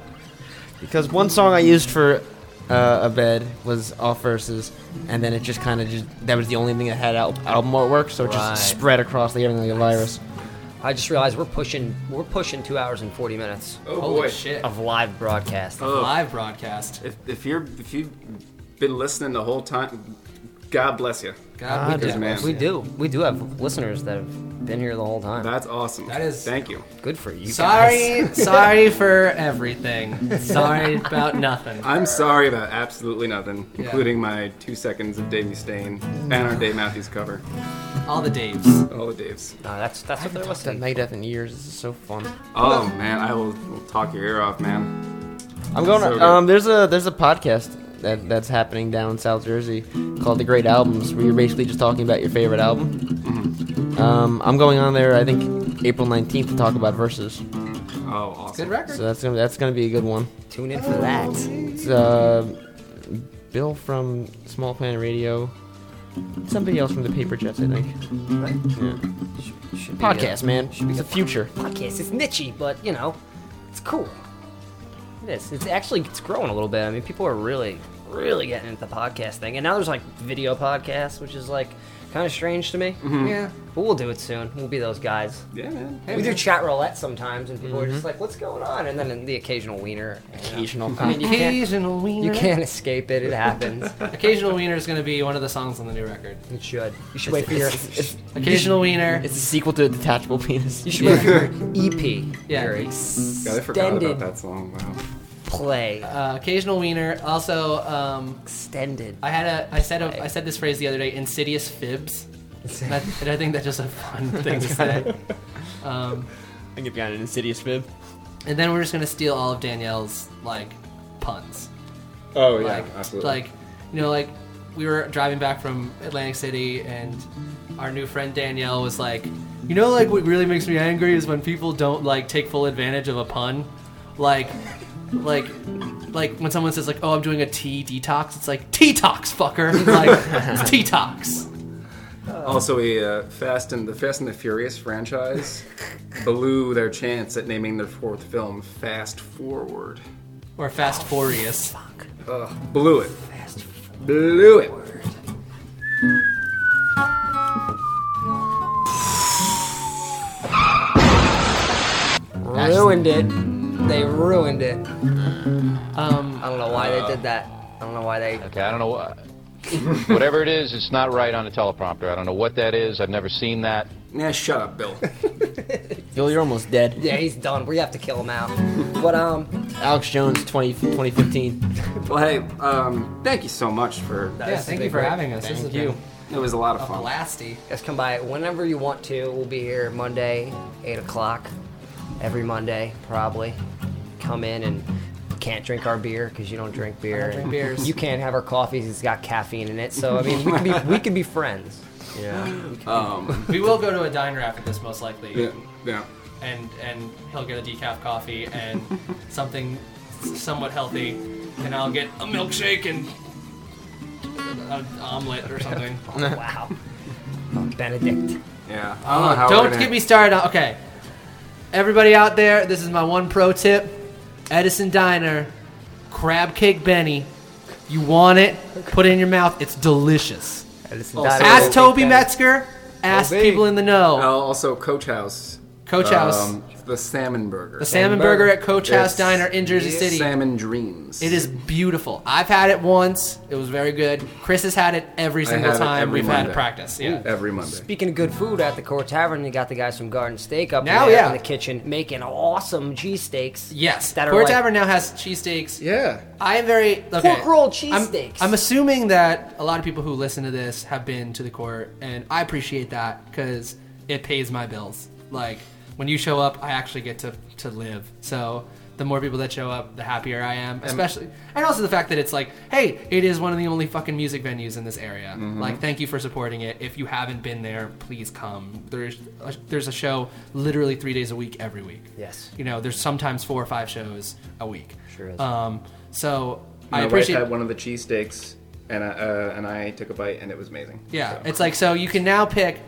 Because one song I used for uh, a bed was off verses, and then it just kind of just that was the only thing that had al- album artwork, so it Right. just spread across the everything like a virus. I just realized we're pushing we're pushing two hours and forty minutes. Oh, Holy boy. shit! Of live broadcast. Oh. Live broadcast. If, if you're if you've been listening the whole time, God bless you. God, we, we do. Man, we do. We do have listeners that have been here the whole time. That's awesome. That is- Thank you. Good for you Sorry, guys. sorry for everything. Sorry about nothing. I'm sorry about absolutely nothing, Yeah. including my two seconds of Davey Stain and our Dave Matthews cover. All the Daves. All the Daves. No, that's that's what they're That listening. night Death in years. This is so fun. Oh man, I will, will talk your ear off, man. I'm going. So to, um, there's a there's a podcast that that's happening down in South Jersey called The Great Albums, where you're basically just talking about your favorite album. Mm-hmm. Um, I'm going on there. I think April 19th to talk about verses. Oh, awesome. Good record. So that's gonna that's gonna be a good one. Tune in for that. It's uh, Bill from Small Planet Radio. Somebody else from the Paper Jets, I think. Yeah. Should be, Podcast, uh, man. Should be It's the future. podcast. It's nichey, but you know, it's cool. It is. It's actually it's growing a little bit. I mean, people are really, really getting into the podcast thing, and now there's like video podcasts, which is like kind of strange to me. Mm-hmm. Yeah. But we'll do it soon. We'll be those guys. Yeah, man. we do chat roulette sometimes, and people are just mm-hmm. like, "What's going on?" And then the occasional wiener. you know. Occasional. I mean, you can't, Occasional wiener. you can't escape it. It happens. Occasional wiener is going to be one of the songs on the new record. It should. You should wait for your. Occasional wiener. It's a sequel to Detachable Penis. You should wait for your EP. Yeah. Your God, I forgot about that song. Wow. Play. Uh, occasional wiener. Also, um, Extended. I had a. I said a, I said this phrase the other day. Insidious fibs. And I, and I think that's just a fun thing to say. Um, I think you've got an insidious fib. and then we're just gonna steal all of Danielle's like puns. Oh yeah, like, absolutely. Like, you know, like we were driving back from Atlantic City, and our new friend Danielle was like, you know, like what really makes me angry is when people don't like take full advantage of a pun, like, like. Like when someone says like, "Oh, I'm doing a tea detox," it's like tea tox, fucker. Like it's tea tox. Also, a uh, Fast and the Fast and the Furious franchise blew their chance at naming their fourth film Fast Forward. Or fast furious. Ugh, blew it. Blew it. ruined it. They ruined it. Um, I don't know why they did that. I don't know why they. Okay, I don't know what. Whatever it is, it's not right on the teleprompter. I don't know what that is. I've never seen that. Yeah, shut up, Bill. Bill, you're almost dead. Yeah, he's done. We have to kill him out. But um, Alex Jones, 20, 2015. well, hey, um, thank you so much for. Yeah, thank you for having us. this Thank has you. been It was a lot a of fun. blasty. guys, come by whenever you want to. We'll be here Monday, eight o'clock, every Monday probably. Come in and can't drink our beer because you don't drink beer. drink and beers. You can't have our coffees; it's got caffeine in it. So I mean, we could be we could be friends. Yeah. Um, We will go to a diner after this, most likely. yeah, yeah. and and he'll get a decaf coffee and something somewhat healthy, and I'll get a milkshake and an omelet or something. wow. Benedict. Yeah. I don't know Uh, how don't we're gonna- get me started. on- Okay, everybody out there, this is my one pro tip: Edison Diner, crab cake Benny. You want it? Put it in your mouth. It's delicious. Edison Also- Diner. Ask Toby Metzger. Ask Toby. people in the know. Uh, also, Coach House. Coach House. Um, the Salmon Burger. The salmon burger at Coach House It's Diner in Jersey City. Salmon Dreams. It is beautiful. I've had it once. It was very good. Chris has had it every single time every we've Monday. had practice. Yeah. every Monday. Speaking of good food at the Court Tavern, you got the guys from Garden Steak up Now, there yeah. in the kitchen making awesome cheesesteaks. Yes. That are Court like- Tavern now has cheesesteaks. Yeah. I am very okay. Pork roll I'm. I'm assuming that a lot of people who listen to this have been to the court, and I appreciate that because it pays my bills. Like when you show up, I actually get to to live. So the more people that show up, the happier I am. Especially, and also the fact that it's like, hey, it is one of the only fucking music venues in this area. Like, thank you for supporting it. If you haven't been there, please come. There's a, there's a show literally three days a week every week. Yes. You know, there's sometimes four or five shows a week. Sure is. Um, so My I wife appreciate. had one of the cheesesteaks, and I, uh, and I took a bite, and it was amazing. Yeah, So. it's like so you can now pick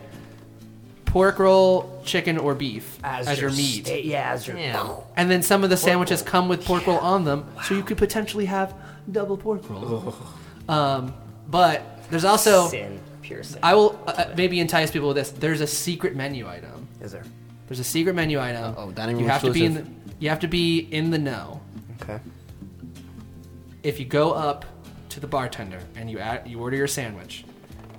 pork roll, chicken, or beef as, your, meat. sta- yeah, as your. And then some of the sandwiches come with pork roll on them, so you could potentially have double pork roll. Um, but there's also Sin, pure sin. I will uh, uh, maybe entice people with this. There's a secret menu item. Is there? There's a secret menu item. Oh, dining you room have to be in the, you have to be in the know. Okay. If you go up to the bartender and you add, you order your sandwich,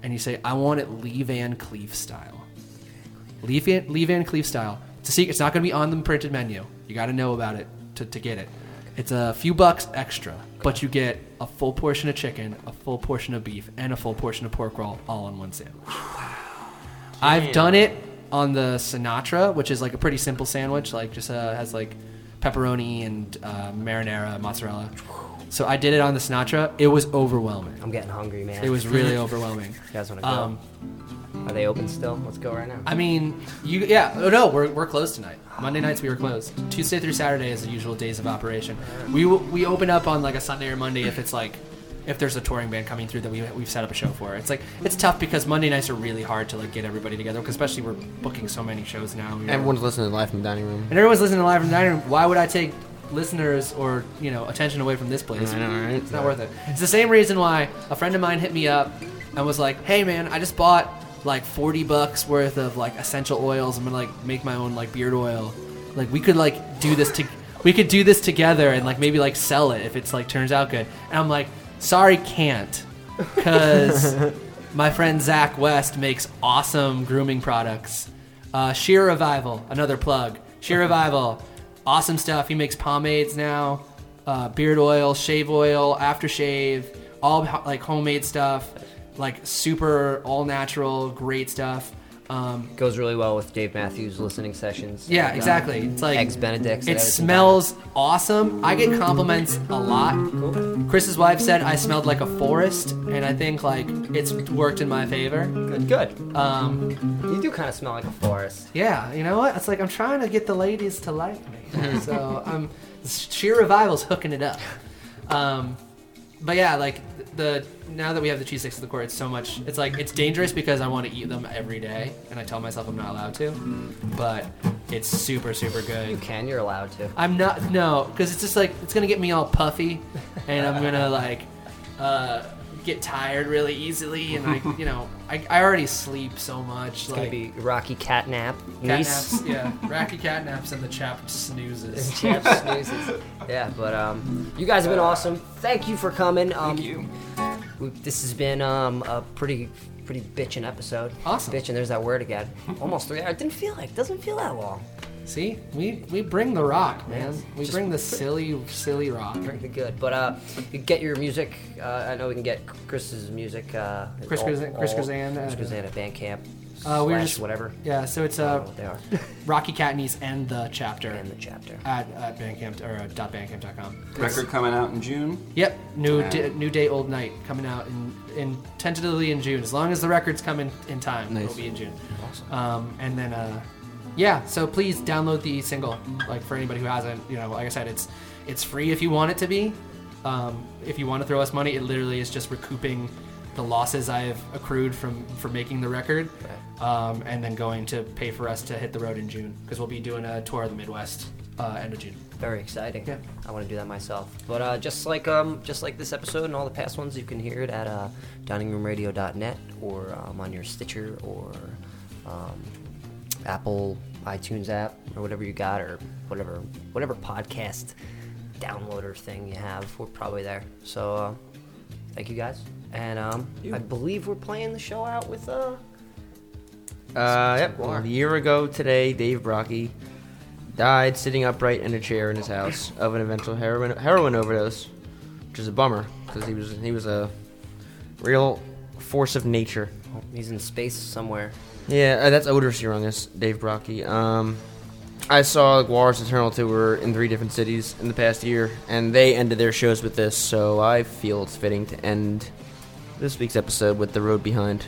and you say, "I want it Lee Van Cleef style." Lee Van, Lee Van Cleef style. It's a secret. It's not going to be on the printed menu. You got to know about it to, to get it. It's a few bucks extra, but you get a full portion of chicken, a full portion of beef, and a full portion of pork roll all in one sandwich. Wow. I've done it on the Sinatra, which is like a pretty simple sandwich, like just uh, has like pepperoni and uh, marinara, mozzarella. So I did it on the Sinatra. It was overwhelming. I'm getting hungry, man. It was really overwhelming. You guys want to go? Um, Are they open still? Let's go right now. I mean, you yeah. Oh no, we're, we're closed tonight. Monday nights we were closed. Tuesday through Saturday is the usual days of operation. We we open up on like a Sunday or Monday if it's like if there's a touring band coming through that we we've set up a show for. It's like it's tough because Monday nights are really hard to like get everybody together, 'cause especially we're booking so many shows now. you know. Everyone's listening to live from the dining room. and everyone's listening to live from the dining room. Why would I take listeners or you know attention away from this place? I know, right? It's not worth it. It's the same reason why a friend of mine hit me up and was like, "Hey man, I just bought like 40 bucks worth of like essential oils. I'm gonna like make my own like beard oil. Like we could like do this to we could do this together and like maybe like sell it if it's like turns out good." And I'm like, "Sorry, can't." Cuz my friend Zach West makes awesome grooming products. Uh, Shear Revival, another plug. Shear Revival, awesome stuff. He makes pomades now, uh, beard oil, shave oil, aftershave, all like homemade stuff, like super all natural, great stuff. Um, Goes really well with Dave Matthews listening sessions. yeah, exactly. It's like eggs Benedicts. and It smells awesome. I get compliments a lot. Chris's wife said I smelled like a forest, and I think like it's worked in my favor. Good, good. Um, You do kind of smell like a forest. yeah, you know what? It's like I'm trying to get the ladies to like me. so I'm Shear Revival's hooking it up. Um, but yeah, like the now that we have the cheese sticks at the court, it's so much. It's like it's dangerous because I want to eat them every day, and I tell myself I'm not allowed to. But it's super super good. You can. You're allowed to. I'm not no, because it's just like it's gonna get me all puffy, and I'm gonna like uh, get tired really easily, and I you know I, I already sleep so much. It's like gonna be Rocky catnap. cat Niece. naps, yeah, Rocky cat naps and the chap snoozes. Chap snoozes. Yeah, but um, you guys have been awesome. Thank you for coming. Um, Thank you. This has been um, a pretty pretty bitchin' episode. Awesome. Bitchin'. There's that word again. Almost three hours. Didn't feel like. Doesn't feel that long. See, we we bring the rock, man. We Just bring the silly silly rock. Drink the good. But uh, you get your music. Uh, I know we can get Chris's music. Uh, Chris all- Grizan- Chris all- Grizan Chris at, Grizan at Bandcamp. Uh, we were just whatever. Yeah, so it's I uh, what they are. Rocky Catanese and the chapter. And the chapter. At, at Bandcamp or uh, dot bandcamp.com. Record coming out in June. Yep, new Yeah. di- new day, old night coming out in, in tentatively in June. As long as the records come in in time, Nice. it'll be in June. Um, and then uh, yeah, so please download the single. Like for anybody who hasn't, you know, like I said, it's it's free if you want it to be. Um, if you want to throw us money, it literally is just recouping the losses I have accrued from for making the record, um, and then going to pay for us to hit the road in June because we'll be doing a tour of the Midwest uh, end of June. Very exciting. Yeah. I want to do that myself. But uh, just like um, just like this episode and all the past ones, you can hear it at uh, diningroomradio.net or um, on your Stitcher or um, Apple iTunes app or whatever you got or whatever whatever podcast downloader thing you have. We're probably there. So uh, thank you guys. And um, I believe we're playing the show out with uh, Uh, yep. A year ago today, Dave Brockie died sitting upright in a chair in his house of an eventual heroin heroin overdose, which is a bummer because he was he was a real force of nature. he's in space somewhere. Yeah, uh, that's Oderus Urungus, Dave Brockie. Um, I saw Gwar's Eternal tour in three different cities in the past year, and they ended their shows with this, so I feel it's fitting to end this week's episode with The Road Behind.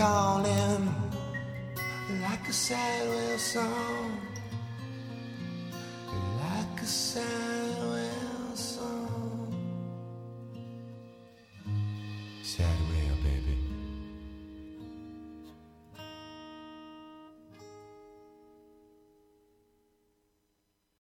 Calling? Like a sad whale song.